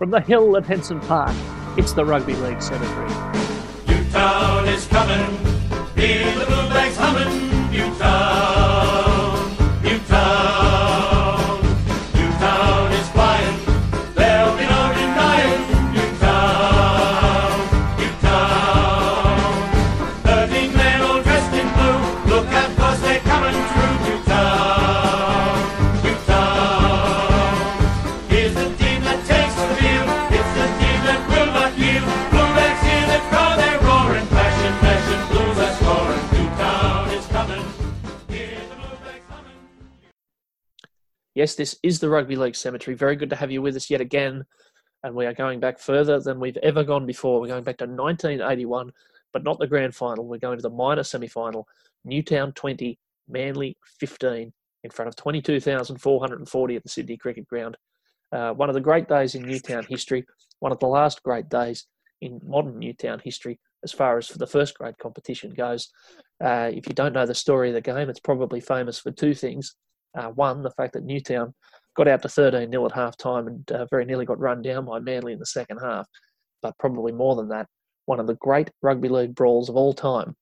From the hill at Henson Park, it's the Rugby League Cemetery. Newtown is coming, hear the bluebags humming. Newtown, Yes, this is the Rugby League Cemetery. Very good to have you with us yet again. And we are going back further than we've ever gone before. We're going back to 1981, but not the grand final. We're going to the minor semi final. Newtown 20, Manly 15, in front of 22,440 at the Sydney Cricket Ground. Uh, one of the great days in Newtown history, one of the last great days in modern Newtown history as far as for the first grade competition goes. Uh, if you don't know the story of the game, it's probably famous for two things. Uh, one, the fact that Newtown got out to 13 0 at half time and uh, very nearly got run down by Manly in the second half. But probably more than that, one of the great rugby league brawls of all time,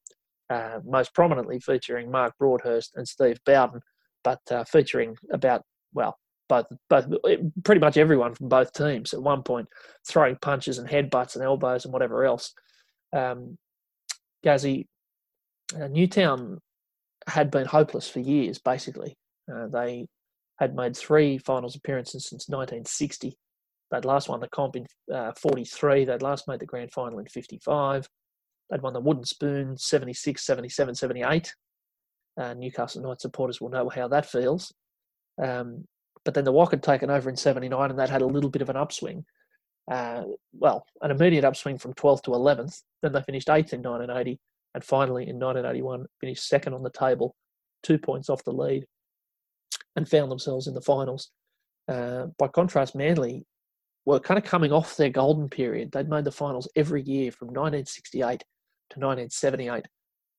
uh, most prominently featuring Mark Broadhurst and Steve Bowden, but uh, featuring about, well, both, both, pretty much everyone from both teams at one point throwing punches and headbutts and elbows and whatever else. Um, Gazzy, uh, Newtown had been hopeless for years, basically. Uh, they had made three finals appearances since 1960. They'd last won the comp in uh, 43. They'd last made the grand final in 55. They'd won the Wooden Spoon 76, 77, 78. Uh, Newcastle Knights supporters will know how that feels. Um, but then the Walk had taken over in 79 and that had a little bit of an upswing. Uh, well, an immediate upswing from 12th to 11th. Then they finished 8th in 1980 and finally in 1981 finished second on the table, two points off the lead and found themselves in the finals. Uh, by contrast, Manly were kind of coming off their golden period. They'd made the finals every year from 1968 to 1978.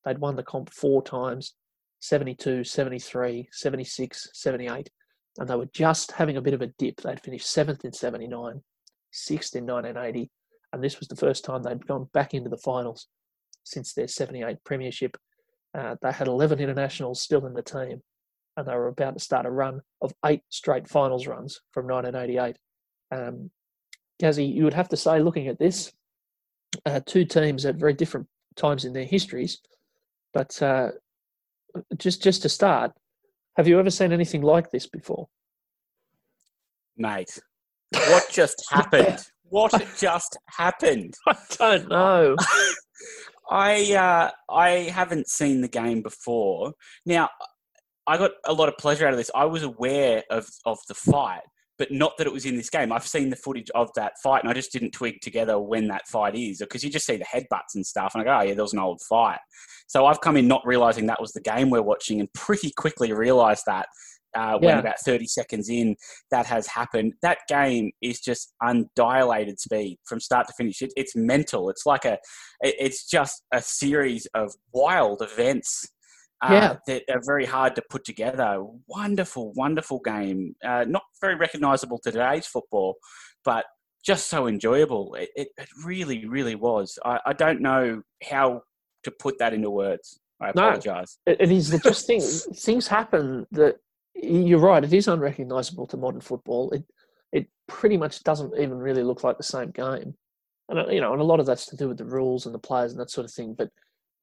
They'd won the comp four times 72, 73, 76, 78. And they were just having a bit of a dip. They'd finished seventh in 79, sixth in 1980. And this was the first time they'd gone back into the finals since their 78 premiership. Uh, they had 11 internationals still in the team and they were about to start a run of eight straight finals runs from 1988. Um, Gazzy, you would have to say, looking at this, uh, two teams at very different times in their histories, but uh, just just to start, have you ever seen anything like this before? Mate, what just happened? What just happened? I don't know. I uh, I haven't seen the game before. Now, I got a lot of pleasure out of this. I was aware of of the fight, but not that it was in this game. I've seen the footage of that fight, and I just didn't twig together when that fight is because you just see the headbutts and stuff, and I go, "Oh yeah, there was an old fight." So I've come in not realizing that was the game we're watching, and pretty quickly realized that uh, when Yeah. about 30 seconds in that has happened. That game is just undilated speed from start to finish. It, it's mental. It's like a, it- it's just a series of wild events. Uh, Yeah. that are very hard to put together. Wonderful, wonderful game. Uh, not very recognisable to today's football, but just so enjoyable. It, it, it really, really was. I, I don't know how to put that into words. I No. apologise. It, it is just things things happen that you're right. It is unrecognisable to modern football. It it pretty much doesn't even really look like the same game, and uh, you know, and a lot of that's to do with the rules and the players and that sort of thing. But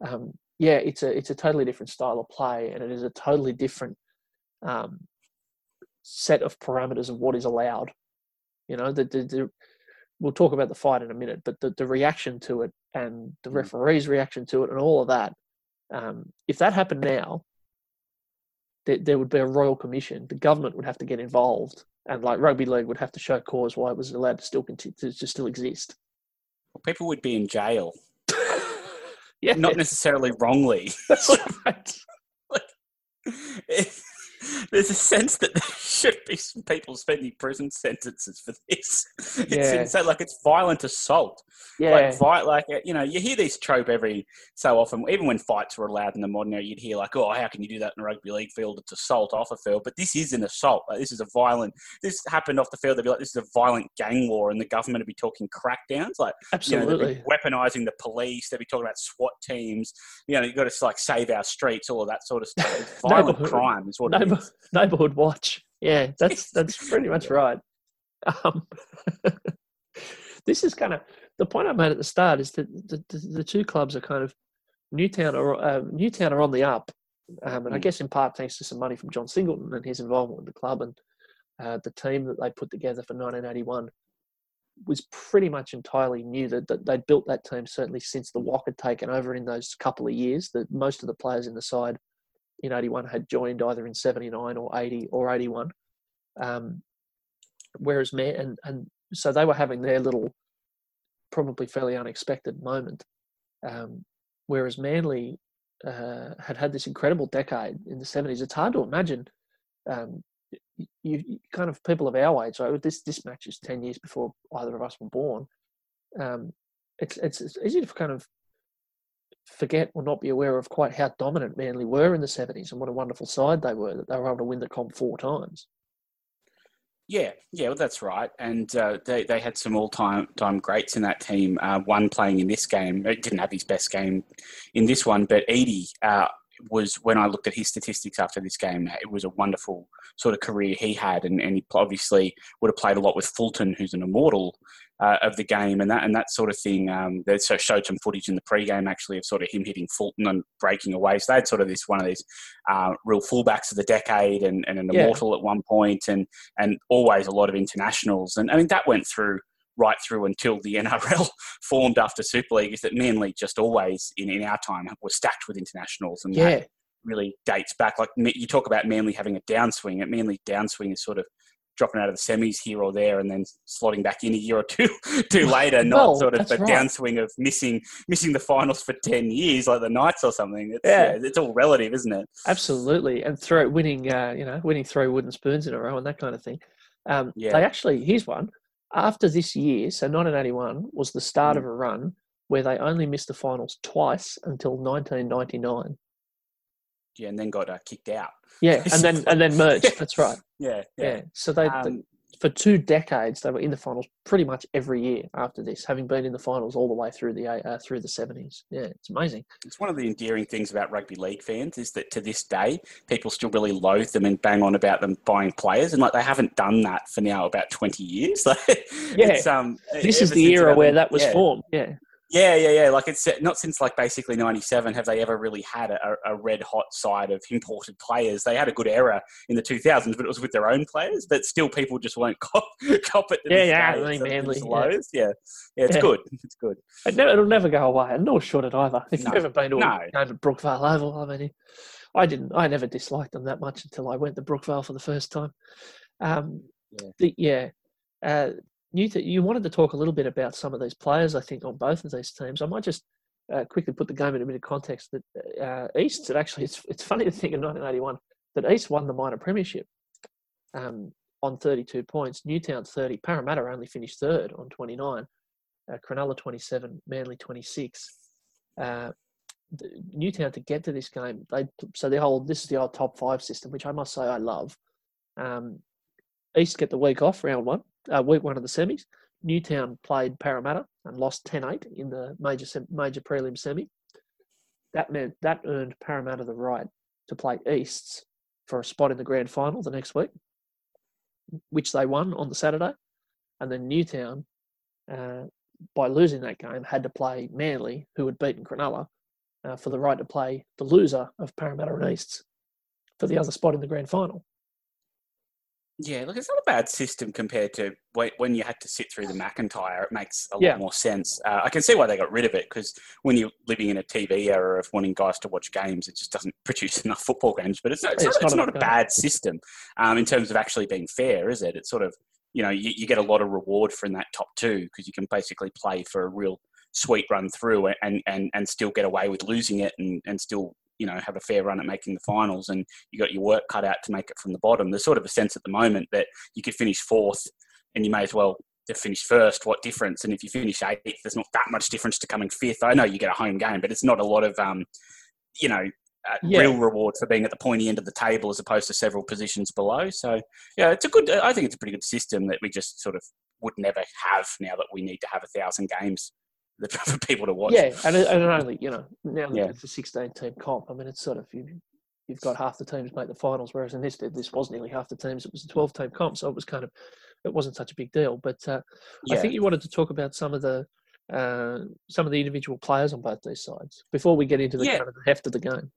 um, yeah, it's a it's a totally different style of play, and it is a totally different um, set of parameters of what is allowed. You know, the, the, the we'll talk about the fight in a minute, but the, the reaction to it and the Mm. referee's reaction to it and all of that. Um, if that happened now, there, there would be a royal commission. The government would have to get involved, and like rugby league would have to show cause why it was allowed to still continue to, to still exist. People would be in jail, Yeah, not necessarily wrongly. that's right. It- there's a sense that there should be some people spending prison sentences for this. It's Yeah. insane, like it's violent assault. Yeah, Like, like uh, you know, you hear these trope every so often. Even when fights were allowed in the modern era, you'd hear like, "Oh, how can you do that in a rugby league field? It's assault off a field." But this is an assault. Like, this is a violent. This happened off the field. They'd be like, "This is a violent gang war," and the government would be talking crackdowns. Like, you know, absolutely. they'd be weaponizing the police. They'd be talking about SWAT teams. You know, you've got to like save our streets, all of that sort of stuff. It's violent crime is what Neighbor, is. neighborhood watch. Yeah, that's that's pretty much right. Um, this is kind of the point I made at the start is that the, the, the two clubs are kind of Newtown are uh, Newtown are on the up, um, and I Mm. guess in part thanks to some money from John Singleton and his involvement with the club and uh, the team that they put together for 1981 was pretty much entirely new. That, that they'd built that team certainly since the Walk had taken over in those couple of years. That most of the players in the side in 81 had joined either in 79 or 80 or 81. Um, whereas Man and, and so they were having their little, probably fairly unexpected moment. Um, whereas Manly uh, had had this incredible decade in the 70s. It's hard to imagine. Um, you, you kind of people of our age. So this this match is 10 years before either of us were born. Um, it's, it's it's easy to kind of forget or not be aware of quite how dominant Manly were in the 70s and what a wonderful side they were that they were able to win the comp four times. Yeah, yeah, well, that's right. And uh, they, they had some all time time greats in that team. Uh, one playing in this game, didn't have his best game in this one, but Eadie uh, was, when I looked at his statistics after this game, it was a wonderful sort of career he had. And, and he obviously would have played a lot with Fulton, who's an immortal uh, of the game, and that and that sort of thing. Um, they showed some footage in the pre-game actually of sort of him hitting Fulton and breaking away. So they had sort of this one of these uh, real fullbacks of the decade and, and an Yeah. immortal at one point, and and always a lot of internationals. And I mean that went through right through until the NRL formed after Super League. Is that Manly just always in, in our time was stacked with internationals, and that Yeah, really dates back. Like you talk about Manly having a downswing. At Manly downswing is sort of dropping out of the semis here or there, and then slotting back in a year or two two later. Not Well, sort of a right. downswing of missing missing the finals for ten years, like the Knights or something. It's, Yeah. yeah, it's all relative, isn't it? absolutely. And throw winning, uh, you know, winning three wooden spoons in a row and that kind of thing. Um, Yeah. They actually, here's one. After this year, so 1981 was the start Mm. of a run where they only missed the finals twice until 1999. Yeah, and then got uh, kicked out. Yeah, and then and then merged. That's right. Yeah, Yeah. yeah. So they, they- Um, for two decades they were in the finals pretty much every year after this, having been in the finals all the way through the uh, through the 70s. Yeah, it's amazing. It's one of the endearing things about rugby league fans is that to this day, people still really loathe them and bang on about them buying players, and like they haven't done that for now about twenty years. Yeah. it's, um, This is the era where that was yeah. formed. Yeah. Yeah, yeah, yeah. Like it's uh, not since like basically '97 have they ever really had a, a red hot side of imported players. They had a good era in the 2000s, but it was with their own players. But still, people just won't cop, cop it. Yeah, yeah. I mean, So it's Manly, yeah. Yeah, yeah, it's Yeah. good. It's good. It never, it'll never go away, and nor should it either. If No. you've ever been to No. a game at Brookvale Oval, I mean, I didn't. I never disliked them that much until I went to Brookvale for the first time. Um, Yeah. The, yeah. Uh, you, th- you wanted to talk a little bit about some of these players, I think, on both of these teams. I might just uh, quickly put the game in a bit of context. That uh, East, it actually, it's, it's funny to think in 1981 that East won the minor premiership um, on 32 points. Newtown 30. Parramatta only finished third on 29 uh, Cronulla 27, Manly 26. Uh, the, Newtown to get to this game, they so the whole this is the old top five system, which I must say I love. Um, East get the week off, round one, uh, week one of the semis. Newtown played Parramatta and lost 10-8 in the major major prelim semi. That meant that earned Parramatta the right to play Easts for a spot in the grand final the next week, which they won on the Saturday, and then Newtown uh, by losing that game, had to play Manly, who had beaten Cronulla, uh, for the right to play the loser of Parramatta and Easts for the other spot in the grand final. Yeah, look, it's not a bad system compared to when, you had to sit through the McIntyre. It makes a Yeah. lot more sense. Uh, I can see why they got rid of it because when you're living in a TV era of wanting guys to watch games, it just doesn't produce enough football games. But it's, it's, It's not, not it's not a bad system um, in terms of actually being fair, is it? It's sort of, you know, you, you get a lot of reward from that top two because you can basically play for a real sweet run through and, and, and still get away with losing it and, and still you know have a fair run at making the finals, and you got your work cut out to make it from the bottom. There's sort of a sense at the moment that you could finish fourth, and you may as well to finish first. What difference? And if you finish eighth, there's not that much difference to coming fifth. I know you get a home game, but it's not a lot of um, you know. Uh, Yeah. Real reward for being at the pointy end of the table as opposed to several positions below. So, yeah, it's a good. I think it's a pretty good system that we just sort of would never have now that we need to have a thousand games for people to watch. Yeah, and and only you know now that Yeah. it's a sixteen team comp. I mean, it's sort of you, you've got half the teams make the finals, whereas in this this was nearly half the teams. It was a twelve team comp, so it was kind of it wasn't such a big deal. But uh, I think you wanted to talk about some of the uh, some of the individual players on both these sides before we get into the Yeah. kind of the heft of the game.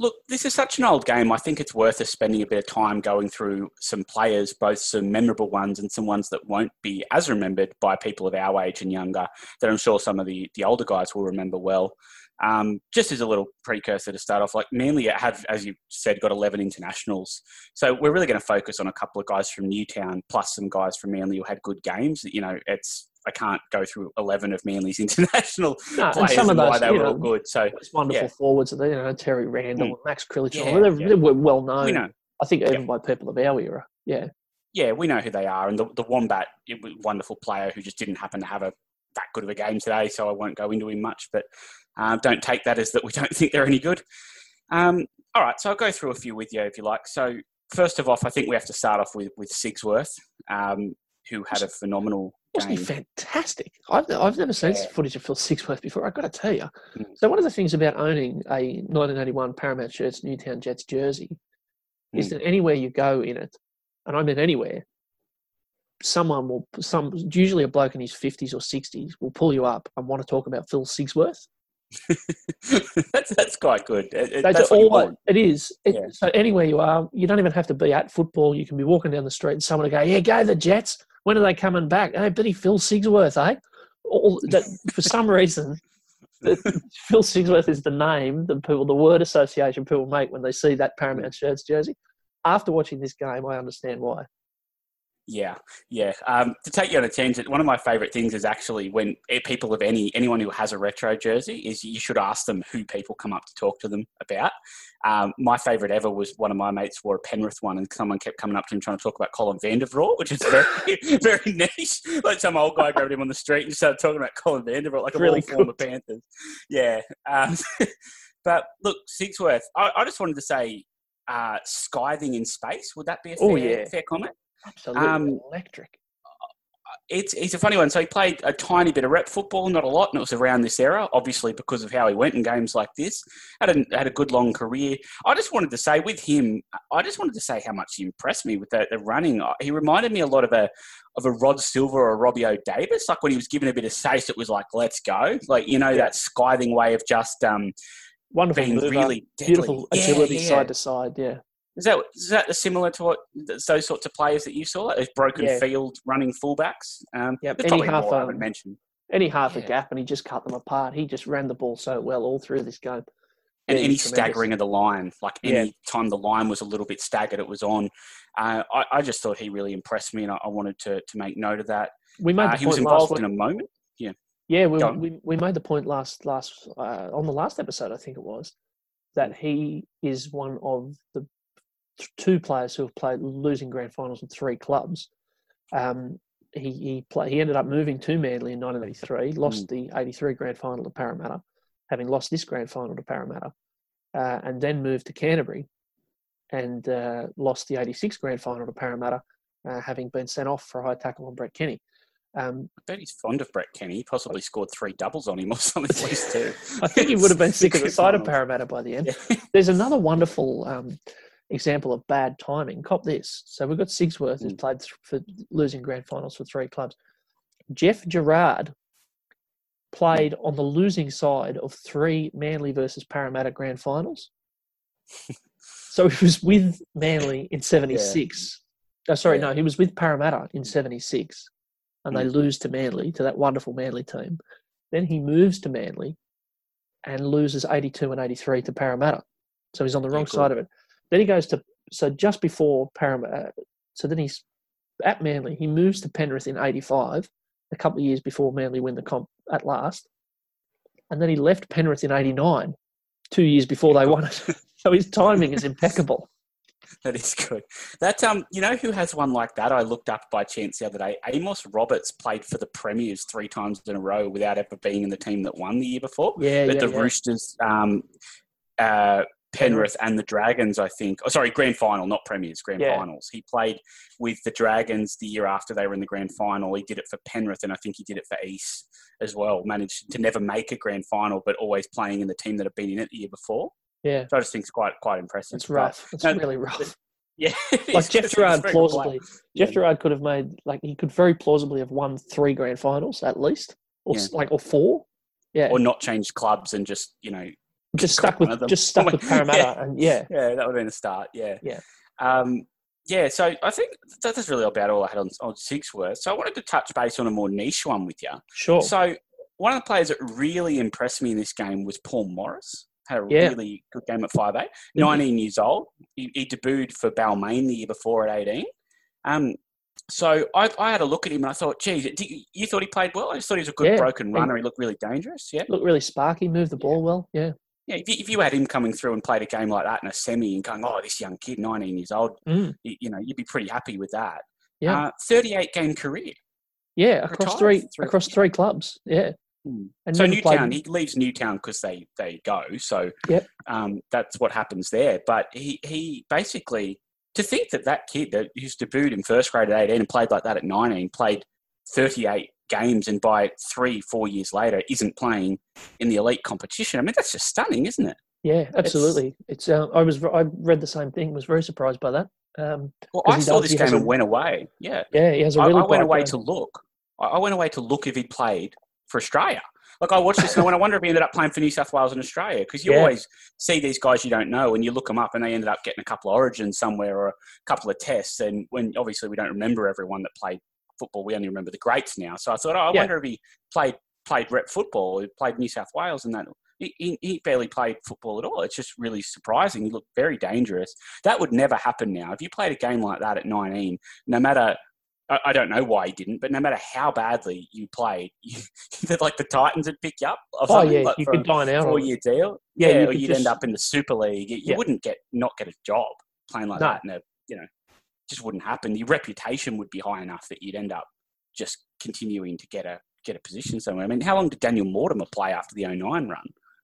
Look, this is such an old game. I think it's worth us spending a bit of time going through some players, both some memorable ones and some ones that won't be as remembered by people of our age and younger, that I'm sure some of the, the older guys will remember well. Um, just as a little precursor to start off, like Manly have, as you said, got 11 internationals. So we're really going to focus on a couple of guys from Newtown plus some guys from Manly who had good games. You know, it's I can't go through 11 of Manly's international No, and players some of and why they were all good. So It's wonderful Yeah. forwards, you know, Terry Randall, Mm. Max Krilich. Yeah, they're, yeah. they're well known. we know. I think even by people of our era. Yeah, yeah, we know who they are. And the, the Wombat, it was a wonderful player who just didn't happen to have a that good of a game today, so I won't go into him much. But uh, don't take that as that we don't think they're any good. Um, all right, so I'll go through a few with you if you like. So first of all, I think we have to start off with with Sigsworth, um, who had a phenomenal wasn't game. he fantastic? I've, I've never seen Yeah. footage of Phil Sigsworth before. I've got to tell you. Mm. So one of the things about owning a 1981 Paramount Shirts Newtown Jets jersey is Mm. that anywhere you go in it, and I mean anywhere, someone will some usually a bloke in his 50s or 60s will pull you up and want to talk about Phil Sigsworth. that's that's quite good. It- That's, that's what you all it is. It- Yeah. So anywhere you are, you don't even have to be at football. You can be walking down the street and someone will go, "Yeah, go the Jets. When are they coming back? Hey, Billy Phil Sigsworth, eh?" All that for some reason, Phil Sigsworth is the name that people, the word association people make when they see that Paramount shirts jersey. After watching this game, I understand why. Yeah, yeah. Um, to take you on a tangent, one of my favourite things is actually when people of any anyone who has a retro jersey is you should ask them who people come up to talk to them about. Um, my favourite ever was one of my mates wore a Penrith one, and someone kept coming up to him trying to talk about Colin Vandervoort, which is very very niche. Like some old guy grabbed him on the street and started talking about Colin Vandervoort, like a Really really former Panthers. Yeah. Um, but look, Sigsworth, I, I just wanted to say. Uh, skiving in space, would that be a fair, Oh, yeah. fair comment? Absolutely Um, electric. it's it's a funny one. So he played a tiny bit of rep football, not a lot, and it was around this era, obviously because of how he went in games like this. Had a had a good long career. I just wanted to say with him, I just wanted to say how much he impressed me with the, the running. He reminded me a lot of a of a Rod Silva or a Robbie O'Davis. Like when he was given a bit of space, it was like let's go. Like you know Yeah. that skiving way of just um, Wonderful being mover, really deadly. beautiful Yeah, agility yeah. side to side. Yeah. Is that is that similar to what those sorts of players that you saw, like those broken Yeah. field running fullbacks? Um, Yep, any half, more I um, haven't mentioned. Any half a gap, and he just cut them apart. He just ran the ball so well all through this game. and Yeah, any staggering of the line, like Yeah. any time the line was a little bit staggered, it was on. Uh, I, I just thought he really impressed me, and I, I wanted to, to make note of that. We made Uh, the he was point last involved in a moment. Yeah, we, on. we we made the point last last uh, on the last episode, I think it was, that he is one of the th- two players who have played losing grand finals with three clubs. Um, he he play, he ended up moving to Manly in 1983, lost the 83 grand final to Parramatta, having lost this grand final to Parramatta, uh, and then moved to Canterbury, and uh, lost the 86 grand final to Parramatta, uh, having been sent off for a high tackle on Brett Kenny. Um, I bet he's fond of Brett Kenny. He possibly scored three doubles on him or something at least too. I think he would have been sick of the sight of. Parramatta by the end. Yeah. There's another wonderful um, example of bad timing. Cop this. So we've got Sigsworth who's Mm. played th- for losing grand finals for three clubs. Geoff Gerard played on the losing side of three Manly versus Parramatta grand finals. so he was with Manly in 76. Oh, sorry, Yeah. no, he was with Parramatta in 76. And they lose to Manly, to that wonderful Manly team. Then he moves to Manly and loses 82 and 83 to Parramatta. So he's on the Yeah, wrong side of it. Then he goes to, so just before Parramatta, so then he's at Manly. He moves to Penrith in 85, a couple of years before Manly win the comp at last. And then he left Penrith in 89 two years before they won it. so his timing is impeccable. That is good. That um, you know who has one like that? I looked up by chance the other day. Amos Roberts played for the Premiers three times in a row without ever being in the team that won the year before. Yeah, But yeah, the yeah. Roosters, um, uh, Penrith, and the Dragons, I think. Oh, sorry, grand final, not Premiers, grand Yeah. finals. He played with the Dragons the year after they were in the grand final. He did it for Penrith, and I think he did it for East as well. Managed to never make a grand final, but always playing in the team that had been in it the year before. yeah. So I just think it's quite quite impressive. It's rough. It's no, really rough. Yeah, Like Geoff Gerard plausibly, Geoff Yeah. Gerard could have made like he could very plausibly have won three grand finals at least, or s like or four. Yeah, or not change clubs and just you know just stuck with just stuck with Parramatta, Yeah. and yeah, yeah that would have been a start yeah Yeah. um yeah so i think that- that's really about all i had on, on Sigsworth. so i wanted to touch base on a more niche one with you sure. so one of the players that really impressed me in this game was paul morris had a Yeah. really good game at 5'8 19 years old he, he debuted for balmain the year before at 18 um so I, I had a look at him and I thought, geez, you, you thought he played well? I just thought he was a good Yeah. broken runner. He looked really dangerous. Yeah. Looked really sparky, moved the ball well. Yeah, Yeah, if you, if you had him coming through and played a game like that in a semi and going, oh, this young kid, 19 years old, Mm. you, you know, you'd be pretty happy with that. Yeah. Uh, 38 game career. yeah, across three three- across three clubs. Yeah, Hmm. and So never played- Newtown, he leaves Newtown because they, they go. So Yep. um, that's what happens there. But he, he basically, to think that that kid that who's debuted in first grade at 18 and played like that at 19, played 38 games and by three, four years later isn't playing in the elite competition. I mean, that's just stunning, isn't it? Yeah, absolutely. It's, uh, I was I read the same thing. Was very surprised by that. Um, Well, I saw does- this game a- and went away. Yeah. yeah, he has a really. I went away game. to look. I, I went away to look if he'd played for Australia. Like I watched this and I I wonder if he ended up playing for New South Wales and Australia because you Yeah. always see these guys you don't know and you look them up and they ended up getting a couple of origins somewhere or a couple of tests. And when obviously we don't remember everyone that played football, we only remember the greats now. So I thought, oh, I Yeah. wonder if he played played rep football, he played New South Wales and that. He, he, barely played football at all. It's just really surprising. He looked very dangerous. That would never happen now. If you played a game like that at 19, no matter I, I don't know why he didn't, but no matter how badly you played, you, like the Titans would pick you up. Or Oh something, yeah, like you could a dine out. four-year deal. Yeah, Yeah, you or you'd just- end up in the Super League. You, Yeah. wouldn't get not get a job playing like No. that, and a, you know, just wouldn't happen. Your reputation would be high enough that you'd end up just continuing to get a get a position somewhere. I mean, how long did Daniel Mortimer play after the 09 run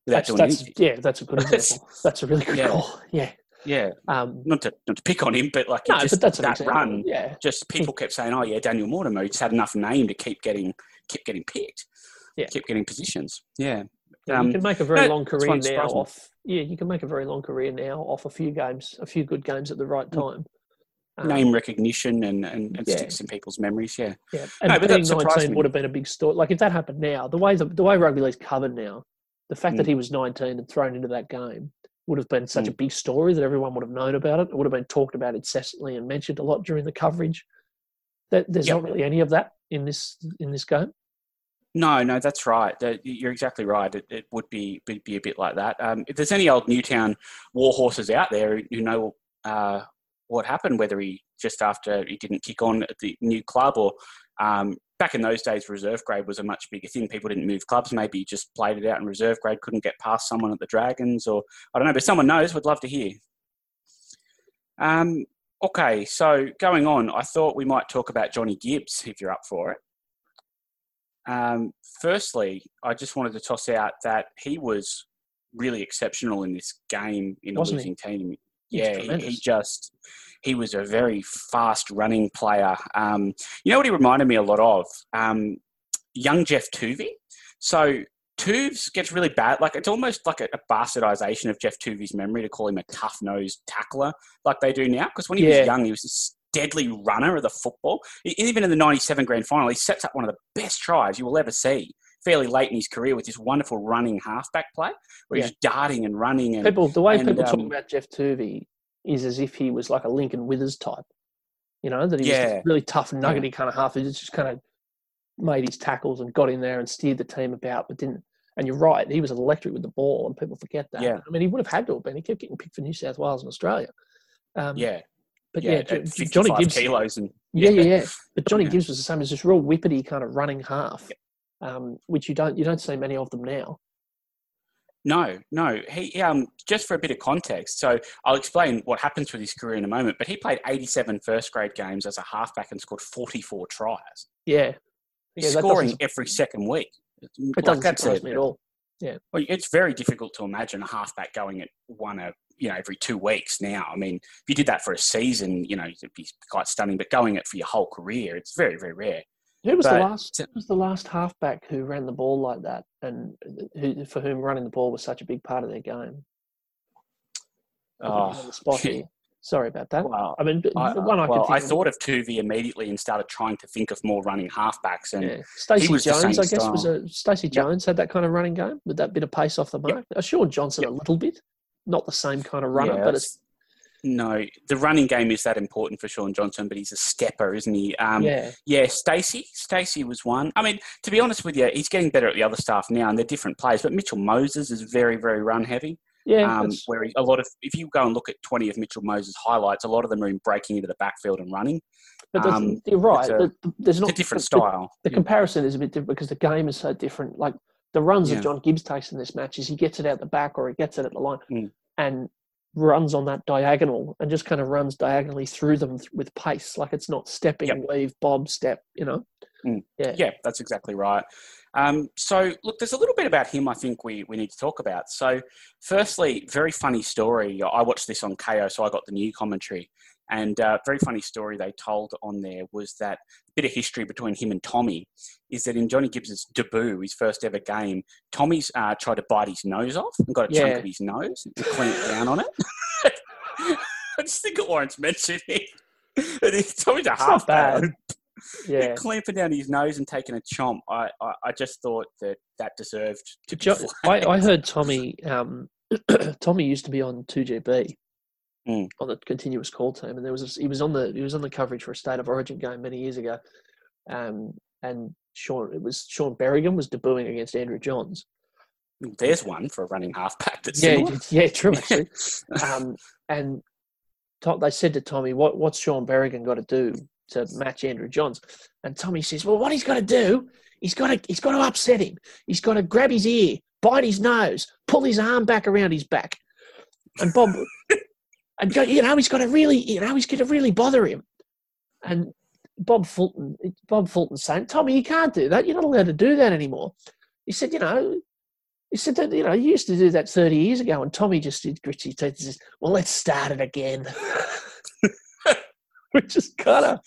without That's, doing that's anything? yeah, that's a good That's- example. That's a really good Yeah. call. Yeah. Yeah, Um, not to not to pick on him, but like no, just but that's that run. Yeah. just people kept saying, "Oh yeah, Daniel Mortimer." He just had enough name to keep getting keep getting picked, Yeah. keep getting positions. Yeah, Yeah, Um, you can make a very no, long career now off. Yeah, you can make a very long career now off a few games, a few good games at the right time. Um, name recognition and and, and yeah. sticks in people's memories. Yeah, Yeah, and No, but being that surprised nineteen me. would have been a big story. Like if that happened now, the way the, the way rugby league's covered now, the fact that Mm. he was nineteen and thrown into that game would have been such a Mm. big story that everyone would have known about it. It would have been talked about incessantly and mentioned a lot during the coverage. That there's Yep. not really any of that in this in this game. no, no, that's right. You're exactly right. It, it would be, be be a bit like that. Um, if there's any old Newtown war horses out there who know uh, what happened, whether he just after he didn't kick on at the new club or um, back in those days, reserve grade was a much bigger thing. People didn't move clubs. Maybe he just played it out in reserve grade, couldn't get past someone at the Dragons, or I don't know. But someone knows. Would love to hear. Um, okay, so going on, I thought we might talk about Johnny Gibbs if you're up for it. Um, firstly, I just wanted to toss out that he was really exceptional in this game in a Wasn't he? losing team. Yeah, he, he just he was a very fast running player. Um, you know what he reminded me a lot of? Um, young Geoff Toovey. So Tuvs gets really bad. Like it's almost like a, a bastardization of Geoff Toovey's memory to call him a tough nosed tackler like they do now. Because when he Yeah. was young, he was this deadly runner of the football. Even in the '97 grand final, he sets up one of the best tries you will ever see. Fairly late in his career with this wonderful running halfback play where he's darting and running and People, the way and, people talk um, about Geoff Toovey is as if he was like a Lincoln Withers type. You know that he was Yeah. really tough, nuggety kind of half. He just kind of made his tackles and got in there and steered the team about, but didn't. And you're right, he was electric with the ball, and people forget that. Yeah. I mean, he would have had to have been. He kept getting picked for New South Wales and Australia. Um, yeah, but yeah, yeah, at Jo- 55 Johnny Gibbs. kilos and Yeah, yeah, yeah. But Johnny Yeah. Gibbs was the same as this real whippety kind of running half, um, which you don't you don't see many of them now. No, no. He um just for a bit of context. So I'll explain what happens with his career in a moment. But he played 87 first grade games as a halfback and scored 44 tries. Yeah, He's Yeah, scoring every second week. it Like, doesn't that's surprise me at all. Yeah, Well, it's very difficult to imagine a halfback going at one a you know every two weeks now. I mean, if you did that for a season, you know, it'd be quite stunning. But going it for your whole career, it's very very rare. Who was the last? Who was the last halfback who ran the ball like that, and who, for whom running the ball was such a big part of their game? Put me on Oh. Sorry about that. Well, I mean, I, the one I, well, I thought of Toovey immediately and started trying to think of more running halfbacks. And yeah. Stacey Jones, I guess, was a Stacey Yep. Jones had that kind of running game with that bit of pace off the Yep. mark. Uh, Shaun Johnson a little bit, not the same kind of runner, Yeah, but it's no, the running game is that important for Shaun Johnson, but he's a stepper, isn't he? Um, yeah, Yeah, Stacey. Stacey was one. I mean, to be honest with you, he's getting better at the other stuff now, and they're different players. But Mitchell Moses is very, very run heavy. yeah. Um, where he, a lot of, if you go and look at twenty of Mitchell Moses' highlights, a lot of them are in breaking into the backfield and running. but um, you're right. it's a- the- the- there's not a different the- the- style. the comparison is a bit different because the game is so different. Like the runs Yeah. that John Gibbs takes in this match is he gets it out the back or he gets it at the line Mm. and runs on that diagonal and just kind of runs diagonally through them th- with pace. Like it's not stepping, Yep. weave, bob, step. You know. Yeah, that's exactly right. Um, so, look, there's a little bit about him I think we, we need to talk about. So, firstly, very funny story. I watched this on Kayo, so I got the new commentary. And uh, very funny story they told on there was that bit of history between him and Tommy is that in Johnny Gibbs's debut, his first ever game, Tommy's uh, tried to bite his nose off and got a chunk of his nose and clamped down on it. I just think it warrants mentioning. And if Tommy's a half bad. Yeah. clamping down his nose and taking a chomp. I, I, I just thought that that deserved to be Jo- I. I heard Tommy. Um, Tommy used to be on two GB Mm. on the continuous call team, and there was a, he was on the he was on the coverage for a state of origin game many years ago, um, and Sean it was Shaun Berrigan was debuting against Andrew Johns. There's one for a running halfback that's Yeah, similar. yeah, true actually. um, and they said to Tommy, "What what's Shaun Berrigan got to do to match Andrew Johns?" And Tommy says, "Well, what he's got to do, he's got to he's got to upset him. He's got to grab his ear, bite his nose, pull his arm back around his back, and Bob, and go, you know, he's got to really, you know, he's going to really bother him." And Bob Fulton, Bob Fulton saying, "Tommy, you can't do that. You're not allowed to do that anymore." He said, "You know." He said that, you know, you used to do that 30 years ago, and Tommy just did grits his teeth and says, Well, let's start it again. Which is kind of,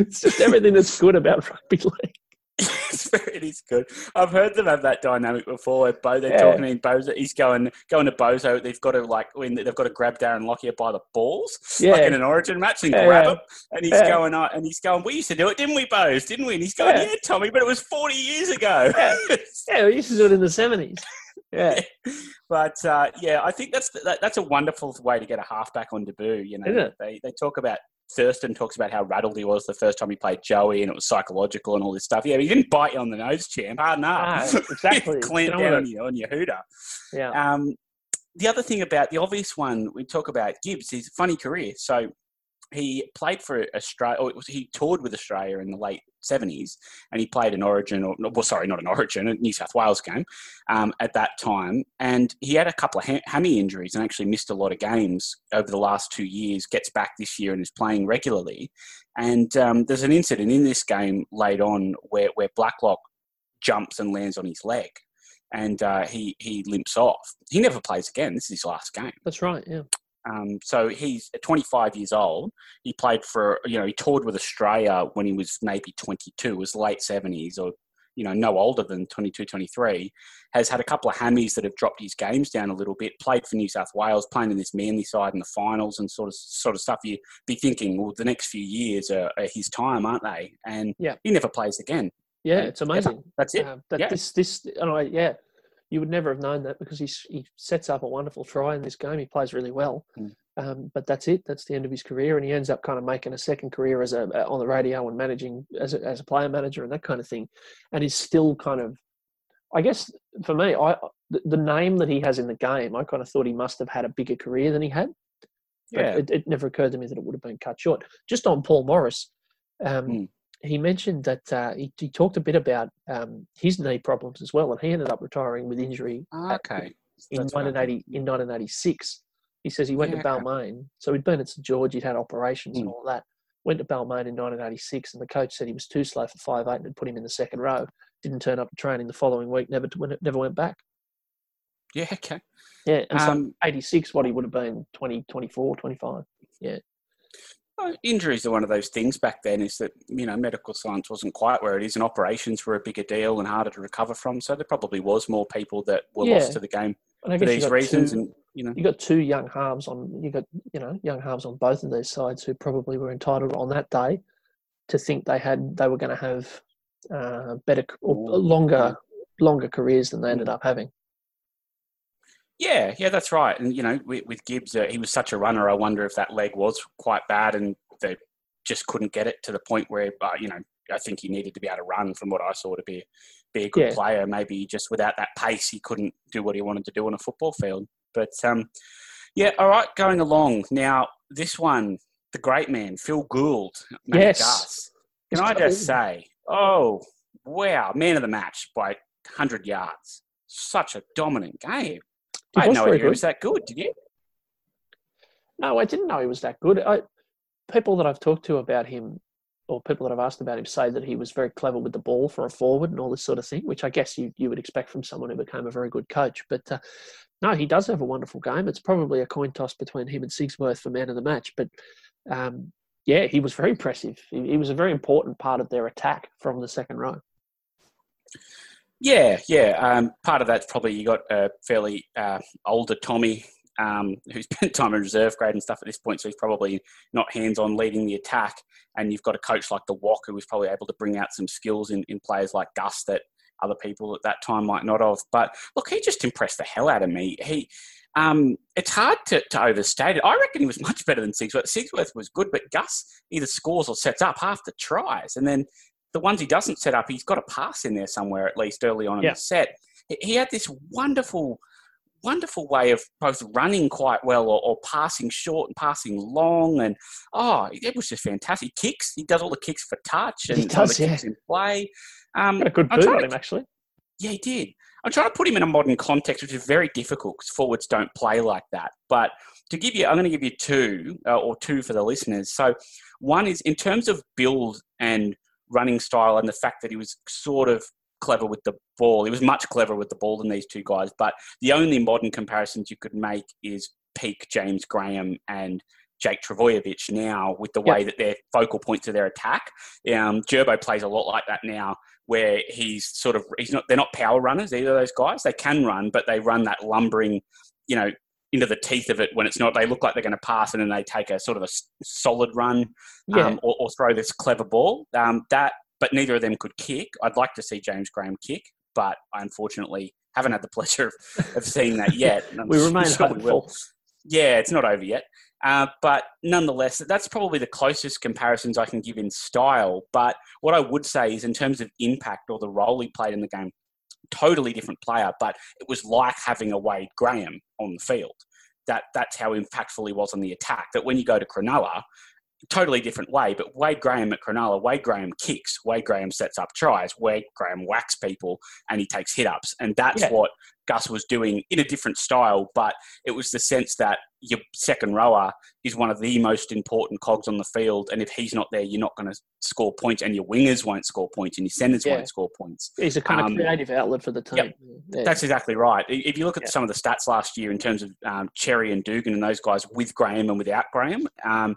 it's just everything that's good about rugby league. it is good. I've heard them have that dynamic before. Where Bo, they're Yeah. talking in Bozo. He's going going to Bozo. They've got to like when they've got to grab Darren Lockyer by the balls, like in an Origin match, and Yeah, grab yeah. him. And he's Yeah. going, uh, and he's going. We used to do it, didn't we, Bose? Didn't we? And he's going, Yeah. yeah, Tommy, but it was forty years ago. Yeah. Yeah, we used to do it in the 70s. Yeah. but uh, yeah, I think that's that, that's a wonderful way to get a halfback on debut. You know, they they talk about Thurston talks about how rattled he was the first time he played Joey, and it was psychological and all this stuff. Yeah, but he didn't bite you on the nose, champ. Hard enough. No, exactly. Clamp Get on down on it. your, on your hooter. Yeah. Um, the other thing about the obvious one we talk about Gibbs, his funny career. So he played for Australia, or was, he toured with Australia in the late 70s, and he played an Origin, or well, sorry, not an Origin, a New South Wales game um, at that time. And he had a couple of ha- hammy injuries and actually missed a lot of games over the last two years. Gets back this year and is playing regularly. And um, there's an incident in this game late on where where Blacklock jumps and lands on his leg. And uh, he he limps off. He never plays again. This is his last game. That's right. Yeah. Um, so he's 25 years old. He played for, you know, he toured with Australia when he was maybe 22, it was late 70s or, you know, no older than 22, 23. Has had a couple of hammies that have dropped his games down a little bit. Played for New South Wales, playing in this Manly side in the finals and sort of sort of stuff. You be thinking, well, the next few years are, are his time, aren't they? And Yeah. he never plays again. Yeah. It's amazing. That's it. Um, that Yeah. this, this, I, yeah, you would never have known that because he's, he sets up a wonderful try in this game. He plays really well. Mm. Um, but that's it. That's the end of his career, and he ends up kind of making a second career as a on the radio and managing as a, as a player manager and that kind of thing, and is still kind of, I guess for me, I the, the name that he has in the game, I kind of thought he must have had a bigger career than he had. But Yeah. it, it never occurred to me that it would have been cut short. Just on Paul Morris, um, Mm. He mentioned that uh, he, he talked a bit about um, his knee problems as well, and he ended up retiring with injury at- Okay. in That's what I 1980 in 1986. He says he went Yeah, to okay. Balmain, so he'd been at St George, he'd had operations and Mm. all that. Went to Balmain in 1986, and the coach said he was too slow for five eight and had put him in the second row. Didn't turn up to training the following week, never to, never went back. Yeah. Okay. Yeah, and so Um, 86, what he would have been 20, 24, 25. Uh, injuries are one of those things back then is that you know medical science wasn't quite where it is and operations were a bigger deal and harder to recover from so there probably was more people that were Yeah. lost to the game for these reasons two, and you know you got two young halves on. You got you know young halves on both of these sides who probably were entitled on that day to think they had they were going to have uh, better or longer longer careers than they ended Mm. up having. Yeah yeah that's right. And you know with, with gibbs uh, he was such a runner i wonder if that leg was quite bad and they just couldn't get it to the point where uh, you know i think he needed to be able to run from what i saw to be be a good Yeah. player. Maybe just without that pace he couldn't do what he wanted to do on a football field. But um yeah all right going along. Now this one the great man phil gould Yes. Gus. can i just say oh wow man of the match by 100 yards. Such a dominant game He I had no idea good. was that good. Did you? No, I didn't know he was that good. I, people that I've talked to about him, or people that I've asked about him, say that he was very clever with the ball for a forward and all this sort of thing, which I guess you, you would expect from someone who became a very good coach. But uh, no, he does have a wonderful game. It's probably a coin toss between him and Sigsworth for man of the match. But um, yeah, he was very impressive. He, he was a very important part of their attack from the second row. Yeah, yeah. Um, part of that's probably you got a fairly uh, older Tommy um, who's spent time in reserve grade and stuff at this point, so he's probably not hands on leading the attack. And you've got a coach like the Walk who was probably able to bring out some skills in, in players like Gus that other people at that time might not have. But look, he just impressed the hell out of me. He. Um, it's hard to, to overstate it. I reckon he was much better than Sigsworth. Sigsworth was good, but Gus either scores or sets up half the tries. And then the ones he doesn't set up, he's got a pass in there somewhere, at least early on in Yeah. the set. He- had this wonderful, wonderful way of both running quite well or, or passing short and passing long. And oh, it was just fantastic. He kicks, he does all the kicks for touch and He does, the kicks in play. Um, Got a good boot on him, actually. yeah, he did. I'm trying to put him in a modern context, which is very difficult because forwards don't play like that. But to give you, I'm going to give you two uh, or two for the listeners. So, one is in terms of build and running style, and the fact that he was sort of clever with the ball. He was much cleverer with the ball than these two guys. But the only modern comparisons you could make is peak James Graham and Jake Trbojevic now with the Yep. way that they're focal points of their attack. Um, Gerbo plays a lot like that now where he's sort of he's not they're not power runners either those guys they can run but they run that lumbering you know into the teeth of it when it's not they look like they're going to pass and then they take a sort of a solid run Yeah. um, or, or throw this clever ball um, that but neither of them could kick i'd like to see james graham kick but i unfortunately haven't had the pleasure of, of seeing that yet we remain sure we hopeful. Yeah, it's not over yet. Uh, but nonetheless, that's probably the closest comparisons I can give in style. But what I would say is, in terms of impact or the role he played in the game, totally different player. But it was like having a Wade Graham on the field. That that's how impactful he was on the attack. That when you go to Cronulla, totally different way. But Wade Graham at Cronulla, Wade Graham kicks, Wade Graham sets up tries, Wade Graham whacks people, and he takes hit ups, and that's Yeah. what Gus was doing in a different style. But it was the sense that your second rower is one of the most important cogs on the field, and if he's not there, you're not going to score points, and your wingers won't score points, and your centers Yeah. won't score points. He's a kind Um, of creative outlet for the team. yep. Yeah. That's exactly right. If you look at Yeah. some of the stats last year in terms of um, Cherry and Dugan and those guys with Graham and without Graham, um,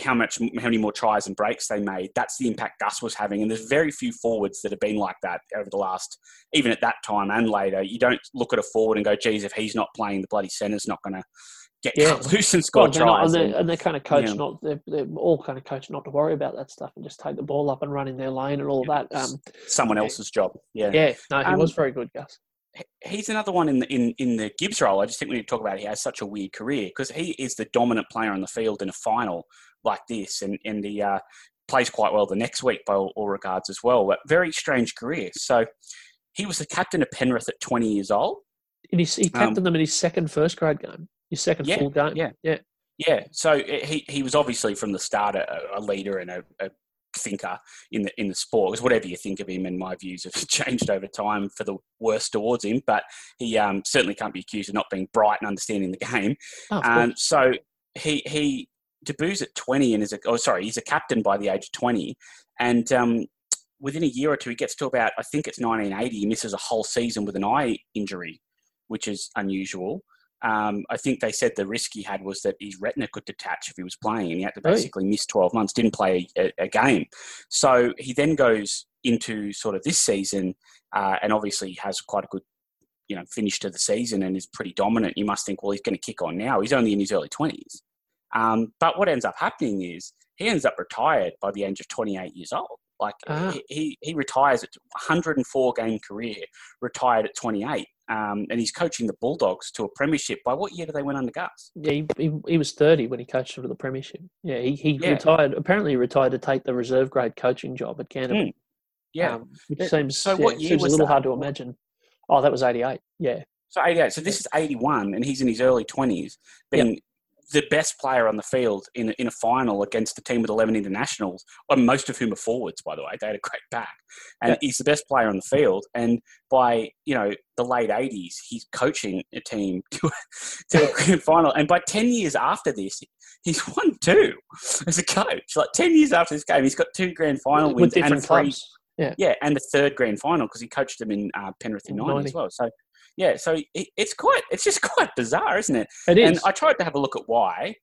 how much, how many more tries and breaks they made. That's the impact Gus was having, and there's very few forwards that have been like that over the last, even at that time and later. You don't look at a forward and go, "Geez, if he's not playing, the bloody center's not going to get Yeah. loose and score Well, they're not- tries." and, they're, and they're kind of coached yeah. not. They're, they're all kind of coached not to worry about that stuff and just take the ball up and run in their lane and all that. Um, someone else's job. Yeah. yeah, no, he Um, was very good, Gus. he's another one in the in, in the Gibbs role. I just think we need to talk about he has such a weird career because he is the dominant player on the field in a final like this, and and he uh, plays quite well the next week by all, all regards as well. But very strange career. So he was the captain of Penrith at 20 years old. And he, he captained them in his second first grade game, his second Um, Yeah, full game. yeah. yeah, Yeah, so he he was obviously from the start a, a leader and a, a thinker in the in the sport. Because whatever you think of him, and my views have changed over time for the worse towards him. But he um, certainly can't be accused of not being bright and understanding the game. Oh, Um, so he he debuts at 20 and is a oh sorry he's a captain by the age of 20 and um, within a year or two he gets to about I think it's 1980 he misses a whole season with an eye injury which is unusual. Um, I think they said the risk he had was that his retina could detach if he was playing, and he had to Really? basically miss 12 months, didn't play a, a game. So he then goes into sort of this season, uh, and obviously has quite a good, you know, finish to the season and is pretty dominant. You must think, well, he's going to kick on now. He's only in his early 20s. Um, but what ends up happening is he ends up retired by the age of 28 years old. Like Ah. he, he, retires at 104 game career, retired at 28, um, and he's coaching the Bulldogs to a premiership. By what year do they win under Gus? Yeah, he, he, he was 30 when he coached for the Premiership. Yeah, he, he Yeah. retired. Apparently, retired to take the reserve grade coaching job at Canterbury. Mm. Yeah. um, which seems so yeah, what year seems a little that? hard to imagine. Oh, that was 88. Yeah, So 88. So this is 81, and he's in his early 20s, being the best player on the field in, a- in a final against a team with 11 internationals, most of whom are forwards, by the way. They had a great back. And Yeah. he's the best player on the field. And by, you know, the late 80s, he's coaching a team to, to a grand final. And by 10 years after this, he's won two as a coach. Like 10 years after this game, he's got two grand final with wins different and three clubs. Yeah, yeah, and the third grand final because he coached them in uh, Penrith in 90 90. as well. So, yeah, so it, it's quite, it's just quite bizarre, isn't it? it is. And I tried to have a look at why.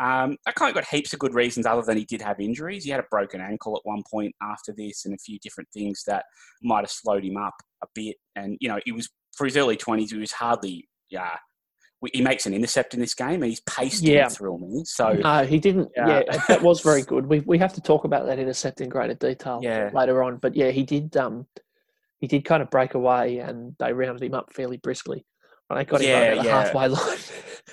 Um, I kind of got heaps of good reasons other than he did have injuries. He had a broken ankle at one point after this and a few different things that might have slowed him up a bit. And, you know, he was, for his early 20s, he was hardly, yeah. He makes an intercept in this game, and he's paced Yeah. through me. So no, he didn't. Yeah. Yeah, that was very good. We we have to talk about that intercept in greater detail Yeah. later on. But yeah, he did. Um, he did kind of break away, and they rounded him up fairly briskly. And they got him Yeah, over the yeah. halfway line.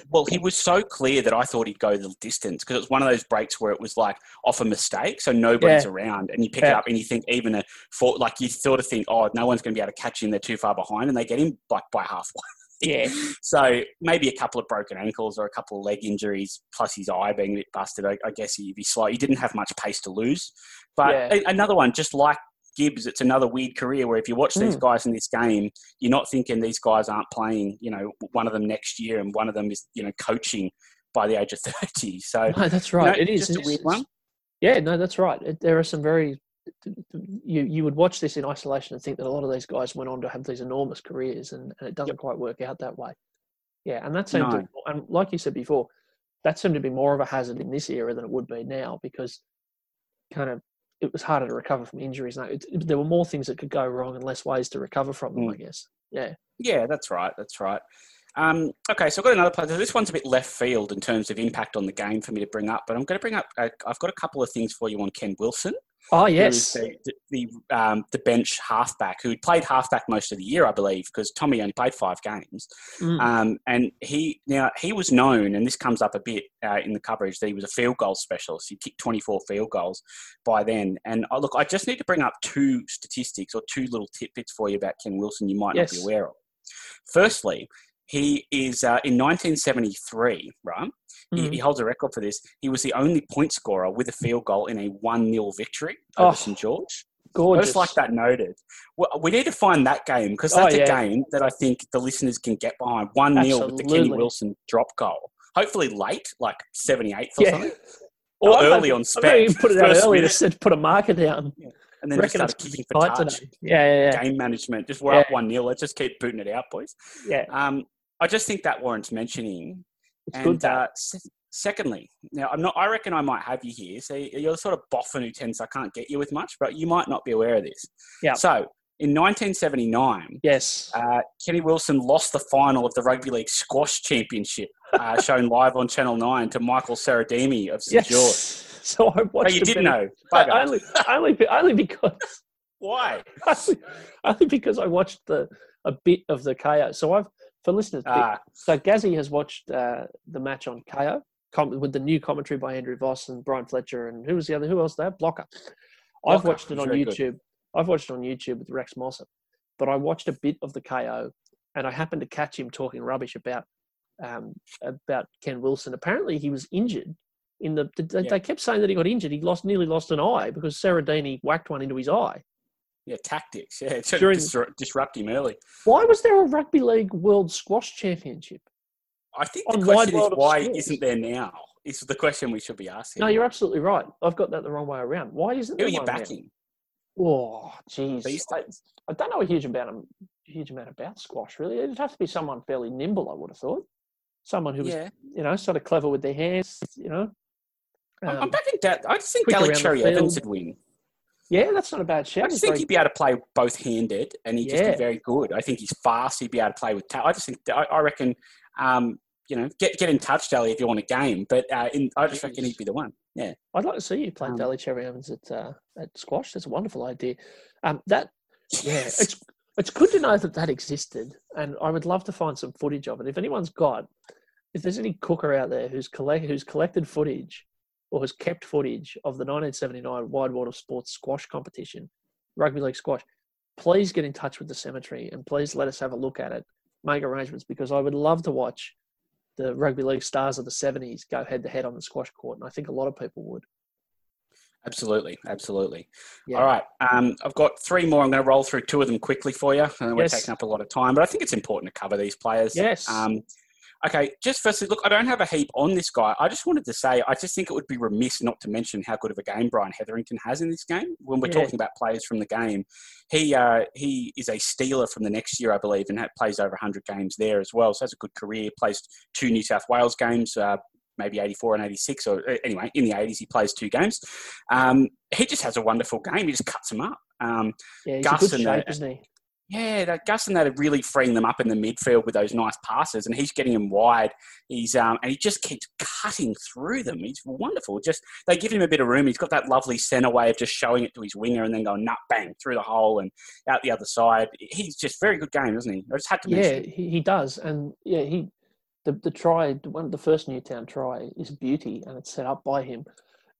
Well, he was so clear that I thought he'd go the distance because it was one of those breaks where it was like off a mistake, so nobody's Yeah. around, and you pick it up and you think even a for like you sort of think, oh, no one's going to be able to catch him; they're too far behind, and they get him like by halfway. yeah, So maybe a couple of broken ankles or a couple of leg injuries, plus his eye being a bit busted. I, I guess he'd be slow. He didn't have much pace to lose, but Yeah. another one just like. Gibbs, it's another weird career where if you watch these Mm. guys in this game, you're not thinking these guys aren't playing, you know, one of them next year and one of them is, you know, coaching by the age of 30. So, no, that's you right. know, it is a weird one. Yeah, no, that's right. It, there are some very you you would watch this in isolation and think that a lot of these guys went on to have these enormous careers, and, and it doesn't quite work out that way. Yeah, and that seemed to, and like you said before, that seemed to be more of a hazard in this era than it would be now because kind of it was harder to recover from injuries. Now, it, it- there were more things that could go wrong and less ways to recover from them. Mm. I guess. Yeah. Yeah, that's right. That's right. Um, okay, so I've got another player. This one's a bit left field in terms of impact on the game for me to bring up, but I'm going to bring up. Uh, I've got a couple of things for you on Ken Wilson. Oh yes. the the, um, the bench halfback who played halfback most of the year, I believe, because Tommy only played five games. Mm. Um, and he now he was known, and this comes up a bit uh, in the coverage that he was a field goal specialist. He kicked 24 field goals by then. And uh, look, I just need to bring up two statistics or two little tidbits for you about Ken Wilson you might not be aware of. Firstly, he is uh, in 1973, right? He, Mhm. he holds a record for this. He was the only point scorer with a field goal in a 1 0 victory over Oh, St. George. Gorgeous. just like that noted. Well, we need to find that game because Oh, that's yeah. a game that I think the listeners can get behind. 1 0 with the Kenny Wilson drop goal. Hopefully late, like 78th or Yeah. something. Or early on spec. put it out early to minute, put a marker down. and then just started kicking for touch. Yeah, yeah, yeah. Game management. Just we're Yeah. up 1 0. Let's just keep booting it out, boys. yeah. Um, I just think that warrants mentioning. It's and good. Uh, se- secondly, now I'm not. I reckon I might have you here. So you're the sort of boffin who tends I can't get you with much, but you might not be aware of this. Yeah. So in 1979, yes. uh, Kenny Wilson lost the final of the Rugby League Squash Championship, uh, shown live on Channel Nine to Michael Saradimi of St yes. George. So I watched. you a did bit know. Only, only, only because Why? only, only because I watched the a bit of the Kayo. So I've for listeners. Ah, so Gazzy has watched uh, the match on Kayo com- with the new commentary by Andrew Voss and Brian Fletcher and who was the other? Who else there? Blocker. I've watched it on very good. YouTube. I've watched it on YouTube with Rex Mossop, but I watched a bit of the Kayo, and I happened to catch him talking rubbish about um, about Ken Wilson. Apparently, he was injured In the they, Yeah. they kept saying that he got injured. He lost nearly lost an eye because Saradini whacked one into his eye. Yeah, tactics. Yeah, to During- disrupt, disrupt him early. Why was there a rugby league world squash championship? I think the question is why Sports. isn't there now? Is the question we should be asking. No, you're absolutely right. I've got that the wrong way around. Why isn't Who there are you backing? Oh, jeez. I. I don't know a huge amount of huge amount about squash. Really, it'd have to be someone fairly nimble. I would have thought. Someone who was, Yeah, you know, sort of clever with their hands. You know. I'm, I'm Um, backing that. I just think quick Daly around the Cherry Evans would win. Yeah, that's not a bad I shout. just think very- he'd be able to play both handed and he'd just Yeah. be very good. I think he's fast. He'd be able to play with. Ta- I just think. I, I reckon. Um, you know, get get in touch, Daly, if you want a game. But uh, in, I just reckon he'd be the one. Yeah. I'd like to see you play Um, Daly Cherry Evans at uh, at squash. That's a wonderful idea. Um, that yeah, it's it's good to know that that existed, and I would love to find some footage of it. If anyone's got, if there's any cooker out there who's collect who's collected footage or has kept footage of the 1979 Wide World of Sports squash competition, rugby league squash, please get in touch with the cemetery and please let us have a look at it, make arrangements because I would love to watch the rugby league stars of the 70s go head to head on the squash court, and I think a lot of people would. Absolutely, absolutely. Yeah. All right, um, I've got three more. I'm going to roll through two of them quickly for you. I know we're Yes. taking up a lot of time, but I think it's important to cover these players. Yes. Um, okay, just firstly, look, I don't have a heap on this guy. I just wanted to say, I just think it would be remiss not to mention how good of a game Brian Hetherington has in this game. When we're Yeah. talking about players from the game, he uh, he is a stealer from the next year, I believe, and plays over 100 games there as well. So has a good career. Plays two New South Wales games. Uh, Maybe 84 and 86, or uh, anyway, in the 80s, he plays two games. Um, he just has a wonderful game. He just cuts them up. Um, Yeah, he's Gus a good and shape, the- isn't he? Yeah, that Gus and that are really freeing them up in the midfield with those nice passes, and he's getting them wide. He's um, and he just keeps cutting through them. He's wonderful. Just they give him a bit of room. He's got that lovely centre way of just showing it to his winger and then going nut bang through the hole and out the other side. He's just very good game, isn't he? I just had to Yeah, mention. it. he, he does, and yeah, he the the try one the first Newtown try is beauty, and it's set up by him,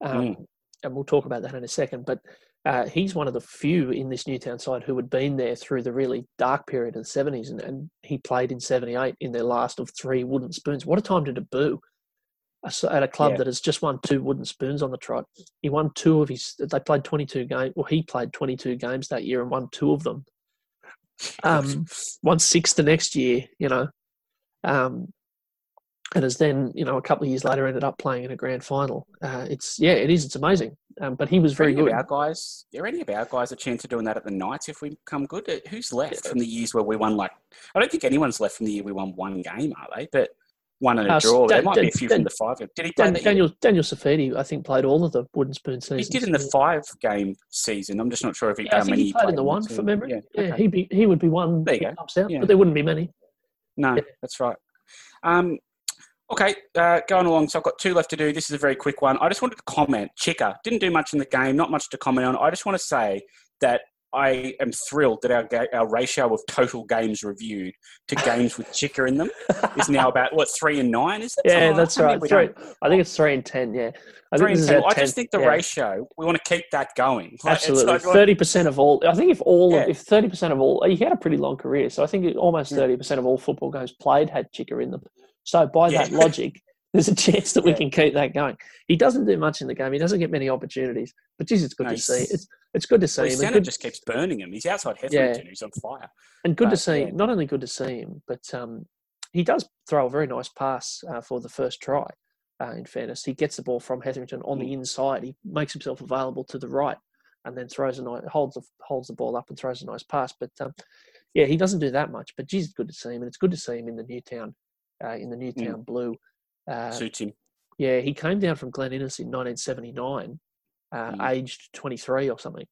um, Mm. and we'll talk about that in a second. But uh, he's one of the few in this Newtown side who had been there through the really dark period of the seventies, and, and he played in '78 in their last of three wooden spoons. What a time to debut! At a club Yeah. that has just won two wooden spoons on the trot, he won two of his. They played twenty-two games. Well, he played twenty-two games that year and won two of them. Um, won six the next year, you know, um, and has then, you know, a couple of years later ended up playing in a grand final. Uh, it's yeah, it is. It's amazing. Um, but he was very good. our guys, are any of our guys a chance of doing that at the Knights if we become good? Uh, Who's left from the years where we won like? I don't think anyone's left from the year we won one game, are they? But one and a Uh, draw. There Dan- might be a few Dan- from the five. Did he play Dan, that year? Daniel Daniel Saifiti, I think, played all of the wooden spoon He seasons. did in the five game season. I'm just not sure if he Yeah, I think many he played in the one two. from memory. Yeah, Yeah, okay. he'd be he would be one There you go. out, Yeah. but there wouldn't be many. No, Yeah. that's right. Um, okay, uh, going along. So I've got two left to do. This is a very quick one. I just wanted to comment. Chicka didn't do much in the game. Not much to comment on. I just want to say that I am thrilled that our ga- our ratio of total games reviewed to games with Chicka in them is now about what three and nine. Is it? Yeah, like that's? I right. Three, I think it's three and ten. Yeah, I Three think this and is ten. I just think the yeah. ratio. We want to keep that going. Like, Absolutely, like- thirty percent of all. I think if all Yeah. of, if thirty percent of all, he had a pretty long career, so I think almost thirty percent of all football games played had Chicka in them. So by Yeah. that logic, there's a chance that we Yeah. can keep that going. He doesn't do much in the game. He doesn't get many opportunities, but geez, it's good No, to see. It's it's good to see Well, him, good, just keeps burning him. He's outside Hetherington, He's on fire. and good to see. yeah. Not only good to see him, but um, he does throw a very nice pass uh, for the first try. Uh, in fairness, he gets the ball from Hetherington on Mm. the inside. He makes himself available to the right, and then throws a nice, holds the holds the ball up and throws a nice pass. But um, yeah, he doesn't do that much. But geez, it's good to see him, and it's good to see him in the Newtown, uh, in the Newtown blue. Uh, Suits him. yeah, he came down from Glen Innes in 1979, uh, Mm. aged 23 or something,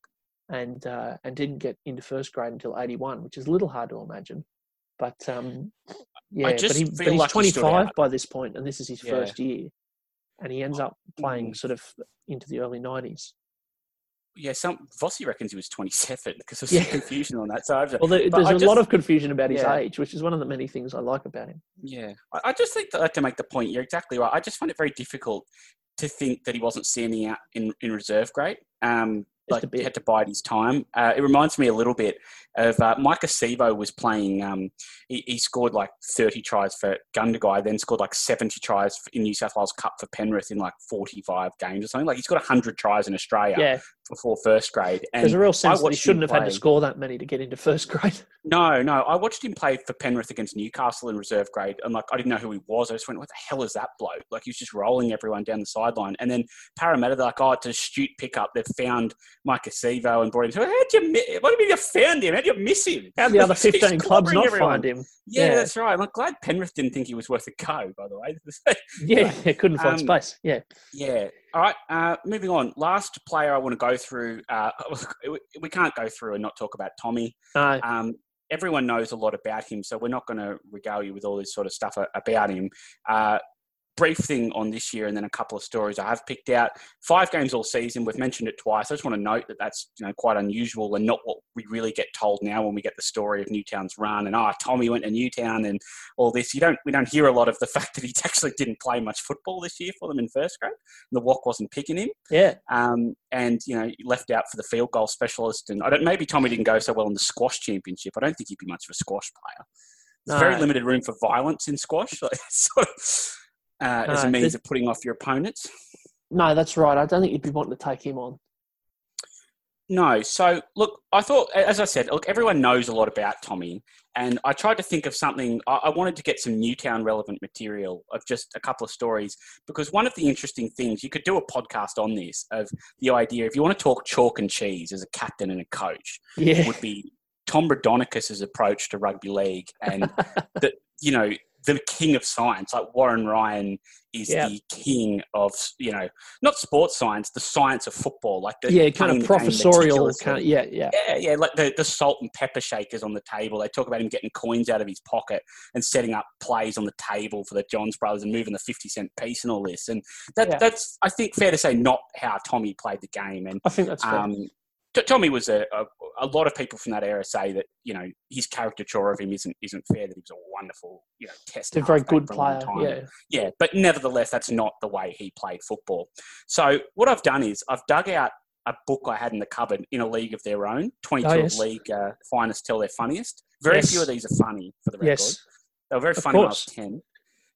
and uh, and didn't get into first grade until 81, which is a little hard to imagine. But um, yeah, but, he, but he's like 25 out. by this point, and this is his Yeah. first year, and he ends up playing Mm. sort of into the early 90s. Yeah, some Vossi reckons he was 27 because there's Yeah. some confusion on that. So I've, Well, there, there's I a just- lot of confusion about his Yeah. age, which is one of the many things I like about him. Yeah, I, I just think that like, to make the point, you're exactly right. I just find it very difficult to think that he wasn't standing out in, in reserve grade. Um, like a bit. he had to bide his time. Uh, it reminds me a little bit of uh, Maika Sivo was playing. Um, he, he scored like 30 tries for Gundagai, then scored like 70 tries in New South Wales Cup for Penrith in like 45 games or something. Like he's got 100 tries in Australia Yeah, before first grade. And there's a real sense that he shouldn't have had to score that many to get into first grade. No, no. I watched him play for Penrith against Newcastle in reserve grade, and like I didn't know who he was. I just went, "What the hell is that bloke?" Like he was just rolling everyone down the sideline. And then Parramatta, they're like, "Oh, it's an astute pickup. They've found Maika Sivo and brought him." So how'd you? What do you mean you found him? How'd you miss him? How the other 15 clubs not everyone. find him? Yeah, Yeah. that's right. I'm glad Penrith didn't think he was worth a go. By the way, Yeah, they couldn't find Um, space. Yeah. Yeah. All right. Uh, moving on. Last player I want to go through. Uh, we- we can't go through and not talk about Tommy. No, Um, everyone knows a lot about him, so we're not going to regale you with all this sort of stuff about him. Uh, brief thing on this year, and then a couple of stories I have picked out. Five games all season. We've mentioned it twice. I just want to note that that's you know quite unusual and not what we really get told now when we get the story of Newtown's run and ah Tommy went to Newtown and all this. You don't we don't hear a lot of the fact that he actually didn't play much football this year for them in first grade. The walk wasn't picking him yeah. um, and you know left out for the field goal specialist. And I don't maybe Tommy didn't go so well in the squash championship. I don't think he'd be much of a squash player. There's very limited room for violence in squash, like, sort uh, as a means of putting off your opponents. No, that's right. I don't think you'd be wanting to take him on. No, so look, I thought, as I said, look, everyone knows a lot about Tommy, and I tried to think of something. I, I wanted to get some Newtown relevant material of just a couple of stories because one of the interesting things you could do a podcast on this of the idea if you want to talk chalk and cheese as a captain and a coach Yeah. would be Tom Raudonikis's approach to rugby league and that you know the king of science like Warren Ryan is the king of you know not sports science the science of football like the Yeah, kind of professorial. Kind of, yeah, yeah. Yeah, yeah, like the, the salt and pepper shakers on the table. They talk about him getting coins out of his pocket and setting up plays on the table for the Johns brothers and moving the 50 cent piece and all this. And that, Yeah. that's, I think, fair to say, not how Tommy played the game. And I think that's um, Tommy was a, a, a lot of people from that era say that, you know, his caricature of him isn't isn't fair, that he was a wonderful, you know, test. A very good for a long player. time Yeah. yeah, but nevertheless, that's not the way he played football. So what I've done is I've dug out a book I had in the cupboard in a league of their own. Twenty-two Oh, yes. league uh, finest tell their funniest. Very Yes. few of these are funny for the record. Yes. They were very Of funny when I was ten.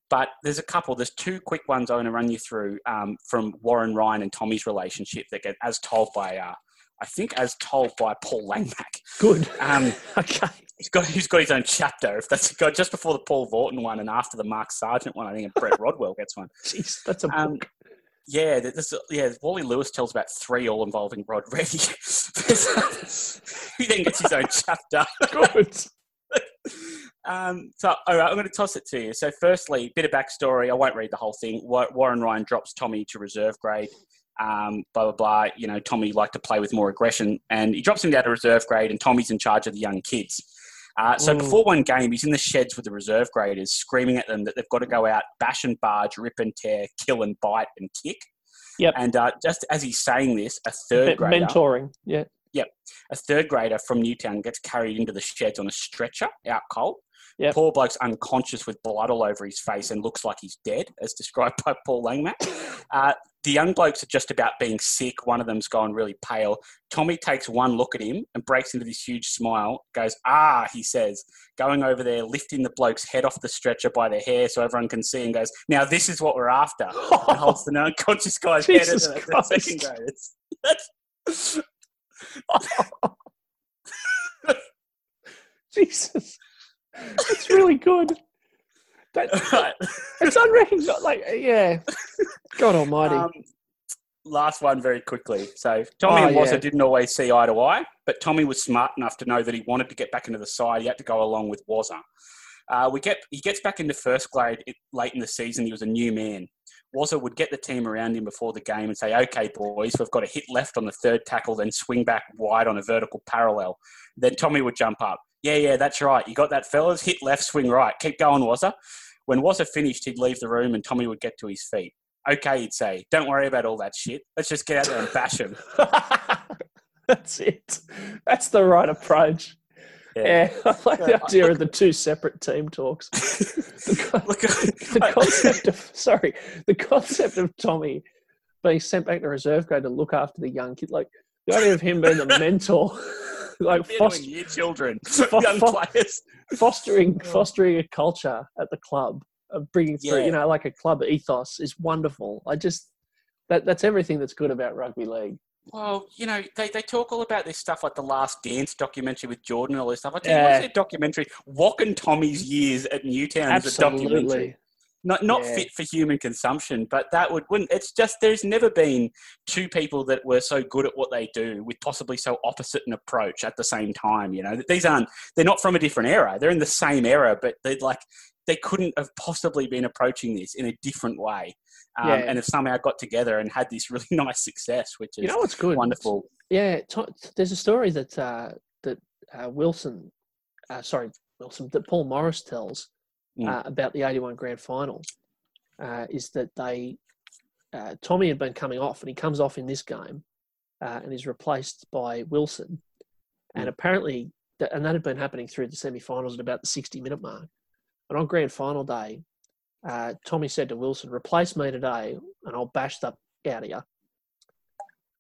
But there's a couple. There's two quick ones I want to run you through um, from Warren Ryan and Tommy's relationship that get as told by. Uh, I think as told by Paul Langmack. Good. Um, okay. He's got he's got his own chapter. If that's got just before the Paul Vautin one and after the Mark Sargent one, I think and Brett Rodwell gets one. Jeez, that's a Um, book. Yeah, this, yeah. Wally Lewis tells about three all involving Rod Reddy. he then gets his own chapter. Good. Um, so, all right, I'm going to toss it to you. So, firstly, bit of backstory. I won't read the whole thing. Warren Ryan drops Tommy to reserve grade. Um, blah blah blah. You know, Tommy liked to play with more aggression, and he drops him down to reserve grade. And Tommy's in charge of the young kids. Uh, so Mm. before one game, he's in the sheds with the reserve graders, screaming at them that they've got to go out, bash and barge, rip and tear, kill and bite and kick. Yep. And uh, just as he's saying this, a third grader, Mentoring. Yeah. Yep. A third grader from Newtown gets carried into the sheds on a stretcher out cold. Yep. Poor bloke's unconscious with blood all over his face and looks like he's dead, as described by Paul Langmack. Uh, the young blokes are just about being sick. One of them's gone really pale. Tommy takes one look at him and breaks into this huge smile. Goes, ah, he says, going over there, lifting the bloke's head off the stretcher by the hair so everyone can see, and goes, now this is what we're after. And holds the unconscious guy's Jesus head at the, second graders. That's, Jesus. That's really good. It's unrecognized. Like, yeah. God almighty. Um, last one very quickly. So Tommy Oh, and Wazza yeah. didn't always see eye to eye, but Tommy was smart enough to know that he wanted to get back into the side. He had to go along with Wazza. Uh, we get he gets back into first grade late in the season. He was a new man. Wazza would get the team around him before the game and say, "Okay, boys, we've got to hit left on the third tackle, then swing back wide on a vertical parallel." Then Tommy would jump up. Yeah, yeah, that's right. You got that, fellas. Hit left, swing right. Keep going, Wazza. When Wazza finished, he'd leave the room and Tommy would get to his feet. Okay, he'd say, don't worry about all that shit. Let's just get out there and bash him. That's it. That's the right approach. Yeah, I like the idea of the two separate team talks. The, the concept of sorry, the concept of Tommy being sent back to reserve grade to look after the young kid. Like the idea of him being the mentor, like They're foster, doing year children, Fo- young fo- players. fostering fostering a culture at the club of bringing through, Yeah. you know, like a club ethos is wonderful. I just that that's everything that's good about rugby league. Well, you know, they, they talk all about this stuff like the Last Dance documentary with Jordan and all this stuff. I tell you, Yeah. what's that documentary? Walk and Tommy's years at Newtown is a documentary. Not not Yeah. fit for human consumption, but that would wouldn't. It's just there's never been two people that were so good at what they do with possibly so opposite an approach at the same time. You know, these aren't they're not from a different era. They're in the same era, but they'd like they couldn't have possibly been approaching this in a different way. Um, Yeah. And have somehow got together and had this really nice success, which is You know what's good? wonderful. Yeah, to- there's a story that uh, that uh, Wilson, uh, sorry Wilson, that Paul Morris tells Uh, about the '81 Grand Final. Uh, is that they uh, Tommy had been coming off, and he comes off in this game, uh, and is replaced by Wilson, and Mm. apparently, that, and that had been happening through the semi-finals at about the 60-minute mark. And on Grand Final day, uh, Tommy said to Wilson, "Replace me today, and I'll bash the out of you."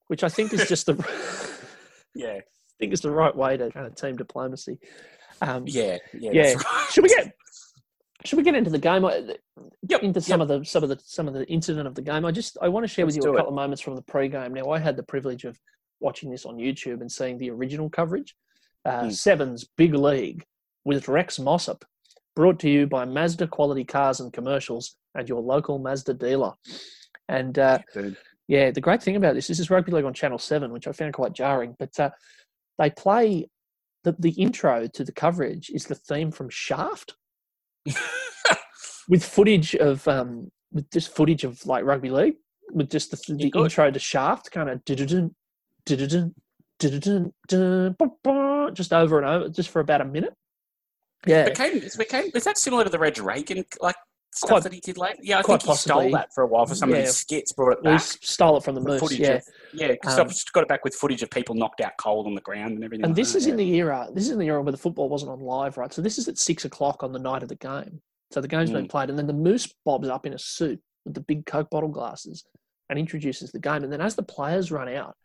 Which I think is just the Yeah, I think it's the right way to kind of team diplomacy. Um, yeah, yeah. Yeah. Right. Should we get should we get into the game? I- Yep, Into some yep. of the some of the some of the incident of the game. I just I want to share with Let's you a do it. couple of moments from the pre-game. Now I had the privilege of watching this on YouTube and seeing the original coverage. Uh, Hmm. Sevens Big League with Rex Mossop, brought to you by Mazda Quality Cars and Commercials and your local Mazda dealer. And uh, yeah, the great thing about this, this is Rugby League on Channel 7, which I found quite jarring, but uh, they play the, the intro to the coverage is the theme from Shaft with footage of, um, with just footage of like rugby league, with just the, the intro to Shaft kind of just over and over, just for about a minute. Yeah, became, it became, is that similar to the Reg Reagan like stuff Quite- that he did later? Yeah, I think he stole that for a while for some of his skits, brought it we back. stole it from the The Moose. Yeah, of, yeah, because Um, I've just got it back with footage of people knocked out cold on the ground and everything. and like this that, is yeah. in the era. This is in the era where the football wasn't on live, right? So this is at six o'clock on the night of the game. So the game's Mm. been played, and then the Moose bobs up in a suit with the big Coke bottle glasses and introduces the game. And then as the players run out,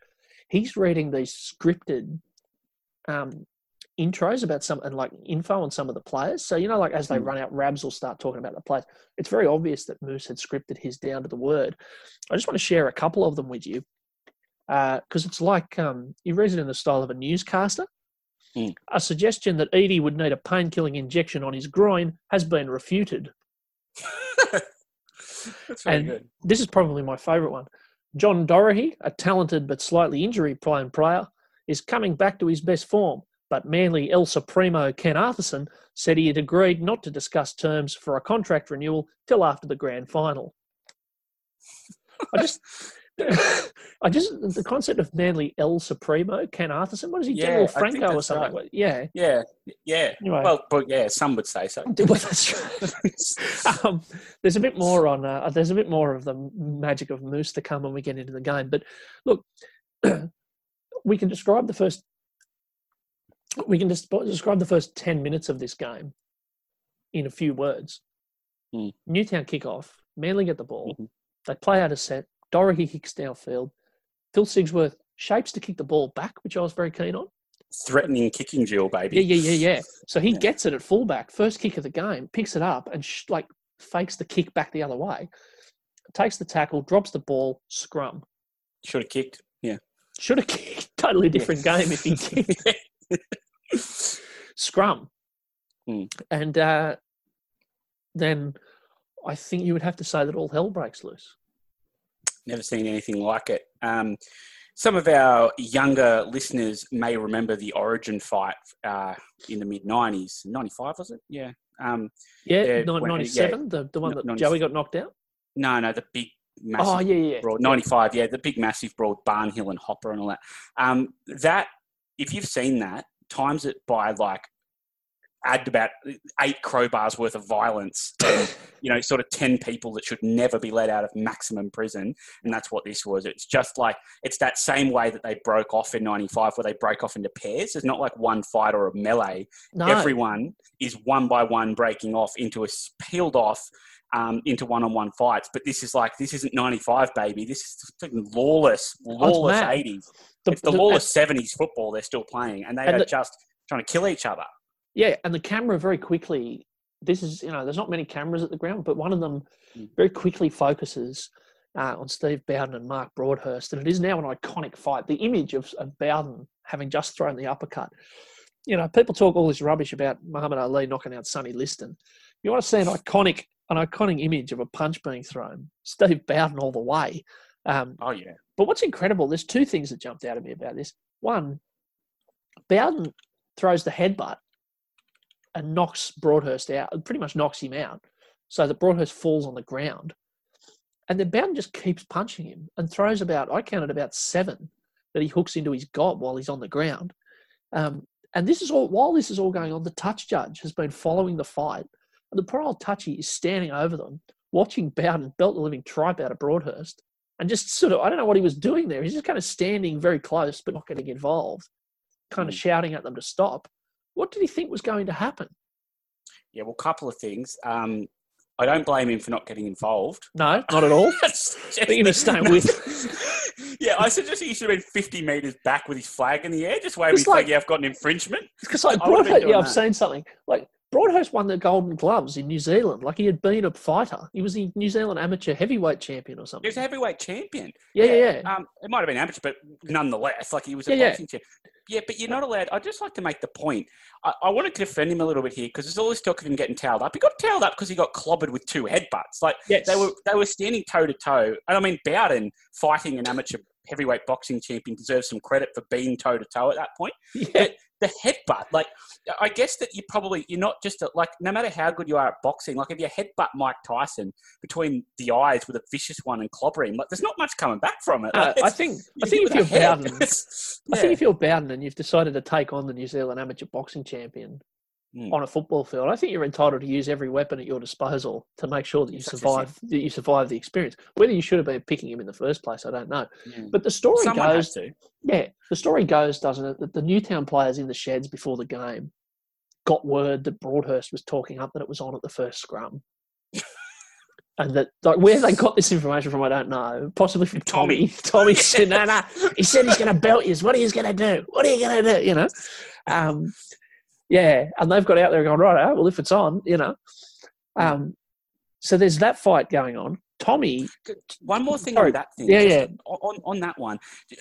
he's reading these scripted um, intros about some and like info on some of the players. So you know, like as they Mm. run out, Rabs will start talking about the players. It's very obvious that Moose had scripted his down to the word. I just want to share a couple of them with you because it's like um, he reads it in the style of a newscaster. Mm. A suggestion that Eadie would need a pain-killing injection on his groin has been refuted. That's very and- good. This is probably my favourite one. John Dorahy, a talented but slightly injury-prone player, is coming back to his best form. But Manly El Supremo Ken Arthurson said he had agreed not to discuss terms for a contract renewal till after the grand final. I just, I just the concept of Manly El Supremo Ken Arthurson. What is he, Yeah, General Franco or something? right. Yeah. Yeah, yeah. Anyway. Well, but yeah, some would say so. Well, that's right. um, there's a bit more on. Uh, there's a bit more of the magic of Moose to come when we get into the game. But look, we can describe the first. We can just describe the first ten minutes of this game in a few words. Hmm. Newtown kick off. Manly get the ball. Mhm. They play out a set. Dorahy kicks downfield. Phil Sigsworth shapes to kick the ball back, which I was very keen on. Threatening kicking duel, baby. Yeah, yeah, yeah, yeah. So he Yeah. gets it at fullback, first kick of the game, picks it up and sh- like fakes the kick back the other way, takes the tackle, drops the ball, scrum. Should have kicked. Yeah. Should have kicked. Totally different game if he kicked. scrum. Hmm. And uh, then I think you would have to say that all hell breaks loose. Never seen anything like it. Um, some of our younger listeners may remember the Origin fight uh, in the mid '90s. '95 was it? Yeah. Um, Yeah, Yeah, when- 97, the, the one that 90 Joey got knocked out. no, no, the big, massive Oh, yeah, yeah, yeah. broad, 95, yeah, the big, massive, broad Barnhill and Hopper and all that. Um, that, if you've seen that, times it by like, add about eight crowbars worth of violence and, you know, sort of 10 people that should never be let out of maximum prison. And that's what this was. It's just like, it's that same way that they broke off in 95, where they break off into pairs. It's not like one fight or a melee No. everyone is one by one breaking off into a peeled off um, into one-on-one fights. But this is like this isn't '95, baby. This is lawless, lawless mad. '80s. The- it's the, the- lawless '70s football they're still playing, and they And are the- just trying to kill each other. Yeah, and the camera very quickly. This is you know, there's not many cameras at the ground, but one of them Mm. very quickly focuses uh, on Steve Bowden and Mark Broadhurst, and it is now an iconic fight. The image of, of Bowden having just thrown the uppercut. You know, people talk all this rubbish about Muhammad Ali knocking out Sonny Liston. You want to see an iconic, an iconic image of a punch being thrown. Steve Bowden all the way. Um, Oh yeah, but what's incredible, there's two things that jumped out at me about this. One, Bowden throws the headbutt and knocks Broadhurst out, pretty much knocks him out, so that Broadhurst falls on the ground. And then Bowden just keeps punching him and throws about, I counted about seven that he hooks into his gob while he's on the ground. Um, and this is all, while this is all going on, the touch judge has been following the fight. And the poor old touchy is standing over them, watching Bowden belt the living tripe out of Broadhurst and just sort of I don't know what he was doing there. He's just kind of standing very close but not getting involved, kind of Mm. shouting at them to stop. What did he think was going to happen? yeah. Well, a couple of things. Um, I don't blame him for not getting involved. No, not at all. You just- staying with. yeah, I suggest he should have been 50 metres back with his flag in the air, just waving his flag. like- Yeah, I've got an infringement. Because like I Broadhurst, yeah, I've seen something like Broadhurst won the Golden Gloves in New Zealand. Like he had been a fighter. He was the New Zealand amateur heavyweight champion or something. He was a heavyweight champion. Yeah, yeah, yeah. Um, it might have been amateur, but nonetheless, like he was a Yeah, yeah. boxing champ. Yeah, but you're not allowed. I'd just like to make the point. I, I want to defend him a little bit here because there's all this talk of him getting tailed up. He got tailed up because he got clobbered with two headbutts. Like Yes. they were they were standing toe to toe. And I mean, Bowden fighting an amateur heavyweight boxing champion deserves some credit for being toe to toe at that point. yeah. The headbutt, like I guess that you probably you're not just a, like no matter how good you are at boxing, like if you headbutt Mike Tyson between the eyes with a vicious one and clobber him, like there's not much coming back from it. Uh, I think I think if you're. Bowden, It's- I yeah. think if you're Bowden and you've decided to take on the New Zealand amateur boxing champion Mm. on a football field, I think you're entitled to use every weapon at your disposal to make sure that you survive that you survive the experience. Whether you should have been picking him in the first place, I don't know. Yeah. But the story Someone goes, yeah, the story goes, doesn't it, that the Newtown players in the sheds before the game got word that Broadhurst was talking up that it was on at the first scrum. And that, like, where they got this information from, I don't know. Possibly from Tommy. Tommy said, "No, no." He said he's going to belt you. What are you going to do? What are you going to do? You know, um, yeah. And they've got out there going, right, oh, well, if it's on, you know. Um, so there's that fight going on. Tommy, One more thing Sorry. on that thing. Yeah, yeah. On, on that one,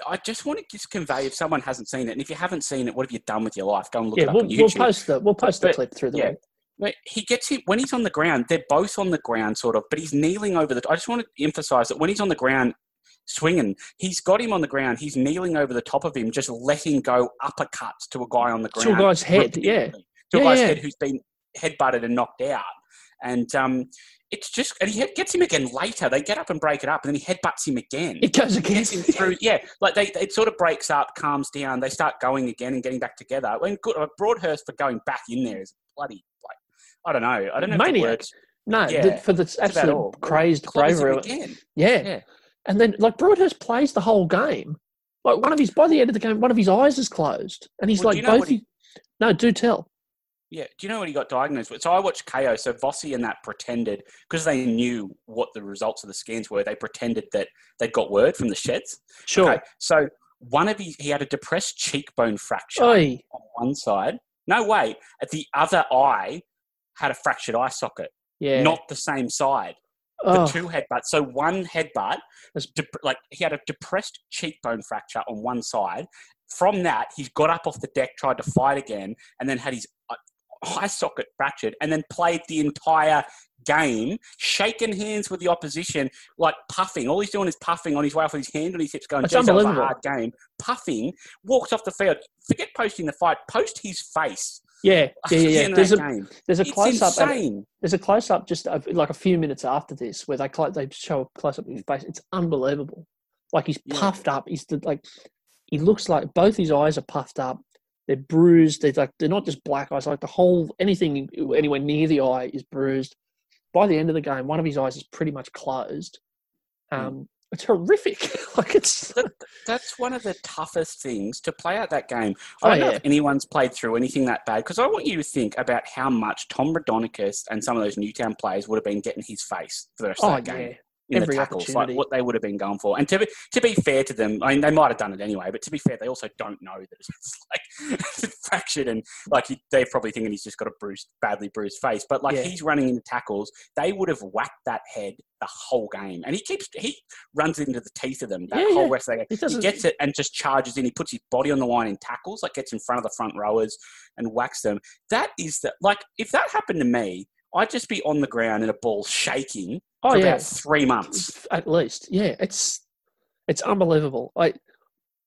I just want to just convey if someone hasn't seen it, and if you haven't seen it, what have you done with your life? Go and look yeah, it up we'll, on we'll post the we'll post the clip through the yeah. week. But he gets him when he's on the ground. They're both on the ground, sort of, but he's kneeling over the. I just want to emphasize that when he's on the ground swinging, he's got him on the ground. He's kneeling over the top of him, just letting go uppercuts to a guy on the ground. To a guy's head, yeah. to a Yeah, guy's yeah. head who's been headbutted and knocked out. And um, it's just, and he gets him again later. They get up and break it up, and then he headbutts him again. It goes gets him through. Yeah, like they, it sort of breaks up, calms down. They start going again and getting back together. When good, uh, Broadhurst for going back in there is bloody like I don't know. I don't know. Maniac. No, Yeah, the, for the absolute crazed bravery. again. Yeah. Yeah. And then, like, Broadhurst plays the whole game. Like, one of his, by the end of the game, one of his eyes is closed. And he's Well, like, you know both. he- no, do tell. Yeah. Do you know what he got diagnosed with? So I watched Kayo. So Vossi and that pretended because they knew what the results of the scans were. They pretended that they'd got word from the sheds. Sure. Okay. So one of his, he had a depressed cheekbone fracture. Oi. on one side. No, wait. At the other eye had a fractured eye socket, Yeah. not the same side. The oh, two headbutts. So one headbutt, dep- like he had a depressed cheekbone fracture on one side. From that, he's got up off the deck, tried to fight again, and then had his uh, eye socket fractured, and then played the entire game, shaking hands with the opposition, like puffing. All he's doing is puffing on his way off with his hand on his hips, going, That's "Geez, that was a hard game." Puffing, walks off the field. Forget posting the fight. Post his face. Yeah. Yeah, yeah, yeah. There's a, there's a close up. There's a close up just like a few minutes after this where they they show a close up of his face. It's unbelievable. Like he's Yeah. puffed up. He's the, like he looks like both his eyes are puffed up. They're bruised. They're like they're not just black eyes. Like the whole anything anywhere near the eye is bruised. By the end of the game, one of his eyes is pretty much closed. Mm. It's horrific. like it's That's one of the toughest things to play out that game. Oh, I don't know if anyone's played through anything that bad because I want you to think about how much Tom Raudonikis and some of those Newtown players would have been getting his face for the rest oh of that game. yeah, in every the tackles, like what they would have been going for. And to be, to be fair to them, I mean, they might have done it anyway, but to be fair, they also don't know that it's like fractured and like he, they're probably thinking he's just got a bruised, badly bruised face. But like Yeah. he's running into tackles, they would have whacked that head the whole game. And he keeps, he runs into the teeth of them that Yeah, whole yeah. rest of the game. He He, gets it and just charges in. He puts his body on the line in tackles, like gets in front of the front rowers and whacks them. That is the, like, if that happened to me, I'd just be on the ground in a ball shaking oh for yeah, about three months. at least. Yeah, it's it's unbelievable. I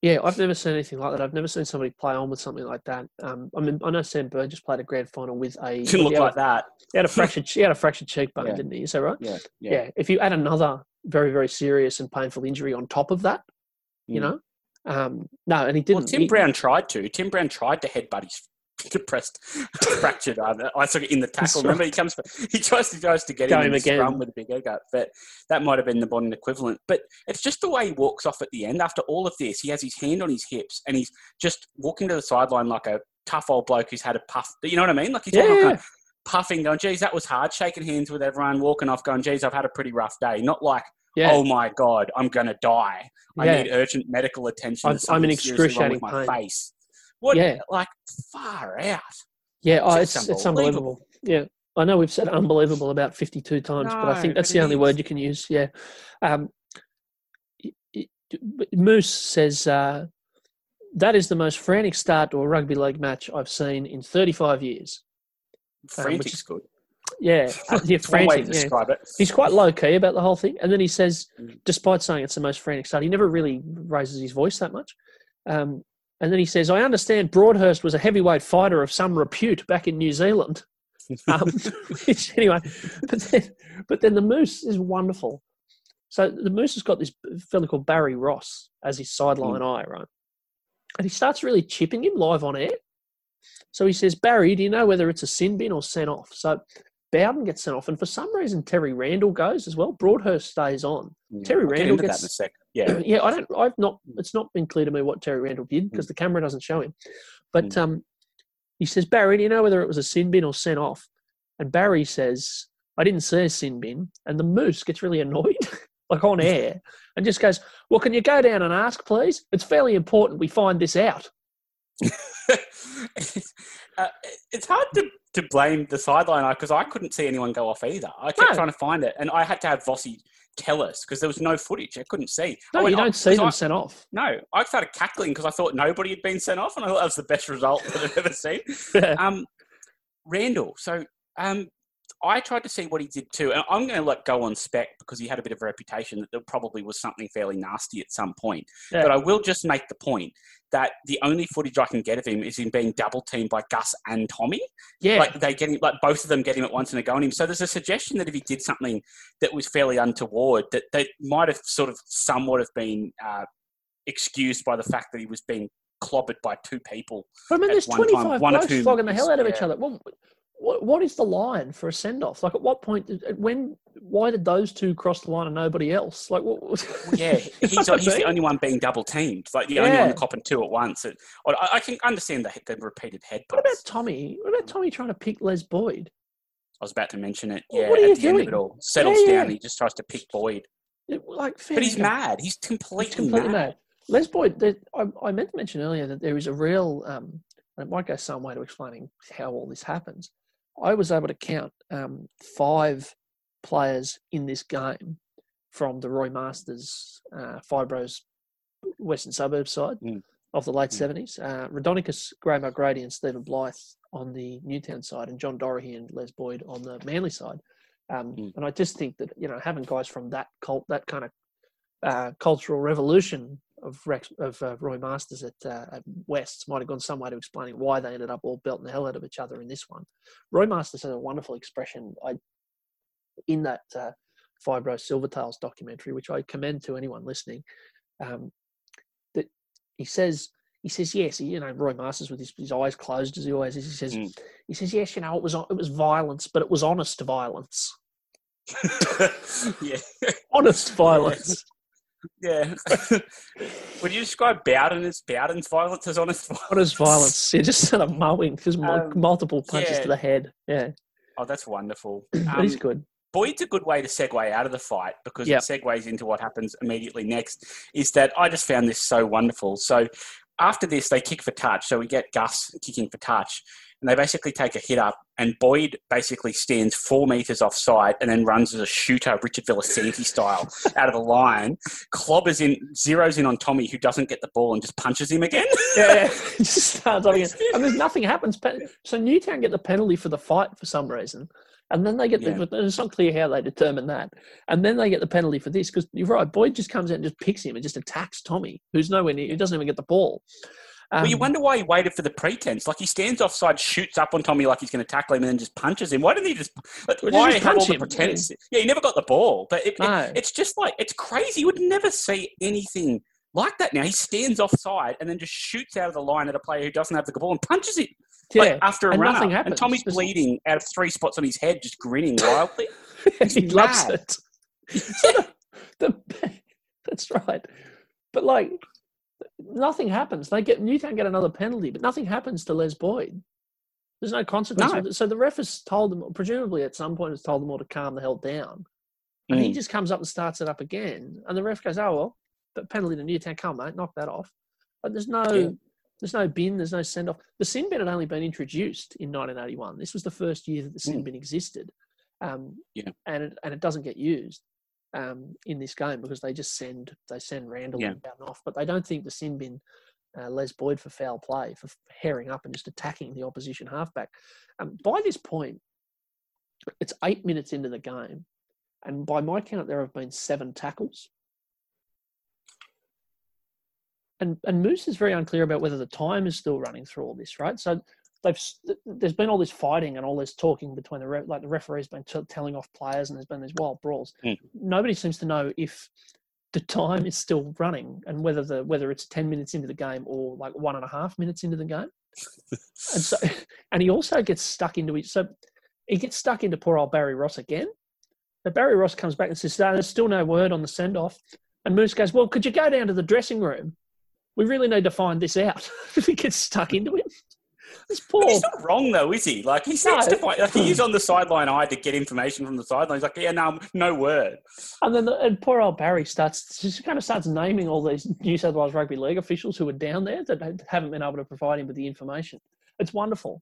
yeah, I've never seen anything like that. I've never seen somebody play on with something like that. Um, I mean, I know Sam Bird just played a grand final with a Didn't look had a- like that. He had a fractured. He had a fractured cheekbone, Yeah. didn't he? Is that right? Yeah, Yeah. If you add another very very serious and painful injury on top of that, you Mm. know, um, no, and he didn't. Well, Tim he- Brown tried to. Tim Brown tried to headbutt his depressed, fractured. I saw it in the tackle. That's Remember, he comes, he tries to tries to get Go him, him again. with a big egg up, but that might have been the modern equivalent. But it's just the way he walks off at the end. After all of this, he has his hand on his hips and he's just walking to the sideline like a tough old bloke who's had a puff. You know what I mean? Like he's Yeah, kind of puffing, going, "Geez, that was hard." Shaking hands with everyone, walking off, going, "Geez, I've had a pretty rough day." Not like, yeah. "Oh my god, I'm gonna die." I Yeah. need urgent medical attention. I'm- I'm in something wrong with excruciating my pain. face. What? Yeah. Like far out. Yeah, oh, It's it's it's unbelievable. Yeah, I know we've said unbelievable about fifty-two times, but I think that's the only is. word you can use. Yeah, um, Moose says uh, that is the most frantic start to a rugby league match I've seen in thirty-five years. Um, which is- good. Yeah, uh, yeah, It's one way frantic. to Yeah. it. He's quite low key about the whole thing, and then he says, Mm. despite saying it's the most frantic start, he never really raises his voice that much. Um, and then he says, "I understand Broadhurst was a heavyweight fighter of some repute back in New Zealand." Um, which, anyway, but then, but then the Moose is wonderful. So the Moose has got this fellow called Barry Ross as his sideline eye, right? And he starts really chipping him live on air. So he says, Barry, do you know whether it's a sin bin or sent off? So Bowden gets sent off, and for some reason Terry Randall goes as well. Broadhurst stays on. Terry I'll get Randall that gets- in a sec. Yeah. yeah, I don't. I've not. It's not been clear to me what Terry Randall did because the camera doesn't show him. But Mm. um, he says, Barry, do you know whether it was a sin bin or sent off? And Barry says, I didn't see a sin bin. And the moose gets really annoyed, like on air, and just goes, Well, can you go down and ask, please? It's fairly important we find this out. uh, it's hard to, to blame the sideline because I couldn't see anyone go off either. I kept No. trying to find it, and I had to have Vossi tell us because there was no footage. I couldn't see. No, went, you "Oh," don't see 'cause them I- sent off. no, I started cackling because I thought nobody had been sent off, and I thought that was the best result that I've ever seen. Um, Randall. So um, I tried to see what he did too, and I'm going to let go on spec because he had a bit of a reputation that there probably was something fairly nasty at some point. Yeah. But I will just make the point that the only footage I can get of him is him being double teamed by Gus and Tommy. yeah, Like they get him, like both of them get him at once and they go on him. So there's a suggestion that if he did something that was fairly untoward, that they might have sort of somewhat have been uh, excused by the fact that he was being clobbered by two people. I mean, there's one time, 25 one of blokes flogging the hell out of each other. What, what, what is the line for a send off? Like, at what point, did, when, why did those two cross the line and nobody else? Like, what, Well, yeah, he's, he's the only one being double teamed. Like the only one Yeah. copping two at once. It, I, I can understand the, the repeated head. What about Tommy? What about Tommy trying to pick Les Boyd? I was about to mention it. Yeah, what are you at the end of it all, settles Yeah, down. yeah. He just tries to pick Boyd, It, like, but he's mad. He's completely, He's completely mad. mad. Les Boyd, there, I, I meant to mention earlier that there is a real, um, and it might go some way to explaining how all this happens. I was able to count um, five players in this game from the Roy Masters uh, Fibros Western Suburbs side Mm. of the late Mm. 70s. Uh, Raudonikis, Graham O'Grady, and Stephen Blythe on the Newtown side, and John Dorahy and Les Boyd on the Manly side. Um, Mm. And I just think that you know having guys from that cult, that kind of uh, cultural revolution of Rex, of uh, Roy Masters at, uh, at Wests might have gone some way to explaining why they ended up all belting the hell out of each other in this one. Roy Masters has a wonderful expression I, in that uh, Fibro Silvertails documentary, which I commend to anyone listening. Um, that he says he says yes, you know Roy Masters with his, his eyes closed as he always is. He says Mm. he says yes, you know it was it was violence, but it was honest violence, yeah. honest violence. Yeah. Would you describe Bowden as Bowden's violence as honest violence? Is violence? Yeah, just sort of mowing, just Um, multiple punches yeah. to the head. Yeah, Oh, that's wonderful. that Um, is good. Boyd's a good way to segue out of the fight because Yep. it segues into what happens immediately next. Is that I just found this so wonderful. So after this, they kick for touch. So we get Gus kicking for touch, and they basically take a hit up, and Boyd basically stands four meters offside and then runs as a shooter, Richard Villasanti style, out of the line, clobbers in, zeroes in on Tommy, who doesn't get the ball and just punches him again. Yeah, yeah. Just starts up again. And there's nothing happens. Pe- So Newtown get the penalty for the fight for some reason. And then they get Yeah. the, it's not clear how they determine that. And then they get the penalty for this because you're right. Boyd just comes out and just picks him and just attacks Tommy, who's nowhere near, he doesn't even get the ball. Well, you Um, wonder why he waited for the pretense. Like he stands offside, shoots up on Tommy like he's going to tackle him, and then just punches him. Why didn't he just? Like, why just have all the him, pretense? Yeah. he never got the ball. But it, it- it's just like it's crazy. You would never see anything like that now. He stands offside and then just shoots out of the line at a player who doesn't have the ball and punches it. yeah. Like after a and run nothing And. Tommy's Just- bleeding out of three spots on his head, just grinning wildly. he loves it. So the, the, that's right. But like, nothing happens. They get Newtown get another penalty, but nothing happens to Les Boyd. There's no consequence. No. So the ref has told them, presumably at some point, has told them all to calm the hell down. And he Mm. just comes up and starts it up again. And the ref goes, "Oh well, but penalty to Newtown, come mate, knock that off." But there's no, Yeah. there's no bin, there's no send off. The sin bin had only been introduced in 1981. This was the first year that the sin Mm. bin existed, um, Yeah. and it, and it doesn't get used um, in this game because they just send they send Randall Yeah. and off. But they don't think the sin bin uh, Les Boyd for foul play for herring up and just attacking the opposition halfback. Um, by this point, it's eight minutes into the game, and by my count, there have been seven tackles. And and Moose is very unclear about whether the time is still running through all this, right? So they've there's been all this fighting and all this talking between the re- like the referee's been t- telling off players, and there's been these wild brawls. Mm. Nobody seems to know if the time is still running and whether the whether it's ten minutes into the game or like one and a half minutes into the game. and so and he also gets stuck into it. So he gets stuck into poor old Barry Ross again. But Barry Ross comes back and says, "No, "There's still no word on the send off." And Moose goes, "Well, could you go down to the dressing room? We really need to find this out." he gets stuck into it. This poor. He's not wrong though, is he? Like he seems No. to find, like he is on the sideline eye to get information from the sideline. He's like, yeah, no, no word. And then the, and poor old Barry starts just kind of starts naming all these New South Wales rugby league officials who are down there that haven't been able to provide him with the information. It's wonderful.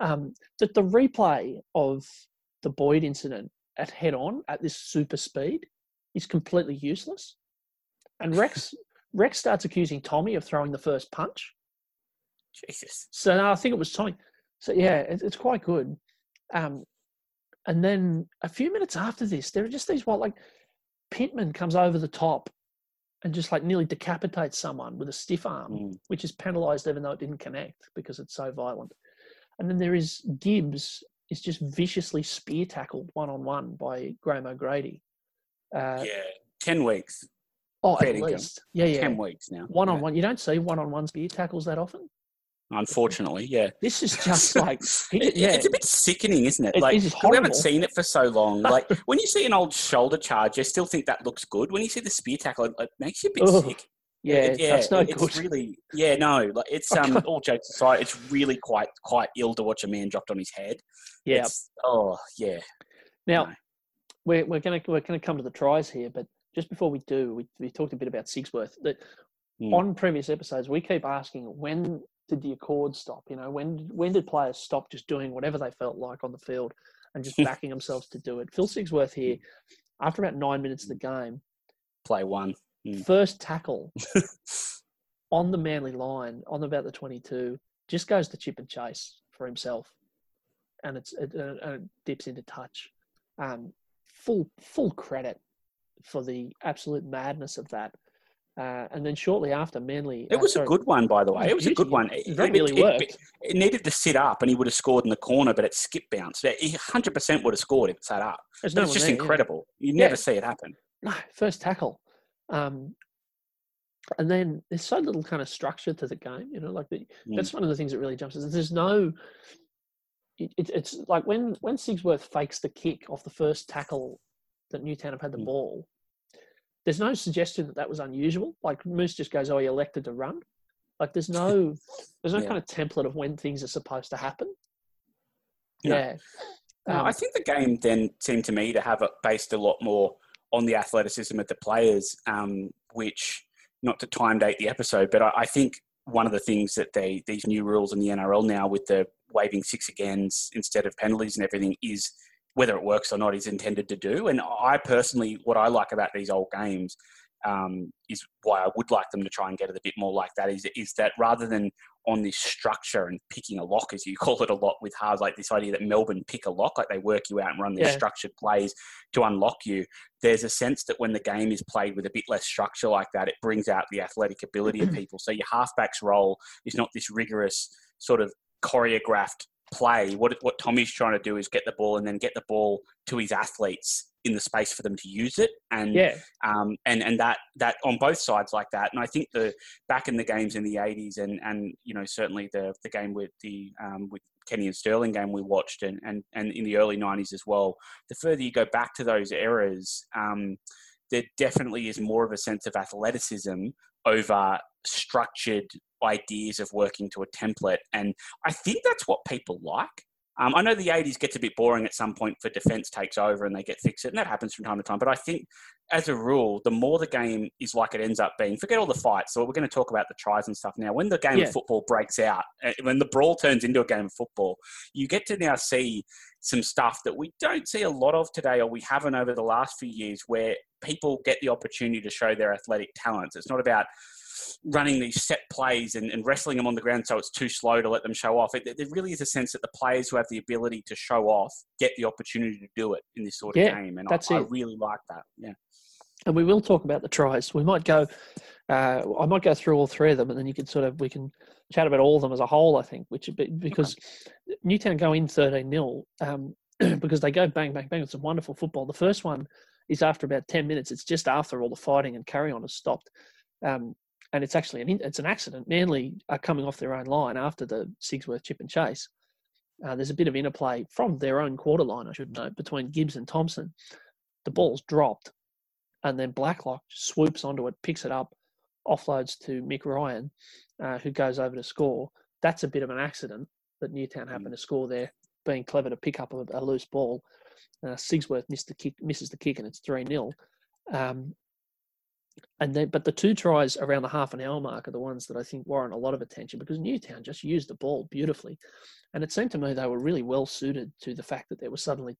Um, that the replay of the Boyd incident at head on at this super speed is completely useless. And Rex Rex starts accusing Tommy of throwing the first punch. Jesus. So no, I think it was Tommy. So yeah, it, it's quite good. Um, and then a few minutes after this, there are just these what like Pittman comes over the top and just like nearly decapitates someone with a stiff arm, Mm. which is penalised even though it didn't connect because it's so violent. And then there is Gibbs is just viciously spear tackled one on one by Graham O'Grady. Uh, yeah, ten weeks. oh, fair at least, yeah, yeah, Ten weeks now. One on one. You don't see one on one spear tackles that often. Unfortunately, yeah. This is just like It- yeah, It's a bit sickening, isn't it? It like is, it's we haven't seen it for so long. Like when you see an old shoulder charge, you still think that looks good. When you see the spear tackle, it, it makes you a bit Ugh. sick. yeah, It- yeah, that's no it- good. it's really yeah, no. Like it's um all jokes aside, it's really quite quite ill to watch a man dropped on his head. yeah. It's, oh yeah. Now no. we're we're gonna we're gonna come to the tries here, but just before we do, we, we talked a bit about Sigsworth. That Mm. on previous episodes, we keep asking when did the accord stop? You know, when when did players stop just doing whatever they felt like on the field and just backing themselves to do it? Phil Sigsworth here, after about nine minutes of the game, Play one. Mm. first tackle on the Manly line on about the twenty-two, just goes to chip and chase for himself, and it's it, uh, and it dips into touch. Um, full full credit for the absolute madness of that. Uh, and then shortly after, Manly. It uh, was a good one, by the way. It was a good one. It It- nearly it- worked. It, it needed to sit up, and he would have scored in the corner, but it skip bounced. He hundred percent would have scored if it sat up. There's no it's just there, yeah. incredible. You Yeah. never see it happen. No, first tackle. Um, and then there's so little kind of structure to the game, you know, like the, Mm. that's one of the things that really jumps. Is there's no, it, it, it's like when when Sigsworth fakes the kick off the first tackle that Newtown have had the Mm. ball. There's no suggestion that that was unusual. Like Moose just goes, "Oh, he elected to run." Like there's no there's no Yeah. kind of template of when things are supposed to happen. No. Yeah. No, Um, I think the game then seemed to me to have it based a lot more on the athleticism of the players, um, which not to time date the episode, but I, I think one of the things that they these new rules in the NRL now with the waving six agains instead of penalties and everything is whether it works or not is intended to do. And I personally, what I like about these old games um, is why I would like them to try and get it a bit more like that. Is is that rather than on this structure and picking a lock, as you call it a lot with halves, like this idea that Melbourne pick a lock, like they work you out and run these Yeah. structured plays to unlock you. There's a sense that when the game is played with a bit less structure like that, it brings out the athletic ability of people. So your halfback's role is not this rigorous sort of choreographed play. What what Tommy's trying to do is get the ball and then get the ball to his athletes in the space for them to use it. And yeah. um, and and that that on both sides like that. And I think the back in the games in the '80s, and and you know certainly the the game with the um, with Kenny and Sterling game we watched, and and and in the early '90s as well. The further you go back to those eras, um, there definitely is more of a sense of athleticism over structured ideas of working to a template, and I think that's what people like. Um, I know the 80s gets a bit boring at some point for defense takes over and they get fixed, and that happens from time to time. But I think, as a rule, the more the game is like it ends up being, forget all the fights. So we're going to talk about the tries and stuff now. When the game Yeah. of football breaks out, uh, when the brawl turns into a game of football, you get to now see some stuff that we don't see a lot of today, or we haven't over the last few years, where people get the opportunity to show their athletic talents. It's not about running these set plays and, and wrestling them on the ground so it's too slow to let them show off. It, there really is a sense that the players who have the ability to show off get the opportunity to do it in this sort of Yeah, game. And I, I really like that. Yeah. and we will talk about the tries. We might go, uh, I might go through all three of them, and then you can sort of we can chat about all of them as a whole. I think, which would be- because Newtown go in thirteen 0 um, because they go bang bang bang with some wonderful football. The first one is after about ten minutes. It's just after all the fighting and carry on has stopped, um, and it's actually an it's an accident. Manly are coming off their own line after the Sigsworth chip and chase. Uh, there's a bit of interplay from their own quarter line, I should note, between Gibbs and Thompson. The ball's dropped and then Blacklock swoops onto it, picks it up, offloads to Mick Ryan, uh, who goes over to score. That's a bit of an accident that Newtown happened to score there, being clever to pick up a, a loose ball. Uh, Sigsworth missed the kick, misses the kick, and it's three 0 um, and then, but the two tries around the half an hour mark are the ones that I think warrant a lot of attention because Newtown just used the ball beautifully, and it seemed to me they were really well suited to the fact that there was suddenly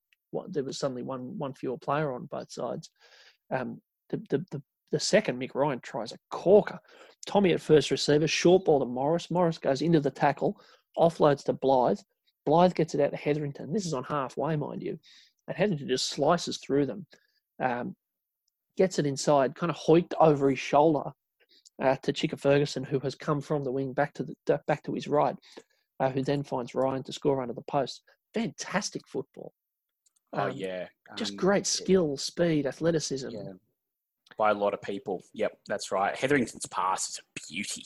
there was suddenly one one fewer player on both sides. Um, the, the, the, the second Mick Ryan tries a corker. Tommy at first receiver, short ball to Morris. Morris goes into the tackle, offloads to Blythe. Blythe gets it out to Hetherington. This is on halfway, mind you. And Hetherington just slices through them, um, gets it inside, kind of hoiked over his shoulder uh, to Chicka Ferguson, who has come from the wing back to the back to his right, uh, who then finds Ryan to score under the post. Fantastic football. Oh, Um, yeah. Just Um, great yeah. skill, speed, athleticism. Yeah. By a lot of people. Yep, that's right. Hetherington's pass is a beauty.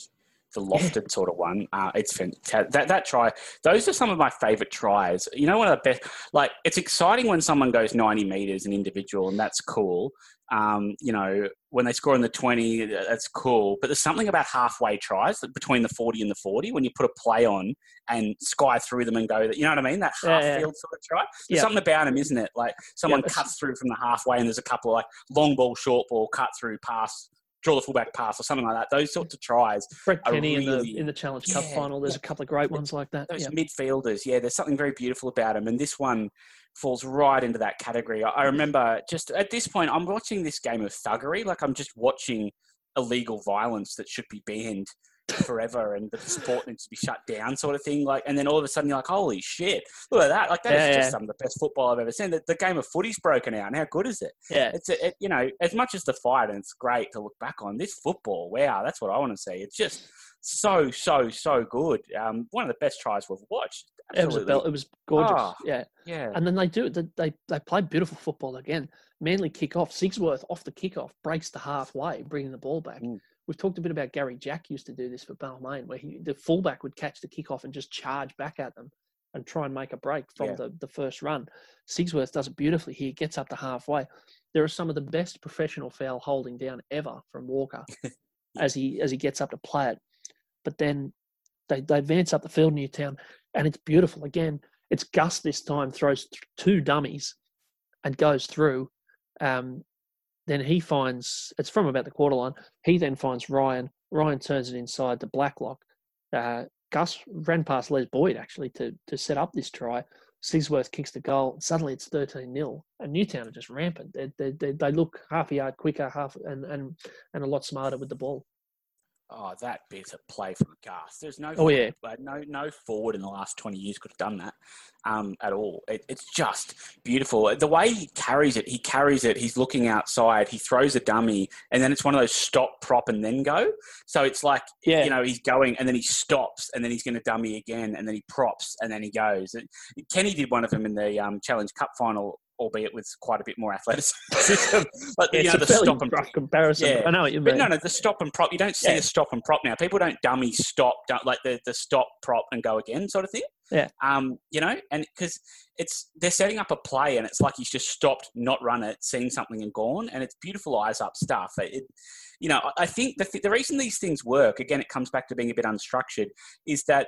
The lofted sort of one. Uh, it's fantastic. That, that try, those are some of my favourite tries. You know, one of the best, like, it's exciting when someone goes 90 metres an individual, and that's cool. Um, you know, when they score in the 20, that's cool. But there's something about halfway tries between the 40 and the 40 when you put a play on and sky through them and go, you know what I mean? That half yeah. field sort of try. There's Yeah. something about them, isn't it? Like someone cuts through from the halfway and there's a couple of like long ball, short ball, cut through, pass, draw the fullback pass or something like that. Those sorts of tries. Brett Kenny in the in the Challenge Cup Yeah, final. There's a couple of great ones like that. Those Yeah. midfielders, yeah, there's something very beautiful about them. And this one falls right into that category. I I remember just at this point, I'm watching this game of thuggery. Like I'm just watching illegal violence that should be banned forever and the sport needs to be shut down sort of thing like and then all of a sudden you're like holy shit look at that like that is Yeah, just yeah. some of the best football i've ever seen the, the game of footy's broken out and how good is it Yeah. it's a, it, you know as much as the fight and it's great to look back on this football wow that's what i want to see it's just so so so good um one of the best tries we've watched It was a Absolutely. bell, it was gorgeous. Ah. yeah. yeah And then they do they, they they play beautiful football again. Manly kick off. Sigsworth off the kickoff breaks the halfway, bringing the ball back. Mm. We've talked a bit about Garry Jack used to do this for Balmain, where he the fullback would catch the kickoff and just charge back at them and try and make a break from Yeah. the, the first run. Sigsworth does it beautifully here, gets up to halfway. there are some of the best professional foul holding down ever from Walker as he as he gets up to play it. But then they, they advance up the field Newtown, and it's beautiful. Again, it's Gus this time throws th- two dummies and goes through. Um, then he finds it's from about the quarter line. He then finds Ryan. Ryan turns it inside to Blacklock. Uh, Gus ran past Les Boyd actually to to set up this try. Sigsworth kicks the goal. Suddenly it's 13 0. And Newtown are just rampant. They, they, they, they look half a yard quicker, half and, and, and a lot smarter with the ball. Oh, that bit of play from Gus. There's no, Oh, yeah. no, no forward in the last 20 years could have done that um, at all. It, it's just beautiful. The way he carries it, he carries it. He's looking outside. He throws a dummy, and then it's one of those stop, prop, and then go. So it's like Yeah. you know he's going, and then he stops, and then he's going to dummy again, and then he props, and then he goes. Kenny did one of them in the um, Challenge Cup final, albeit with quite a bit more athleticism. but Yeah, you it's know a the stop and rough comparison. Yeah. I know what you but mean. no, no, the stop and prop. You don't see Yeah. a stop and prop now. People don't dummy stop, don't, like the, the stop prop and go again sort of thing. Yeah. Um, you know, and because it's they're setting up a play and it's like he's just stopped, not run it, seen something and gone, and it's beautiful eyes up stuff. It, you know, I- I think the th- the reason these things work again, it comes back to being a bit unstructured, is that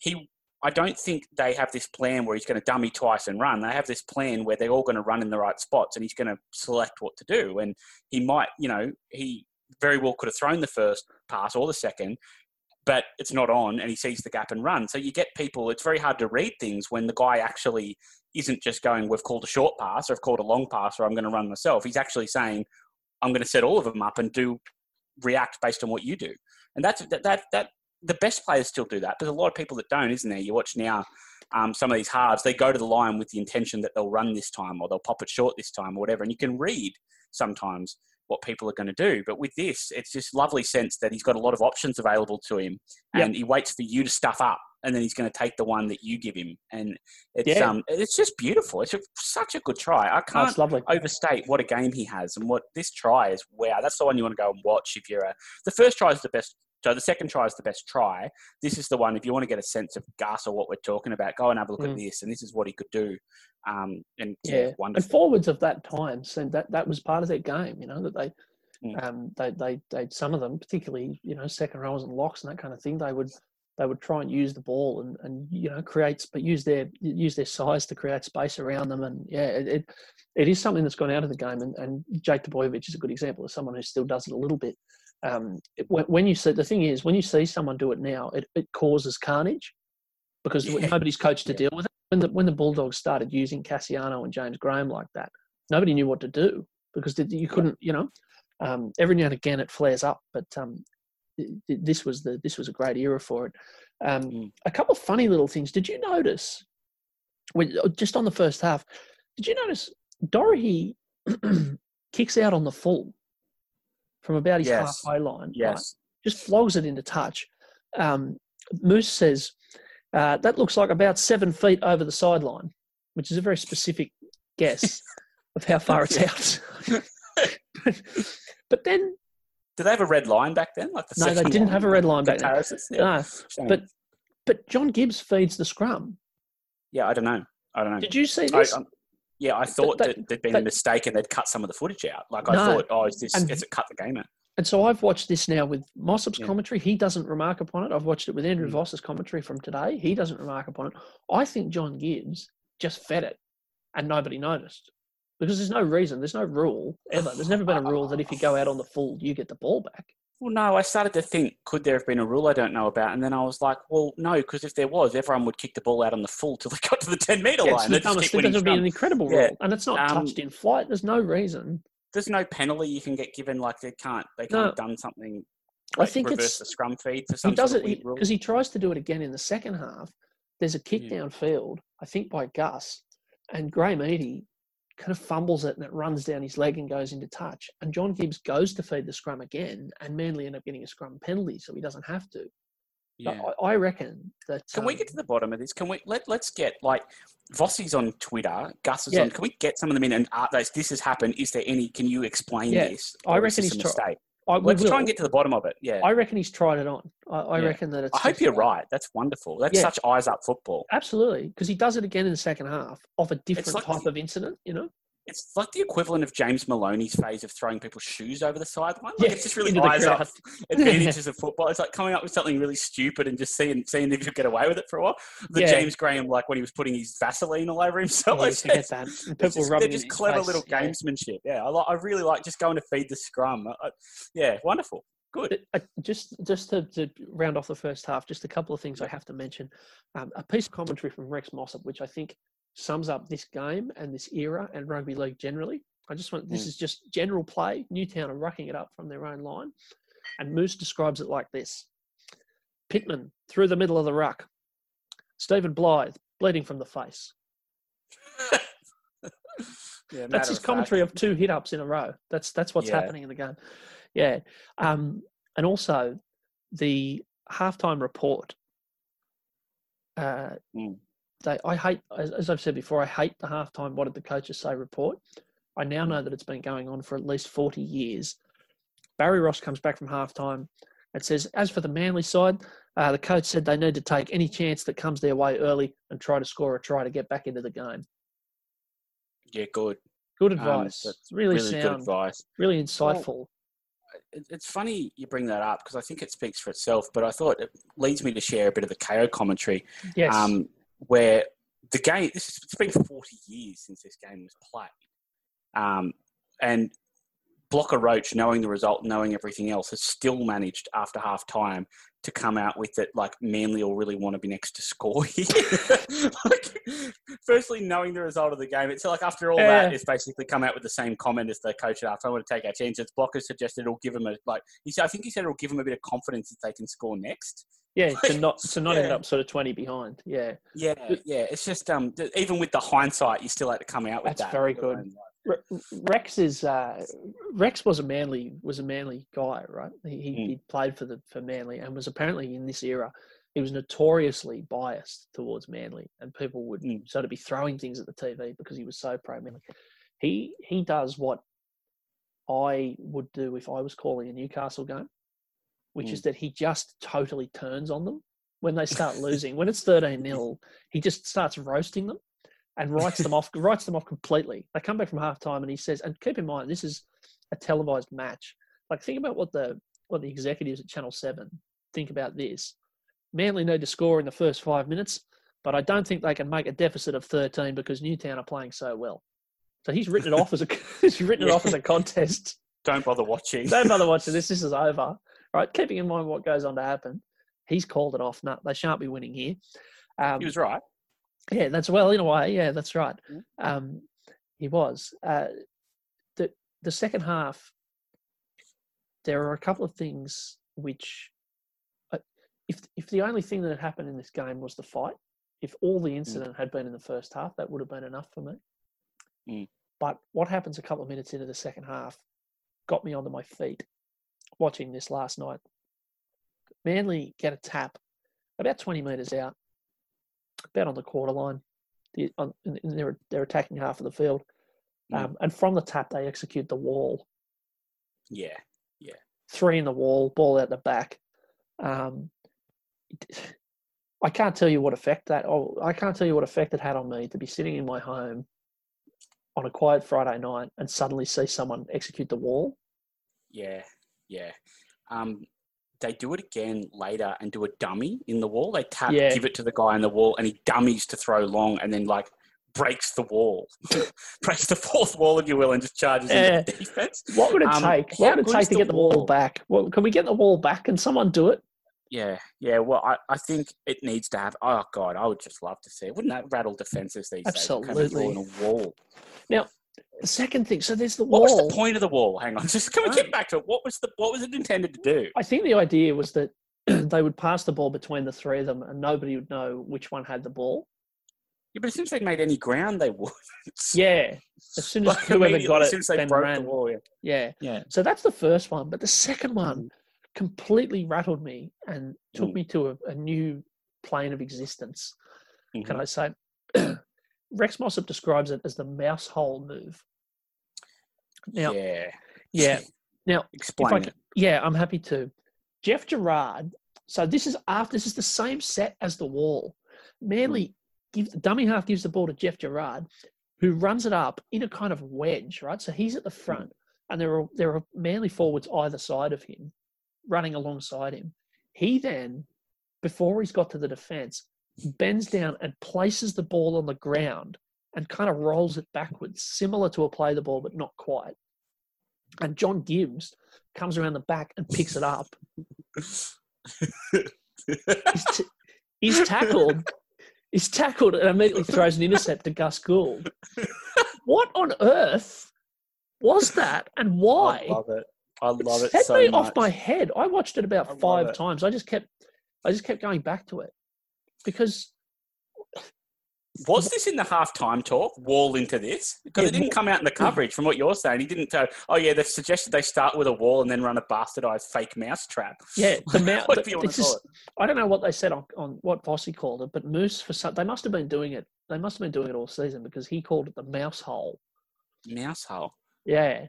he. I don't think they have this plan where he's going to dummy twice and run. They have this plan where they're all going to run in the right spots, and he's going to select what to do. And he might, you know, he very well could have thrown the first pass or the second, but it's not on and he sees the gap and run. So you get people, it's very hard to read things when the guy actually isn't just going, we've called a short pass or I've called a long pass or I'm going to run myself. He's actually saying, I'm going to set all of them up and do react based on what you do. And that's that, that, that the best players still do that. There's a lot of people that don't, isn't there? You watch now um, some of these halves, they go to the line with the intention that they'll run this time or they'll pop it short this time or whatever. And you can read sometimes what people are going to do. But with this, it's just lovely sense that he's got a lot of options available to him Yep. and he waits for you to stuff up and then he's going to take the one that you give him. And it's, Yeah. um, it's just beautiful. It's a, such a good try. I can't overstate what a game he has and what this try is. Wow, that's the one you want to go and watch if you're a. The first try is the best. So the second try is the best try. This is the one if you want to get a sense of Gus or what we're talking about. Go and have a look at Mm. this, and this is what he could do. Um, and yeah, Yeah, and forwards of that time, so that that was part of their game. You know that they, Mm. um, they they they some of them, particularly you know second rows and locks and that kind of thing, they would they would try and use the ball and and you know create, but use their use their size to create space around them. And yeah, it it, it is something that's gone out of the game. And, and Jake Trbojevic is a good example of someone who still does it a little bit. Um, when, you see the thing is when you see someone do it now, it, it causes carnage because Yeah. nobody's coached to Yeah. deal with it. When the when the Bulldogs started using Kasiano and James Graham like that, nobody knew what to do because you couldn't, you know. Um, every now and again it flares up, but um, th- th- this was the this was a great era for it. Um, Mm. A couple of funny little things. Did you notice when uh, just on the first half? Did you notice Dorahy kicks out on the full from about his Yes. halfway line? right? Just flogs it into touch. Um, Moose says uh, that looks like about seven feet over the sideline, which is a very specific guess of how far it's out. but, but then, Did they have a red line back then? Like the no, they didn't line? have a red line back then. Yeah. No, but but John Gibbs feeds the scrum. yeah, I don't know. I don't know. Did you see this? um, yeah, I thought that- that, there'd been a mistake and they'd cut some of the footage out. Like I No. thought, oh, is this? And- Is it cut the game out? And so I've watched this now with Mossop's Yeah. commentary. He doesn't remark upon it. I've watched it with Andrew Mm. Voss's commentary from today. He doesn't remark upon it. I think John Gibbs just fed it and nobody noticed. Because there's no reason, there's no rule ever. There's never been a rule that if you go out on the full, you get the ball back. Well, no, I started to think, could there have been a rule I don't know about? And then I was like, well, no, because if there was, everyone would kick the ball out on the full till they got to the 10 metre Yeah, line. it's They'd the just dumbest keep thing. winning That would be an incredible Yeah. rule. And it's not Um, touched in flight. There's no reason. There's no penalty you can get given. Like they can't, they can't have done something. I think reverse it's the scrum feed for some he does sort it of rule. because he tries to do it again in the second half. There's a kick Yeah. downfield, I think by Gus, and Graham Eadie kind of fumbles it and it runs down his leg and goes into touch. And John Gibbs goes to feed the scrum again, and Manly end up getting a scrum penalty, so he doesn't have to. But Yeah. I, I reckon that. Can we um, get to the bottom of this? Can we let let's get like Vossi's on Twitter, Gus is Yeah. on. Can we get some of them in and uh, those? this has happened? Is there any? Can you explain Yeah, this? I reckon he's try- mistake. I, Let's try and get to the bottom of it. Yeah, I reckon he's tried it on. I, I Yeah. reckon that it's. I hope you're right. That's wonderful. That's Yeah. such eyes up football. Absolutely, because he does it again in the second half of a different like type the- of incident. You know. It's like the equivalent of James Maloney's phase of throwing people's shoes over the sideline. Like Yeah, it's just really eyes up advantages of football. It's like coming up with something really stupid and just seeing seeing if you get away with it for a while. The Yeah. James Graham, like when he was putting his Vaseline all over himself. Yeah, It's- that. People just, they're just clever face, little gamesmanship. Yeah, I, I really like just going to feed the scrum. I, I- yeah, wonderful. Good. Uh, just just to, to round off the first half, just a couple of things I have to mention. Um, a piece of commentary from Rex Mossop, which I think sums up this game and this era and rugby league generally. I just want this Mm. is just general play. Newtown are rucking it up from their own line, and Moose describes it like this: Pittman through the middle of the ruck, Stephen Blythe bleeding from the face. Yeah, That's his commentary of two hit ups in a row. That's that's what's Yeah. happening in the game. Yeah, um, and also the halftime report. Uh, Mm. They, I hate, as, as I've said before, I hate the halftime. What did the coaches say? Report. I now know that it's been going on for at least forty years. Barry Ross comes back from halftime and says, "As for the Manly side, uh, the coach said they need to take any chance that comes their way early and try to score a try to get back into the game." Yeah, good. Good Um, advice. that's really, Really good sound. advice. Really insightful. it- it's funny you bring that up because I think it speaks for itself. But I thought it leads me to share a bit of the Kayo commentary, yes. um, where the game. This is, it's been forty years since this game was played, um, and Blocker Roach, knowing the result, knowing everything else, has still managed after half time to come out with it like Manly will really want to be next to score here. like, firstly, knowing the result of the game, it's like after all Yeah. that, it's basically come out with the same comment as the coach half. I want to take our chances. Blocker suggested it'll give him a like. He said, I think he said it'll give him a bit of confidence that they can score next. Yeah, to not to not end up sort of twenty behind. Yeah, Yeah, yeah. It's just um, even with the hindsight, you still had to come out with That's that. very good. Re- Rex is uh, Rex was a manly was a manly guy, right? He, he, Mm. he played for the for Manly and was apparently in this era. He was notoriously biased towards Manly, and people would Mm. sort of be throwing things at the TV because he was so pro Manly. He he does what I would do if I was calling a Newcastle game, which Mm. is that he just totally turns on them when they start losing. when it's thirteen 0 he just starts roasting them and writes them off writes them off completely. They come back from halftime and he says, and keep in mind this is a televised match. Like think about what the what the executives at Channel Seven think about this. Manly need to score in the first five minutes, but I don't think they can make a deficit of thirteen because Newtown are playing so well. So he's written it off as a he's written it off as a contest. Don't bother watching. Don't bother watching this. This is over. Right, keeping in mind what goes on to happen. He's called it off. No, they shan't be winning here. Um, he was right. Yeah, that's well in a way. Yeah, that's right. Mm. Um, he was. Uh, the the second half, there are a couple of things which, uh, if if the only thing that had happened in this game was the fight, if all Mm. the incident had been in the first half, that would have been enough for me. Mm. But what happens a couple of minutes into the second half got me onto my feet watching this last night. Manly get a tap about 20 metres out, about on the quarter line. The, on, in, their, their attacking half of the field. Mm. Um, and from the tap, they execute the wall. Yeah, yeah. Three in the wall, ball out the back. Um, I can't tell you what effect that. Oh, I can't tell you what effect it had on me to be sitting in my home on a quiet Friday night and suddenly see someone execute the wall. Yeah, yeah. Um, they do it again later and do a dummy in the wall. They tap, Yeah. give it to the guy in the wall, and he dummies to throw long, and then like breaks the wall, breaks the fourth wall, if you will, and just charges Yeah. into defense. What would it Um, take? What would it take to the get the wall wall? back? Well, can we get the wall back? Can someone do it? Yeah, yeah. Well, I, I think it needs to have. Oh God, I would just love to see it. Wouldn't that rattle defenses these days? Kind of Absolutely. drawing a wall. The second thing, so there's the What wall. was the point of the wall? Hang on, just can we get back to it? What was the what was it intended to do? I think the idea was that they would pass the ball between the three of them, and nobody would know which one had the ball. Yeah, but as soon as they made any ground, they would. Yeah, as soon as Like, whoever immediately, got as it, soon as they then broke ran. the wall. Yeah. Yeah, Yeah. so that's the first one. But the second one completely rattled me and took Mm. me to a, a new plane of existence. Mhm. Can I say? Rex Mossop describes it as the mouse hole move. Now, yeah. yeah. Now, Explain can, yeah, I'm happy to. Geoff Gerard. So this is after this is the same set as the wall. Hmm. Manly gives the dummy half gives the ball to Geoff Gerard. who runs it up in a kind of wedge, right? So he's at the hmm. front, and there are there are Manly forwards either side of him, running alongside him. He then, before he's got to the defence, bends down and places the ball on the ground and kind of rolls it backwards, similar to a play the ball, but not quite. And John Gibbs comes around the back and picks it up. He's, t- he's tackled. He's tackled and immediately throws an intercept to Gus Gould. What on earth was that, and why? I love it. I love it set so me much. off my head. I watched it about love five it. times. I just kept, I just kept going back to it because Was this in the halftime talk? Wall into this because it didn't come out in the coverage. From what you're saying, he didn't go. Oh yeah, they've suggested they start with a wall and then run a bastardized fake mouse trap. yeah, the mount. Whatever you want this to call is, I don't know what they said on, on what Vossi called it, but Moose for some, they must have been doing it. They must have been doing it all season because he called it the mouse hole. Mouse hole. Yeah.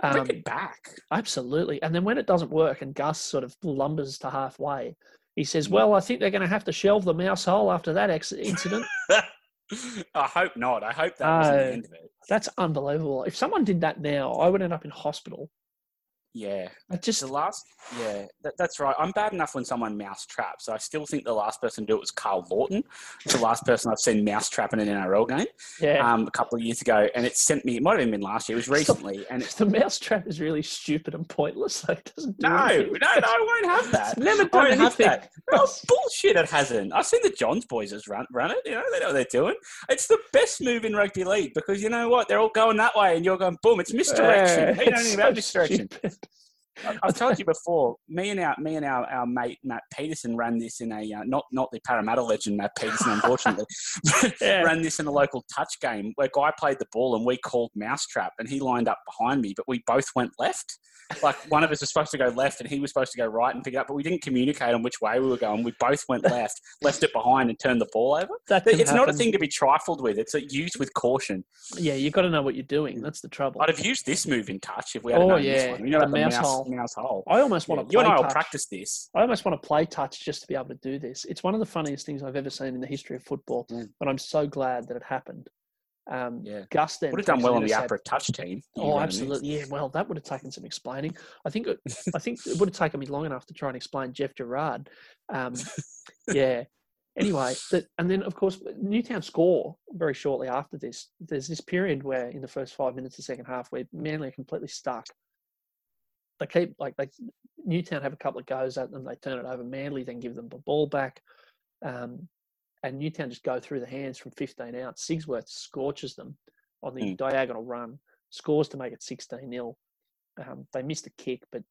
Bring Um, it back. Absolutely. And then when it doesn't work and Gus sort of lumbers to halfway, he says, Well, I think they're going to have to shelve the mouse hole after that ex- incident. I hope not. I hope that wasn't the Uh, end of it. That's unbelievable. If someone did that now, I would end up in hospital. Yeah, I just, the last. Yeah, that, that's right. I'm bad enough when someone mouse traps. I still think the last person to do it was Karl Lawton. It's the last person I've seen mouse trap in an NRL game yeah. um, a couple of years ago, and it sent me. It might have been last year. It was recently, and it, the mouse trap is really stupid and pointless. So it doesn't do no, no, anything. no, I won't have that. It's never done won't have anything. that. Oh, bullshit! It hasn't. I've seen the Johns boys has run run it. You know they know what they're doing. It's the best move in rugby league because you know what? They're all going that way, and you're going boom. It's misdirection. Yeah, They know it's anything about misdirection. stupid. I've told you before. Me and our me and our, our mate Matt Peterson ran this in a uh, not not the Parramatta legend Matt Peterson, unfortunately, Yeah. ran this in a local touch game where guy played the ball and we called mousetrap and he lined up behind me, but we both went left. Like one of us was supposed to go left and he was supposed to go right and pick it up, but we didn't communicate on which way we were going. We both went left, left it behind, and turned the ball over. That It's not a thing to be trifled with. It's a use with caution. Yeah, you've got to know what you're doing. That's the trouble. I'd have used this move in touch if we had Oh, known this one. You know, the the mouse mouse, hole. Mouse hole. I almost want to you and I will touch. practice this. I almost want to play touch just to be able to do this. It's one of the funniest things I've ever seen in the history of football, Mm. but I'm so glad that it happened. Um, Yeah. Gus then Would have done well on the. APRA touch team. Oh, absolutely. Yeah. Well, that would have taken some explaining. I think it, I think it would have taken me long enough to try and explain Geoff Gerard. Um, yeah. Anyway, that, and then of course Newtown score very shortly after this. There's this period where in the first five minutes of the second half where Manly are completely stuck. They keep like they Newtown have a couple of goes at them. They turn it over. Manly then give them the ball back. Um, and Newtown just go through the hands from 15 out. Sigsworth scorches them on the Mm. diagonal run, scores to make it 16 0. Um, they missed a kick, but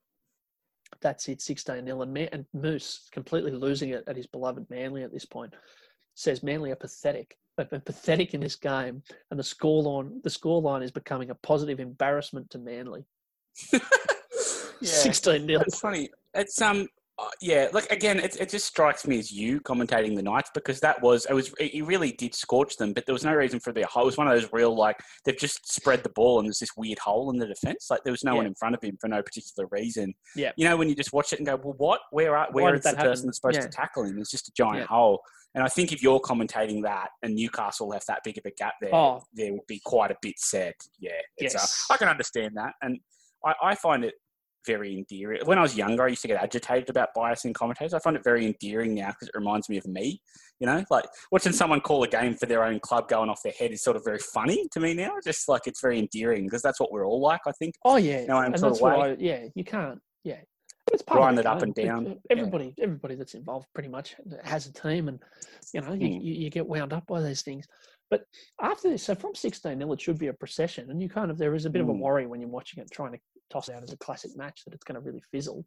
that's it, 16 0. And, Ma- and Moose, completely losing it at his beloved Manly at this point, says Manly are pathetic. They've been pathetic in this game, and the scoreline the scoreline is becoming a positive embarrassment to Manly. Yeah. 16 0. It's funny. It's um, uh, yeah. Like again, it, it just strikes me as you commentating the Knights because that was it was it really did scorch them, but there was no reason for the hole. It was one of those real like they've just spread the ball and there's this weird hole in the defense. Like there was no one in front of him for no particular reason. Yeah. You know when you just watch it and go, well, what? Where are where is the that happen? person that's supposed Yeah. to tackle him? It's just a giant Yeah. hole. And I think if you're commentating that and Newcastle left that big of a gap there, Oh. there would be quite a bit said. Yeah, it's, Yes. uh, I can understand that, and I, I find it very endearing. When I was younger, I used to get agitated about bias in commentators. I find it very endearing now because it reminds me of me. You know, like watching someone call a game for their own club going off their head is sort of very funny to me now. Just like it's very endearing because that's what we're all like. I think. Oh, yeah. No, I'm and sort that's of what way. I, yeah, you can't. Yeah. It's part Grind it up and down. It- Everybody, everybody that's involved pretty much has a team, and you know you, Hmm. you, you get wound up by these things. But after this, so from 16 0, it should be a procession, and you kind of there is a bit of a Hmm. worry when you're watching it, trying to toss out as a classic match that it's going to really fizzle.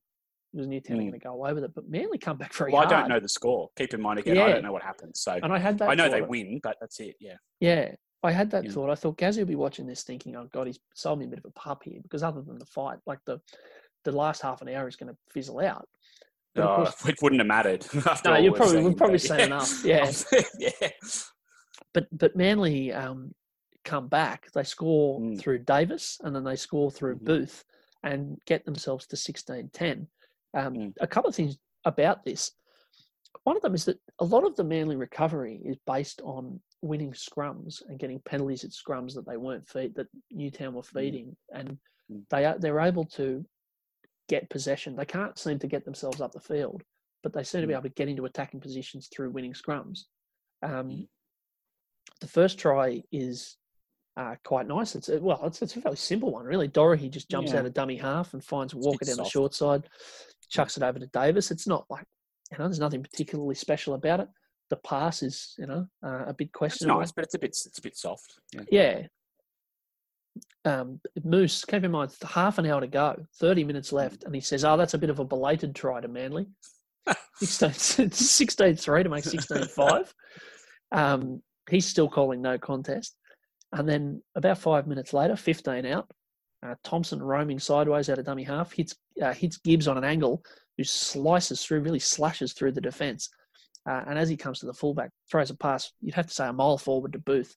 Because Newtown are Hmm. going to go away with it, but Manly come back very Well, I don't know the score. Keep in mind again, I don't know what happens. So And I had that. I know they win, but that's it. Yeah. Yeah, I had that Yeah. thought. I thought Gazzy will be watching this, thinking, "Oh God, he's sold me a bit of a pup here." Because other than the fight, like the the last half an hour is going to fizzle out. But Oh, course- it wouldn't have mattered. No, you we've probably we've probably seen yeah. enough. Yeah, yeah. but but Manly um, come back. They score Mm. through Davis, and then they score through Mhm. Booth, and get themselves to 16-10. Um, Mm. A couple of things about this. One of them is that a lot of the Manly recovery is based on winning scrums and getting penalties at scrums that they weren't feed that Newtown were feeding, and Mm. they are they're able to get possession. They can't seem to get themselves up the field, but they seem to be Mm. able to get into attacking positions through winning scrums. Um, Mm. The first try is uh, quite nice. It's a, well, it's, it's a fairly simple one, really. Dorahy just jumps Yeah. out of dummy half and finds Walker down the short side, chucks it over to Davis. It's not like you know, there's nothing particularly special about it. The pass is, you know, uh, a bit It's nice, but it's a bit it's a bit soft. Yeah. Yeah. Um, Moose, keep in mind, half an hour to go, 30 minutes left, and he says, Oh, that's a bit of a belated try to Manly. 16 3 to make 16 5. Um, he's still calling no contest. And then about five minutes later, 15 out, uh, Thompson roaming sideways out of dummy half, hits, uh, hits Gibbs on an angle, who slices through, really slashes through the defence. Uh, and as he comes to the fullback, throws a pass, you'd have to say a mile forward to Booth,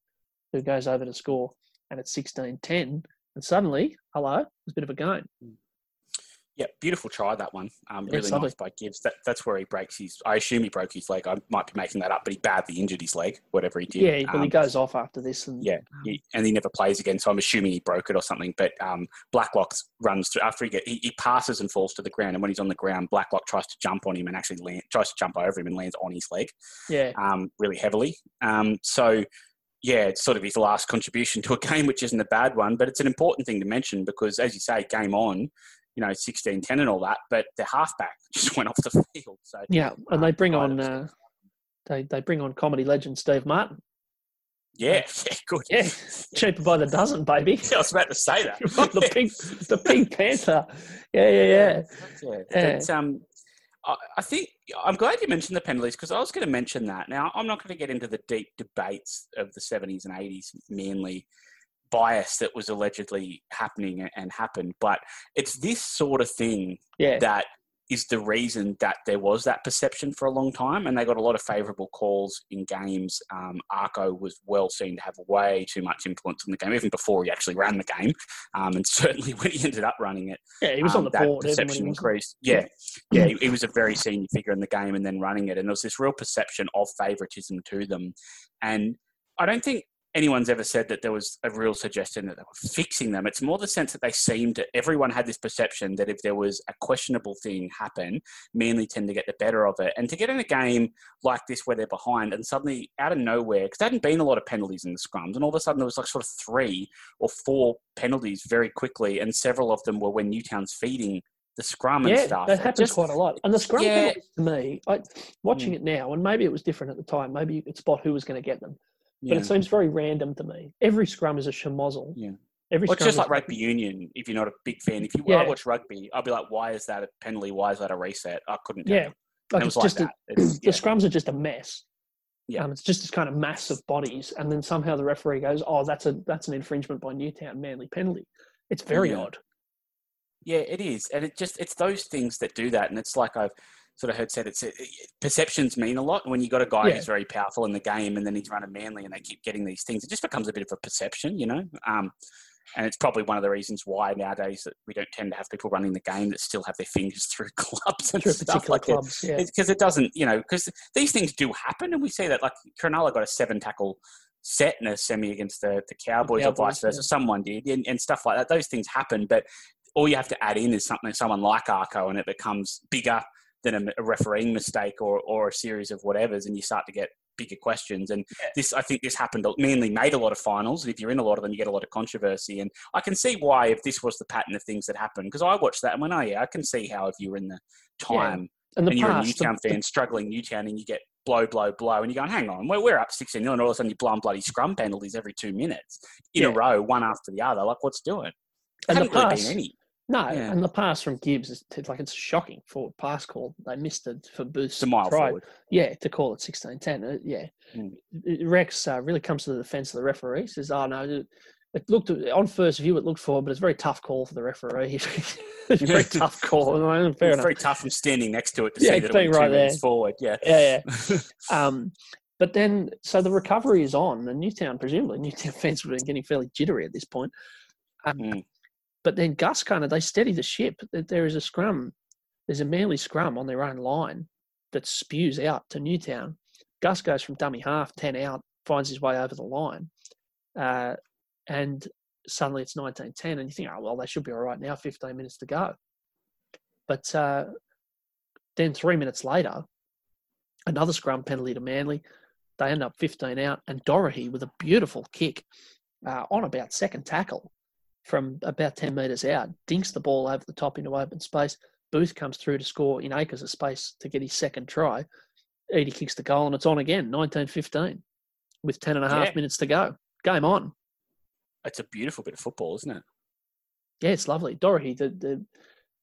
who goes over to score. And it's 16 10. And suddenly, hello, there's a bit of a game. Yeah, beautiful try that one. Um, really lovely. nice by Gibbs. That, that's where he breaks his. I assume he broke his leg. I might be making that up, but he badly injured his leg. Whatever he did. Yeah, he Um, goes off after this. And Yeah, he, and he never plays again. So I'm assuming he broke it or something. But um, Blacklock runs through after he get he, he passes and falls to the ground. And when he's on the ground, Blacklock tries to jump on him and actually land, tries to jump over him and lands on his leg yeah, um, really heavily. Um, so yeah, it's sort of his last contribution to a game, which isn't a bad one. But it's an important thing to mention because, as you say, game on. You know, 16-10 and all that, but the halfback just went off the field. So yeah. And they uh, bring on, uh, they, they bring on comedy legend Steve Martin. yeah, yeah, good. Yeah, cheaper by the dozen, baby. Yeah, I was about to say that. the pink, the Pink Panther. Yeah, yeah, yeah. Yeah. Yeah. But, um, I, I think I'm glad you mentioned the penalties because I was going to mention that. Now, I'm not going to get into the deep debates of the 70s and 80s Manly bias that was allegedly happening and happened, but it's this sort of thing Yeah, that is the reason that there was that perception for a long time, and they got a lot of favourable calls in games. Um, Arko was well seen to have way too much influence on the game, even before he actually ran the game, um, and certainly when he ended up running it, yeah. He was on um, the that board. perception increased. Yeah, yeah, he, he was a very senior figure in the game, and then running it, and there was this real perception of favouritism to them. And I don't think anyone's ever said that there was a real suggestion that they were fixing them. It's more the sense that they seemed to, everyone had this perception that if there was a questionable thing happen, Manly tend to get the better of it. And to get in a game like this where they're behind and suddenly out of nowhere, because there hadn't been a lot of penalties in the scrums, and all of a sudden there was like sort of three or four penalties very quickly, and several of them were when Newtown's feeding the scrum and Yeah, stuff. that happens just- quite a lot. And the scrum Yeah. to me, I, watching mm. it now, and maybe it was different at the time. Maybe you could spot who was going to get them, but yeah. it seems very random to me. Every scrum is a schmozzle. Yeah. Every Well, it's scrum just is- like rugby union. If you're not a big fan, if you Yeah. I watch rugby, I'll be like, "Why is that a penalty? Why is that a reset?" I couldn't. Tell Yeah, you. And like it it's was like just a, that. It's, the scrums are just a mess. Yeah. Um, it's just this kind of mass of bodies, and then somehow the referee goes, "Oh, that's a that's an infringement by Newtown, Manly penalty." It's very Yeah. odd. Yeah, it is, and it just it's those things that do that, and it's like I've sort of heard said. It's it, perceptions mean a lot when you got a guy Yeah. who's very powerful in the game, and then he's running manly, and they keep getting these things. It just becomes a bit of a perception, you know. Um, and it's probably one of the reasons why nowadays that we don't tend to have people running the game that still have their fingers through clubs and Through stuff like that. clubs, yeah. because it doesn't, you know, because these things do happen, and we see that. Like Cronulla got a seven tackle set in a semi against the, the Cowboys, or Cowboys, vice versa. yeah. Someone did, and, and stuff like that. Those things happen, but all you have to add in is something, someone like Arko, and it becomes bigger than a, a refereeing mistake or, or a series of whatevers, and you start to get bigger questions. And this, I think, this happened. Uh, Manly made a lot of finals, and if you're in a lot of them, you get a lot of controversy. And I can see why, if this was the pattern of things that happened, because I watched that and went, oh yeah, I can see how if you were in the time And the and you're a past, Newtown the, fan struggling Newtown and you get blow, blow, blow, and you're going, hang on, we're, we're up 16 0, and all of a sudden you're blowing bloody scrum penalties every two minutes in a row, one after the other. Like, what's doing? and the Haven't really been any. No, Yeah. and the pass from Gibbs is it's like it's shocking for pass call. They missed it for Booth's It's a mile try. forward. Yeah, to call it sixteen ten. Uh, yeah, Mm. Rex uh, really comes to the defence of the referee. Says, "Oh no, it- it looked on first view it looked forward, but it's a very tough call for the referee. it's a very tough call. Fair it's enough. very tough from standing next to it to Yeah, see that it went two right there. forward. Yeah. Yeah, yeah. Um, but then, so the recovery is on, and Newtown, presumably, Newtown fans have been getting fairly jittery at this point. Um, Mm. But then Gus kind of, they steady the ship. That There is a scrum, there's a Manly scrum on their own line that spews out to Newtown. Gus goes from dummy half, 10 out, finds his way over the line, uh, and suddenly it's 1910, and you think, oh well, they should be all right now. 15 minutes to go, but uh, then three minutes later, another scrum penalty to Manly. They end up 15 out, and Dorahy with a beautiful kick uh, on about second tackle from about 10 metres out, dinks the ball over the top into open space. Booth comes through to score in acres of space to get his second try. Eadie kicks the goal and it's on again, 1915, with 10 and a half Yeah. minutes to go. Game on. It's a beautiful bit of football, isn't it? Yeah, it's lovely. Dorahy, the the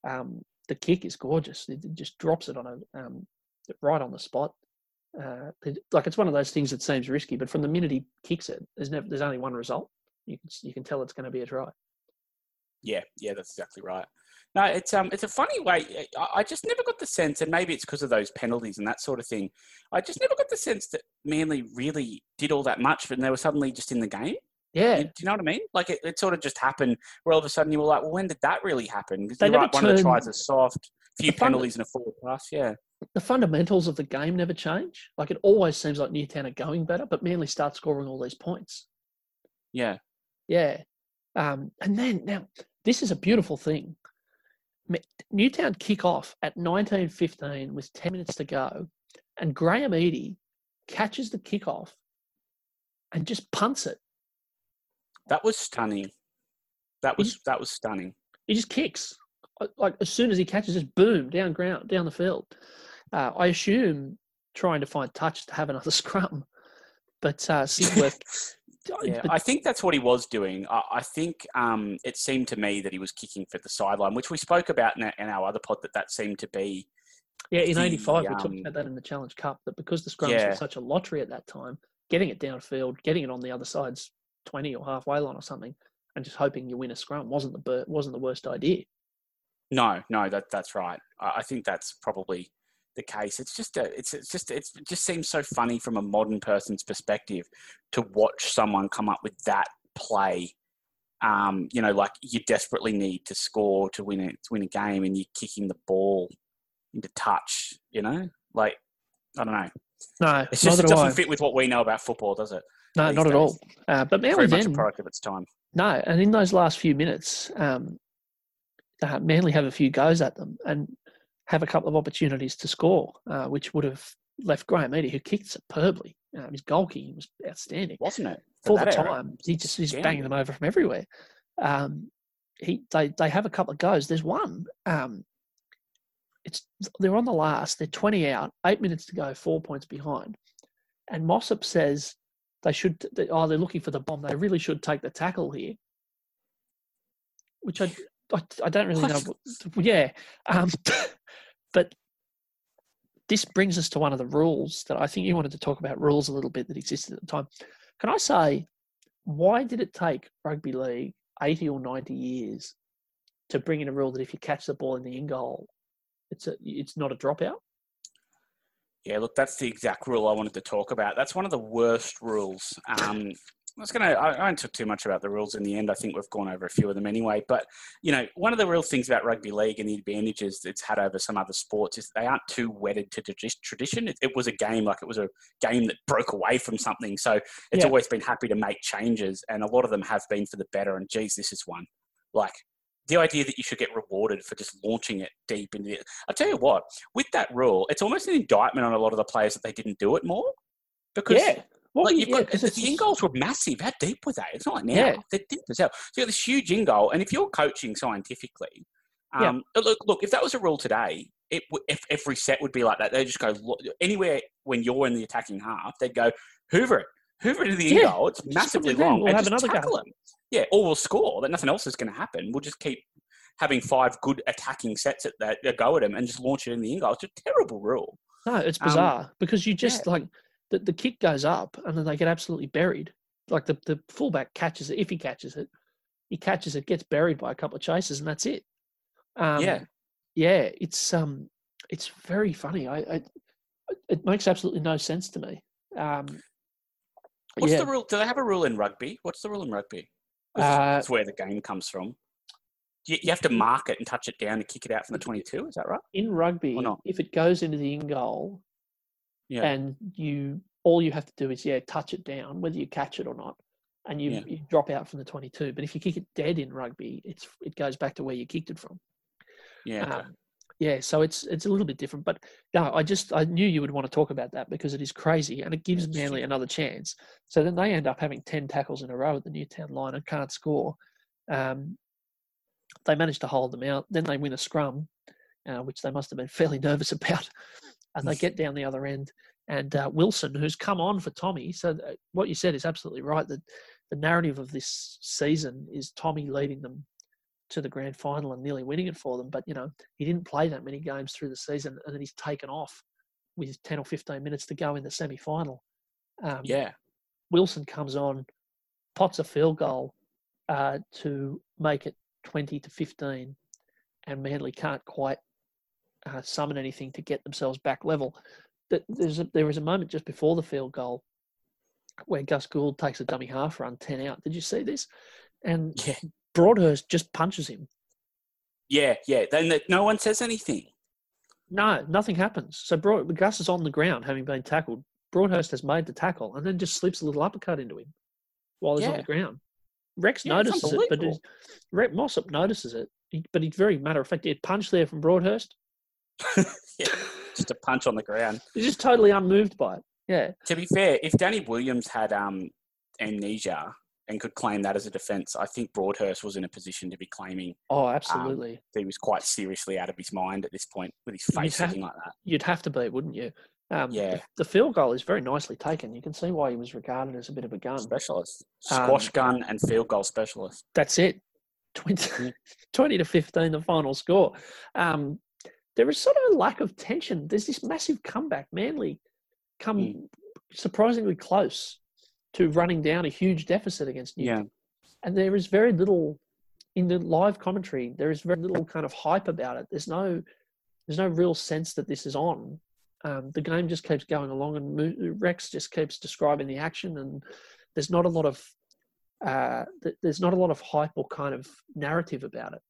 um, the kick is gorgeous. It it just drops it on a um, right on the spot. Uh, like it's one of those things that seems risky, but from the minute he kicks it, there's never there's only one result. You can you can tell it's going to be a try. Yeah, yeah, that's exactly right. No, it's um, it's a funny way. I, I just never got the sense, and maybe it's because of those penalties and that sort of thing. I just never got the sense that Manly really did all that much, but they were suddenly just in the game. Yeah, You- Do you know what I mean? Like it, it sort of just happened where all of a sudden you were like, well, when did that really happen? Because They you're right, one of the tries turned- is soft, few The penalties and a forward pass. Yeah, the fundamentals of the game never change. Like it always seems like Newtown are going better, but Manly start scoring all these points. yeah, Yeah. Um, and then now this is a beautiful thing. Newtown kick off at 1915 with 10 minutes to go, and Graham Eadie catches the kickoff and just punts it. that was stunning. That was that was stunning. He just kicks. Uh, Like as soon as he catches, just boom down ground down the field. Uh, I assume trying to find touch to have another scrum, but uh, Sigsworth. Yeah, I think that's what he was doing. I, I think um, it seemed to me that he was kicking for the sideline, which we spoke about in our, in our other pod. That that seemed to be Yeah, in the, '85 we talked um, about that in the Challenge Cup. That because the scrums Yeah. were such a lottery at that time, getting it downfield, getting it on the other side's 20 or halfway line or something, and just hoping you win a scrum wasn't the wasn't the worst idea. no, no. That that's right. I, I think that's probably the case. It's just a, it's it's just it's, it just seems so funny from a modern person's perspective to watch someone come up with that play. Um, you know, like you desperately need to score to win it to win a game, and you're kicking the ball into touch. You know, like I don't know. No, It's just it do doesn't I. fit with what we know about football, does it? No, not at all. Uh, but Manly Very much a then, product of its time. no, and in those last few minutes, um, uh, Manly have a few goes at them and have a couple of opportunities to score, uh, which would have left Graham Eadie, who kicked superbly. Um, his goal kicking was outstanding. Wasn't it? for the that era, time. He just he's banging them over from everywhere. Um, he they they have a couple of goes. There's one. Um, it's they're on the last. They're 20 out. Eight minutes to go. Four points behind. And Mossop says they should. They, oh, they're looking for the bomb. They really should take the tackle here. Which I I, I don't really know. What- Yeah. Um, but this brings us to one of the rules that I think you wanted to talk about rules a little bit that existed at the time. Can I say, why did it take rugby league 80 or 90 years to bring in a rule that if you catch the ball in the in goal, it's a, it's not a dropout? Yeah, look, that's the exact rule I wanted to talk about. That's one of the worst rules. Um, I was gonna. I, I won't talk too much about the rules in the end. I think we've gone over a few of them anyway. But you know, one of the real things about rugby league and the advantages it's had over some other sports is they aren't too wedded to tradition. It, it was a game like it was a game that broke away from something. So it's Yeah. always been happy to make changes, and a lot of them have been for the better. And geez, this is one. Like the idea that you should get rewarded for just launching it deep into the. I'll tell you what, with that rule, it's almost an indictment on a lot of the players that they didn't do it more. Because Well, like you've yeah, got the it's in goals were massive. How deep were they? It's not like now. Yeah. They're deep as hell. So you got this huge in goal, and if you're coaching scientifically, Yeah. um, look, look, if that was a rule today, it w- if every set would be like that. They just go anywhere when you're in the attacking half. They'd go Hoover it, Hoover it to the in Yeah, goal. It's massively long. we'll and have just another go. tackle them. Yeah, or we'll score. That nothing else is going to happen. We'll just keep having five good attacking sets at that that go at them and just launch it in the in goal. It's a terrible rule. No, it's Um, bizarre because you just like the, the kick goes up and then they get absolutely buried. Like the, the fullback catches it, if he catches it, he catches it, gets buried by a couple of chases, and that's it. Um, Yeah. yeah, it's um, it's very funny. I, I it makes absolutely no sense to me. Um, What's yeah, the rule? Do they have a rule in rugby? What's the rule in rugby? Uh, That's where the game comes from. You, you have to mark it and touch it down to kick it out from the 22. Is that right? in rugby, if it goes into the in goal Yeah. and you all you have to do is yeah touch it down, whether you catch it or not, and you, Yeah. you drop out from the 22. But if you kick it dead in rugby, it's it goes back to where you kicked it from. Yeah. okay. Um, yeah, so it's it's a little bit different, but no, I just I knew you would want to talk about that because it is crazy and it gives Manly another chance. So then they end up having ten tackles in a row at the Newtown line and can't score. Um, they manage to hold them out. Then they win a scrum, uh, which they must have been fairly nervous about, and they get down the other end. And uh, Wilson, who's come on for Tommy, so th- what you said is absolutely right. That the narrative of this season is Tommy leading them to the grand final and nearly winning it for them. But you know, he didn't play that many games through the season, and then he's taken off with 10 or 15 minutes to go in the semi final. Um, yeah. Wilson comes on, pots a field goal uh, to make it 20 to 15, and Manly can't quite uh, summon anything to get themselves back level. Th- There's a, there was a moment just before the field goal where Gus Gould takes a dummy half run, 10 out. Did you see this? And Yeah. Broadhurst just punches him. Yeah. Yeah. Then the, no one says anything. No, nothing happens. So Broad, Gus is on the ground having been tackled. Broadhurst has made the tackle and then just slips a little uppercut into him while he's on the ground. Rex Yeah, notices it, but Rex Mossop notices it, he- but he's very matter of fact. He had punch there from Broadhurst. Yeah. Just a punch on the ground. He's just totally unmoved by it. Yeah, To be fair, if Danny Williams had um, amnesia and could claim that as a defence, I think Broadhurst was in a position to be claiming oh, absolutely. that he was quite seriously out of his mind at this point with his face looking like that. You'd have to be, wouldn't you? Um, Yeah. The, the field goal is very nicely taken. You can see why he was regarded as a bit of a gun. Specialist. Um, Squash gun and field goal specialist. that's it 20, 20 to 15 the final score um, there is sort of a lack of tension there's this massive comeback manly come Mm. surprisingly close to running down a huge deficit against Newtown. Yeah. and there is very little in the live commentary there is very little kind of hype about it there's no there's no real sense that this is on um, the game just keeps going along and Mo- rex just keeps describing the action and there's not a lot of uh, th- there's not a lot of hype or kind of narrative about it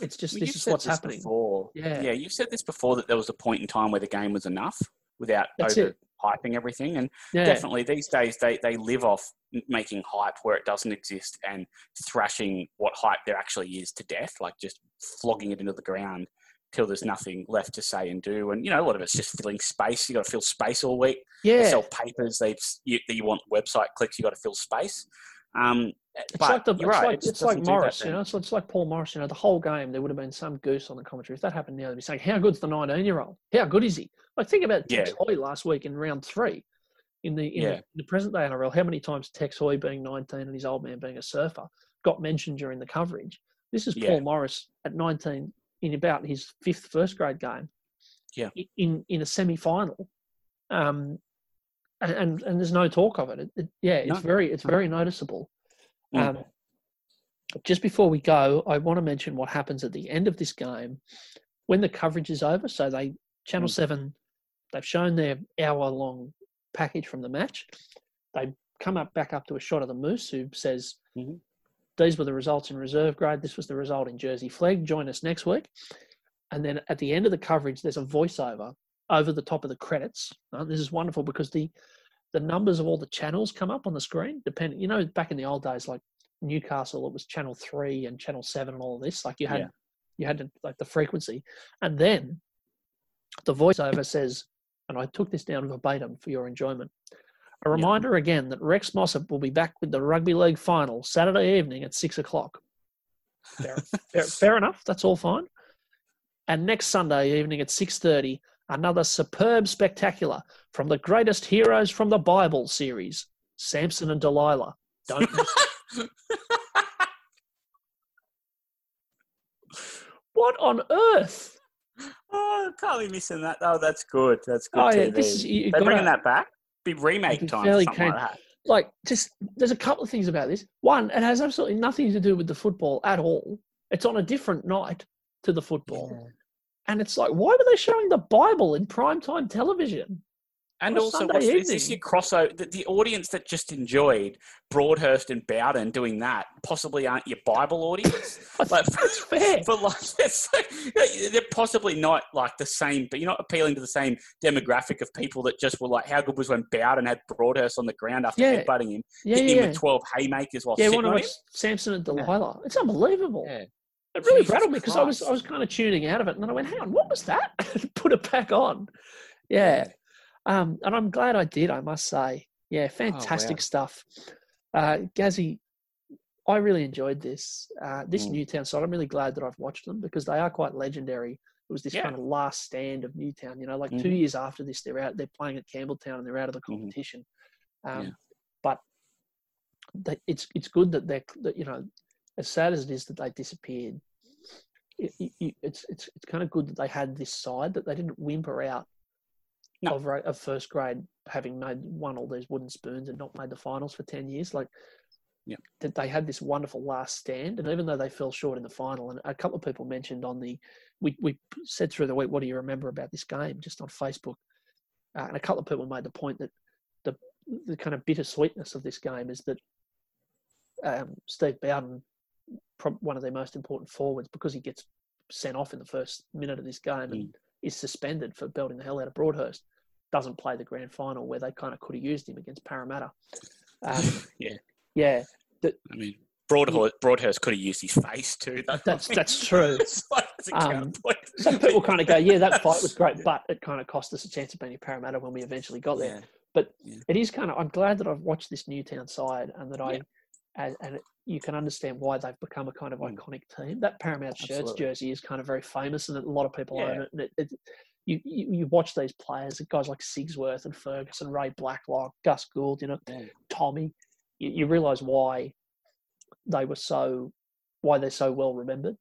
it's just Well, this is what's this happening Before. Yeah. Yeah, you've said this before that there was a point in time where the game was enough without That's over it. hyping everything. And yeah definitely these days they, they live off making hype where it doesn't exist and thrashing what hype there actually is to death, like just flogging it into the ground till there's nothing left to say and do. And you know, a lot of it's just filling space. You got to fill space all week. They yeah sell papers. They you, you want website clicks. You got to fill space. Um, It's but like the, it's right. like it it's like doesn't do that Morris, you know. It's, it's like Paul Morris, you know. The whole game, there would have been some goose on the commentary. If that happened now, they'd be saying, "How good's the 19-year-old? How good is he?" Like think about Tex Hoy last week in round three, in the in, the in the present day NRL. How many times Tex Hoy, being 19 and his old man being a surfer, got mentioned during the coverage? This is Yeah. Paul Morris at 19 in about his fifth first grade game. Yeah. In in a semi final, um, and, and and there's no talk of it. it, it yeah, it's No. very it's very noticeable. Mm. Um, just before we go, I want to mention what happens at the end of this game when the coverage is over. So they Channel Mm. Seven, they've shown their hour-long package from the match. They come up back up to a shot of the Moose, who says, Mhm. "These were the results in reserve grade. This was the result in Jersey Flegg. Join us next week." And then at the end of the coverage, there's a voiceover over the top of the credits. Uh, this is wonderful because the the numbers of all the channels come up on the screen. Depending, you know, back in the old days, like Newcastle, it was Channel Three and Channel Seven and all of this. Like you had, Yeah. you had to, like the frequency, and then the voiceover says, and I took this down verbatim for your enjoyment. A reminder again that Rex Mossop will be back with the rugby league final Saturday evening at six o'clock. Fair, fair, fair enough. That's all fine. And next Sunday evening at six thirty, another superb spectacular from the greatest heroes from the Bible series, Samson and Delilah. Don't miss What on earth? Oh, can't be missing that. Oh, that's good. That's good. Oh yeah, TV. this is you, They're bringing that back. Be remake time. or fairly Something like that. like just there's a couple of things about this. One, it has absolutely nothing to do with the football at all. It's on a different night to the football. And it's like, why were they showing the Bible in primetime television? And also, Sunday what's, is this your crossover? The, the audience that just enjoyed Broadhurst and Bowden doing that possibly aren't your Bible audience. That's, Like, that's fair. But like, like, they're possibly not like the same, but you're not appealing to the same demographic of people that just were like, how good was when Bowden had Broadhurst on the ground after Yeah. headbutting him, Yeah, hitting him yeah. with 12 haymakers while Yeah, sitting want to on him? Samson and Yeah. Delilah. It's unbelievable. It really Jesus rattled me because I was I was kind of tuning out of it, and then I went, "Hang on, what was that?" Put it back on. Yeah, um, and I'm glad I did. I must say, yeah, fantastic stuff. Uh, Gazzy, I really enjoyed this. Uh, this Mm. Newtown side, I'm really glad that I've watched them because they are quite legendary. It was this Yeah. kind of last stand of Newtown. You know, like two Mhm. years after this, they're out. They're playing at Campbelltown and they're out of the Mhm. competition. Um, Yeah. But they, it's it's good that they're that you know, as sad as it is that they disappeared. It, it, it- it's it's it's kind of good that they had this side that they didn't whimper out No. of, of first grade having made won all these wooden spoons and not made the finals for ten years. Like Yeah. that they had this wonderful last stand, and even though they fell short in the final, and a couple of people mentioned on the we we said through the week, what do you remember about this game? Just on Facebook, uh, and a couple of people made the point that the the kind of bittersweetness of this game is that um, Steve Bowden, one of their most important forwards, because he gets sent off in the first minute of this game and is suspended for belting the hell out of Broadhurst, doesn't play the grand final where they kind of could have used him against Parramatta. Um, Yeah. yeah, I mean, Broadhurst, Broadhurst could have used his face too. Though. That's- that's true. like, Um, some people kind of go, yeah, that fight was great, but it kind of cost us a chance of being Parramatta when we eventually got there. Yeah. But Yeah. it is kind of. I'm glad that I've watched this Newtown side and that I, Yeah. And, and you can understand why they've become a kind of Mm. iconic team. That Paramount shirts Absolutely. jersey is kind of very famous, and a lot of people own it. And it, it you, you you watch these players, guys like Sigsworth and Ferguson, Ray Blacklock, Gus Gould, you know, Yeah. Tommy. You, you realise why they were so, why they're so well remembered.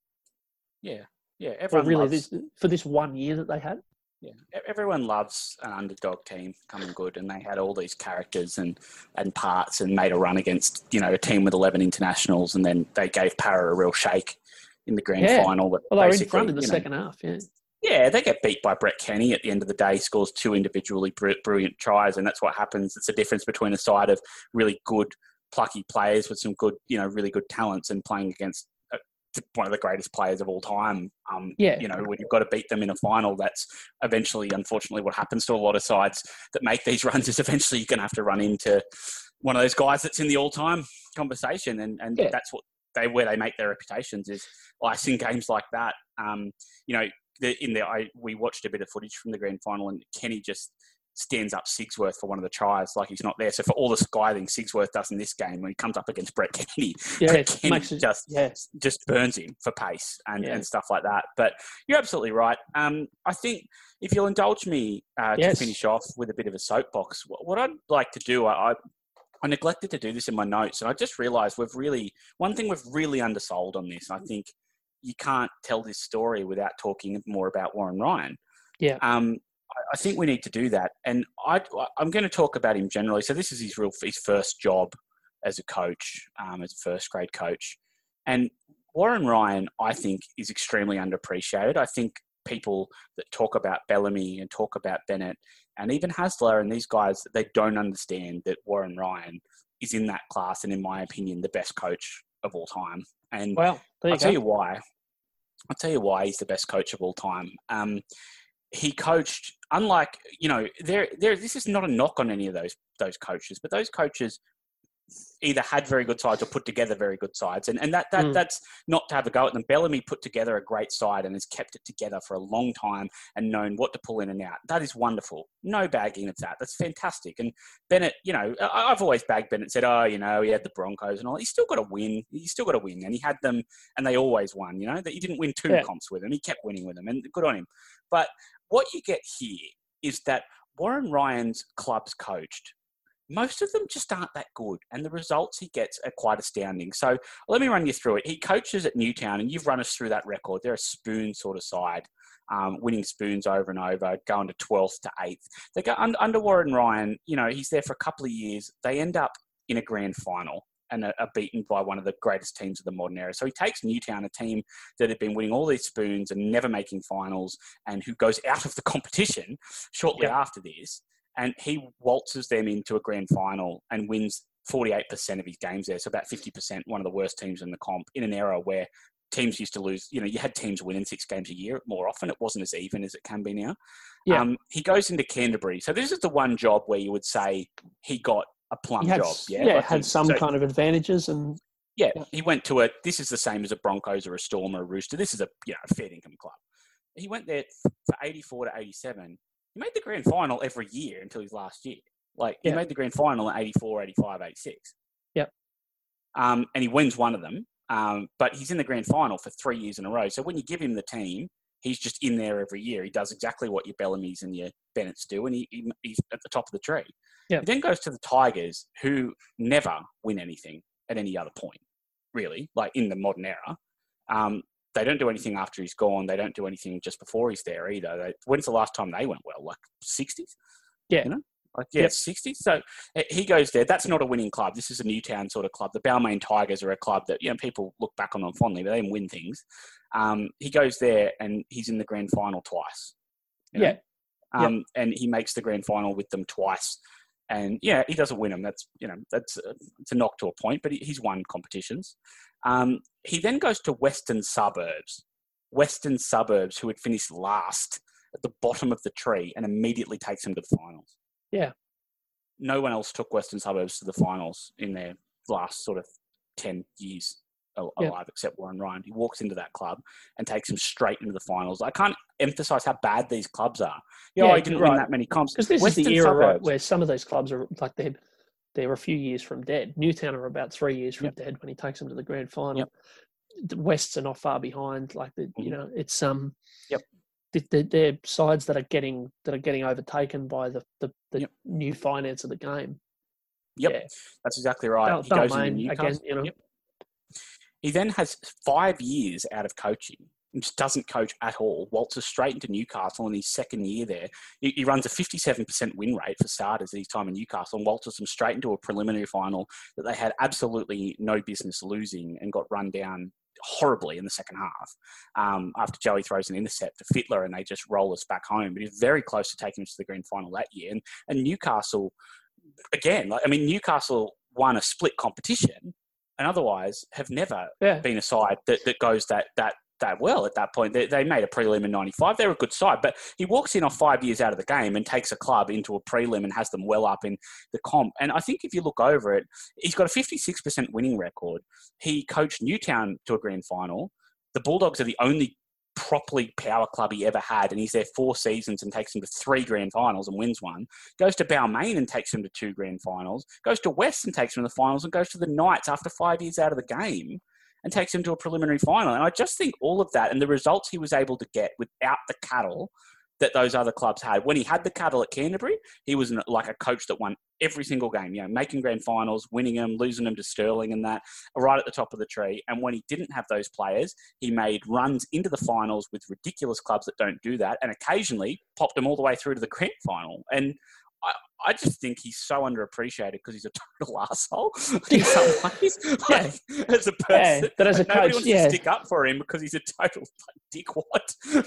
Yeah, yeah. Everyone really, loves, this, for this one year that they had. Yeah, everyone loves an underdog team coming good, and they had all these characters and and parts, and made a run against you know a team with eleven internationals, and then they gave Para a real shake in the grand Yeah. final. But Well, they were in front in the you know, second half. Yeah. Yeah, they get beat by Brett Kenny at the end of the day. Scores two individually br- brilliant tries, and that's what happens. It's the difference between a side of really good, plucky players with some good, you know, really good talents, and playing against one of the greatest players of all time. Um, Yeah. you know, when you've got to beat them in a final, that's eventually, unfortunately, what happens to a lot of sides that make these runs. Is eventually you're going to have to run into one of those guys that's in the all-time conversation, and and Yeah. that's what they where they make their reputations is icing games like that. Um, you know, the, in there, I we watched a bit of footage from the grand final, and Kenny just stands up Sigsworth for one of the tries, like he's not there. So for all the skiving Sigsworth does in this game, when he comes up against Brett Kenny, Yeah, Brett Kenny it, just yeah, just burns him for pace and, Yeah. and stuff like that. But you're absolutely right. Um, I think if you'll indulge me uh, Yes. to finish off with a bit of a soapbox, what, what I'd like to do, I, I I neglected to do this in my notes, and I just realised we've really one thing we've really undersold on this. I think you can't tell this story without talking more about Warren Ryan. Yeah. Um, I- think we need to do that, and I, I'm going to talk about him generally. So this is his real his first job as a coach, um, as a first grade coach, and Warren Ryan, I think, is extremely underappreciated. I think people that talk about Bellamy and talk about Bennett and even Hasler and these guys, they don't understand that Warren Ryan is in that class and, in my opinion, the best coach of all time. And well, I'll tell go. you why. I'll tell you why he's the best coach of all time. Um, he coached, unlike you know, there, there. This is not a knock on any of those those coaches, but those coaches either had very good sides or put together very good sides, and and that that Mm. that's not to have a go at them. Bellamy put together a great side and has kept it together for a long time and known what to pull in and out. That is wonderful. No bagging at that. That's fantastic. And Bennett, you know, I- I've always bagged Bennett. Said, oh, you know, he had the Broncos and all. He's still got to win. He's still got to win, and he had them, and they always won. You know, that he didn't win two Yeah. comps with them. He kept winning with them, and good on him. But what you get here is that Warren Ryan's clubs coached. Most of them just aren't that good, and the results he gets are quite astounding. So let me run you through it. He coaches at Newtown, and you've run us through that record. They're a spoon sort of side, um, winning spoons over and over, going to 12th to 8th. They go under, under Warren Ryan, you know, he's there for a couple of years. They end up in a grand final and are, beaten by one of the greatest teams of the modern era. So he takes Newtown, a team that had been winning all these spoons and never making finals, and who goes out of the competition shortly Yeah. after this. and he waltzes them into a grand final and wins 48% of his games there. So about 50%, one of the worst teams in the comp in an era where teams used to lose. You know, you had teams winning six games a year more often. It wasn't as even as it can be now. Yeah. Um, he goes into Canterbury. So this is the one job where you would say he got a plum He had, job. Yeah, yeah, Like, had some so- kind of advantages, and yeah, Yeah. he went to a. This is the same as a Broncos or a Storm or a Rooster. This is a you know a fair income club. He went there for eighty four to eighty seven. He made the grand final every year until his last year. Like he Yeah. made the grand final in 84, 85, 86. Yep. Um, and he wins one of them. Um, but he's in the grand final for three years in a row. So when you give him the team, he's just in there every year. He does exactly what your Bellamy's and your Bennett's do, and he, he, he's at the top of the tree. Yep. He then goes to the Tigers, who never win anything at any other point, really, like in the modern era. Um, they don't do anything after he's gone. They don't do anything just before he's there either. They, when's the last time they went well? Like 60s? Yeah. You know? Like, yeah, Yep. 60s. So he goes there. That's not a winning club. This is a Newtown sort of club. The Balmain Tigers are a club that, you know, people look back on them fondly, but they didn't win things. Um, he goes there and he's in the grand final twice. you know? yeah, Yep. Um, and he makes the grand final with them twice. And yeah, he doesn't win them. That's you know that's a, it's a knock to a point, but he, he's won competitions. Um, he then goes to Western Suburbs, Western Suburbs, who had finished last at the bottom of the tree, and immediately takes him to the finals. Yeah. no one else took Western Suburbs to the finals in their last sort of ten years alive, except Warren Ryan. He walks into that club and takes him straight into the finals. I can't emphasize how bad these clubs are. You know, Yeah, he didn't win that many comps. because this Western is the era right, where some of those clubs are like they're they're a few years from dead. Newtown are about three years from Yep. dead when he takes them to the grand final. Yep. The Wests are not far behind. Like the, you Mhm. know, it's um, Yep. th- th- they're sides that are getting that are getting overtaken by the the, the Yep. new finance of the game. Yep. Yeah. That's exactly right. He goes into Newcastle. again, you know. He then has five years out of coaching. Just doesn't coach at all. Waltzes straight into Newcastle in his second year there. He, he runs a 57% win rate for starters at his time in Newcastle and waltzes them straight into a preliminary final that they had absolutely no business losing and got run down horribly in the second half um, after Joey throws an intercept to Fittler and they just roll us back home. But he's very close to taking us to the grand final that year. And, and Newcastle, again, like, I mean, Newcastle won a split competition and otherwise have never Yeah, been a side that, that goes that that that well at that point. They, they made a prelim in '95. They're a good side, but he walks in off five years out of the game and takes a club into a prelim and has them well up in the comp. And I think if you look over it, he's got a 56% winning record. He coached Newtown to a grand final. The Bulldogs are the only properly power club he ever had, and he's there four seasons and takes him to three grand finals and wins one. Goes to Balmain and takes him to two grand finals. Goes to West and takes him to the finals, and goes to the Knights after five years out of the game and takes him to a preliminary final. And I just think all of that and the results he was able to get without the cattle that those other clubs had. When he had the cattle at Canterbury, he was like a coach that won every single game, you know, making grand finals, winning them, losing them to Sterling and that, right at the top of the tree. And when he didn't have those players, he made runs into the finals with ridiculous clubs that don't do that and occasionally popped them all the way through to the grand final. And I, just think he's so underappreciated because he's a total asshole in some ways. Yeah. As a person, yeah. But as a Nobody coach, wants yeah, to stick up for him because he's a total like, dickwad.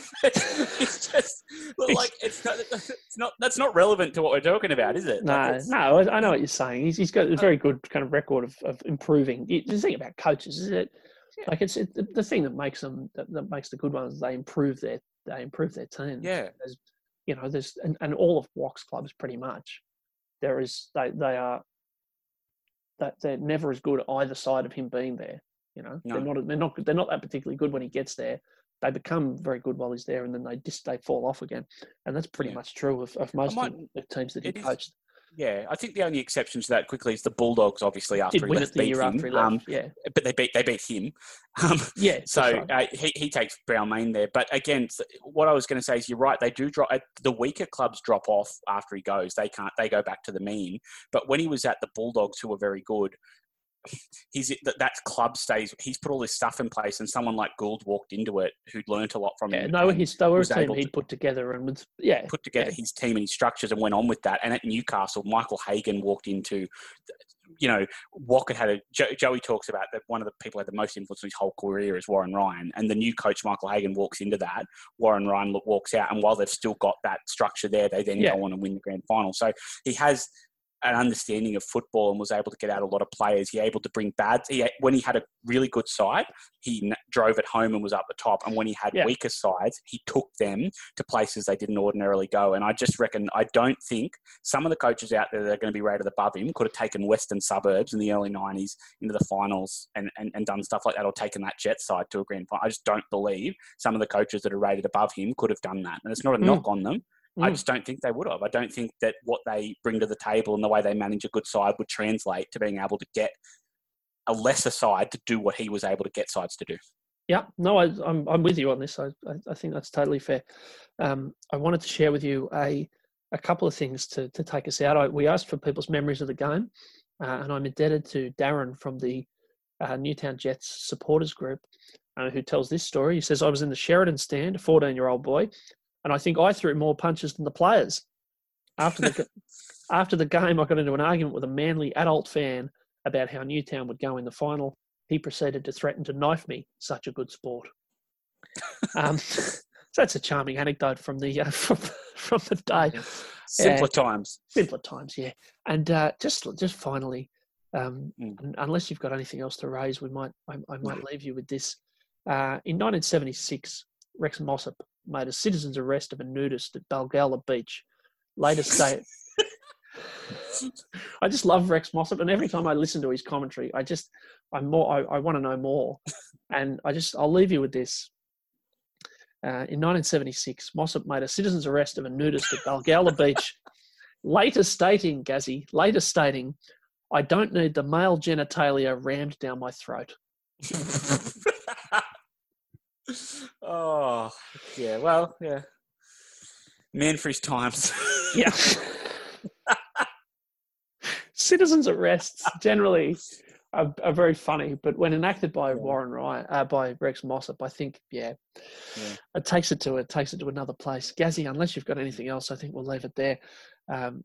it's just like it's not, it's not that's not relevant to what we're talking about, is it? No, it's- no, I I know what you're saying. He's, he's got a very good kind of record of, of improving. The thing about coaches is that, like, it's it, the- thing that makes them that, that makes the good ones. They improve their they improve their team. Yeah, There's, you know, there's and, and all of Walk's clubs pretty much. There is they they are that they're never as good either side of him being there. You know, they're not they're not they're not that particularly good when he gets there. They become very good while he's there, and then they just they fall off again. And that's pretty Yeah. much true of, of most might- of the teams that he it is- coached. Yeah. I think the only exception to that quickly is the Bulldogs, obviously after Did he left, beat year him. after he left. Um, yeah, but they beat they beat him. Um, yeah. So right. uh, he, he takes Balmain there. But again, what I was going to say is you're right. They do drop. uh, The weaker clubs drop off after he goes. They can't. They go back to the mean. But when he was at the Bulldogs, who were very good, he's that, that club stays. He's put all this stuff in place, and someone like Gould walked into it who'd learnt a lot from Yeah, him. no, his they were a team he'd put together and was yeah. put together Yeah. his team and his structures and went on with that. And at Newcastle, Michael Hagan walked into, you know, Walker had a jo- Joey talks about that one of the people had the most influence on his whole career is Warren Ryan, and the new coach Michael Hagan walks into that. Warren Ryan walks out, and while they've still got that structure there, they then Yeah. go on and win the grand final. So he has an understanding of football and was able to get out a lot of players. He able to bring bad. He, when he had a really good side, he n- drove it home and was up the top. And when he had Yeah. weaker sides, he took them to places they didn't ordinarily go. And I just reckon I don't think some of the coaches out there that are going to be rated above him could have taken Western suburbs in the early '90s into the finals and, and, and done stuff like that, or taken that jet side to a grand final. I just don't believe some of the coaches that are rated above him could have done that. And it's not a Mm. knock on them. I Mm. just don't think they would have. I don't think that what they bring to the table and the way they manage a good side would translate to being able to get a lesser side to do what he was able to get sides to do. Yeah, no, I, I'm I'm with you on this. I I, I think that's totally fair. Um, I wanted to share with you a a couple of things to to take us out. I, we asked for people's memories of the game, uh, and I'm indebted to Darren from the uh, Newtown Jets supporters group, uh, who tells this story. He says, "I was in the Sheridan stand, a 14 year old boy, and I think I threw more punches than the players. After the after the game, I got into an argument with a manly adult fan about how Newtown would go in the final." he proceeded to threaten to knife me. Such a good sport. Um, so that's a charming anecdote from the uh, from, from the day. Simpler times. Simpler times, yeah. And uh, just just finally, um, Mm. unless you've got anything else to raise, we might I, I might leave you with this. Uh, in 1976, Rex Mossop made a citizen's arrest of a nudist at Balgowlah Beach. Later state. I just love Rex Mossop, and every time I listen to his commentary, I just I'm more I, I want to know more, and I just I'll leave you with this. Uh, in 1976, Mossop made a citizen's arrest of a nudist at Balgowlah Beach, later stating, Gazzy, later stating, I don't need the male genitalia rammed down my throat. oh, yeah. Well, yeah. Man for his times. Yeah. Citizens' arrests generally are, are very funny, but when enacted by Yeah. Warren Ryan, uh, by Rex Mossop, I think, yeah, Yeah. it takes it to it takes it to another place. Gazzy, unless you've got anything else, I think we'll leave it there. Um,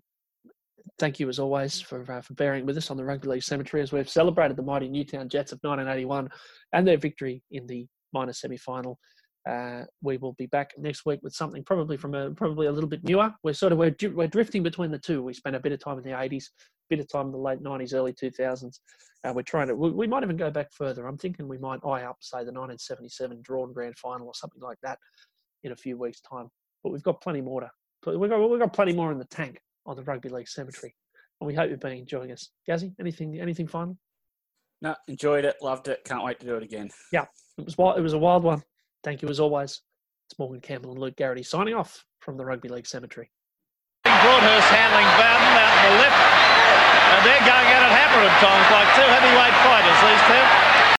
thank you as always for uh, for bearing with us on the Rugby League Cemetery as we've celebrated the mighty Newtown Jets of 1981 and their victory in the minor semi-final. Uh, we will be back next week with something probably from a probably a little bit newer. We're sort of we're, we're drifting between the two. We spent a bit of time in the 80s, bit of time in the late 90s, early 2000s. Uh, we're trying to. We, we might even go back further. I'm thinking we might eye up, say, the 1977 drawn grand final or something like that in a few weeks' time. But we've got plenty more to. We've got we've got plenty more in the tank on the rugby league cemetery, and we hope you've been enjoying us. Gazzy, anything anything final? no, enjoyed it. Loved it. Can't wait to do it again. Yeah, it was wild, it was a wild one. Thank you as always. It's Morgan Campbell and Luke Garrity signing off from the Rugby League Cemetery. Broadhurst handling Bowden out the left. And they're going at it hammer at times like two heavyweight fighters, these two.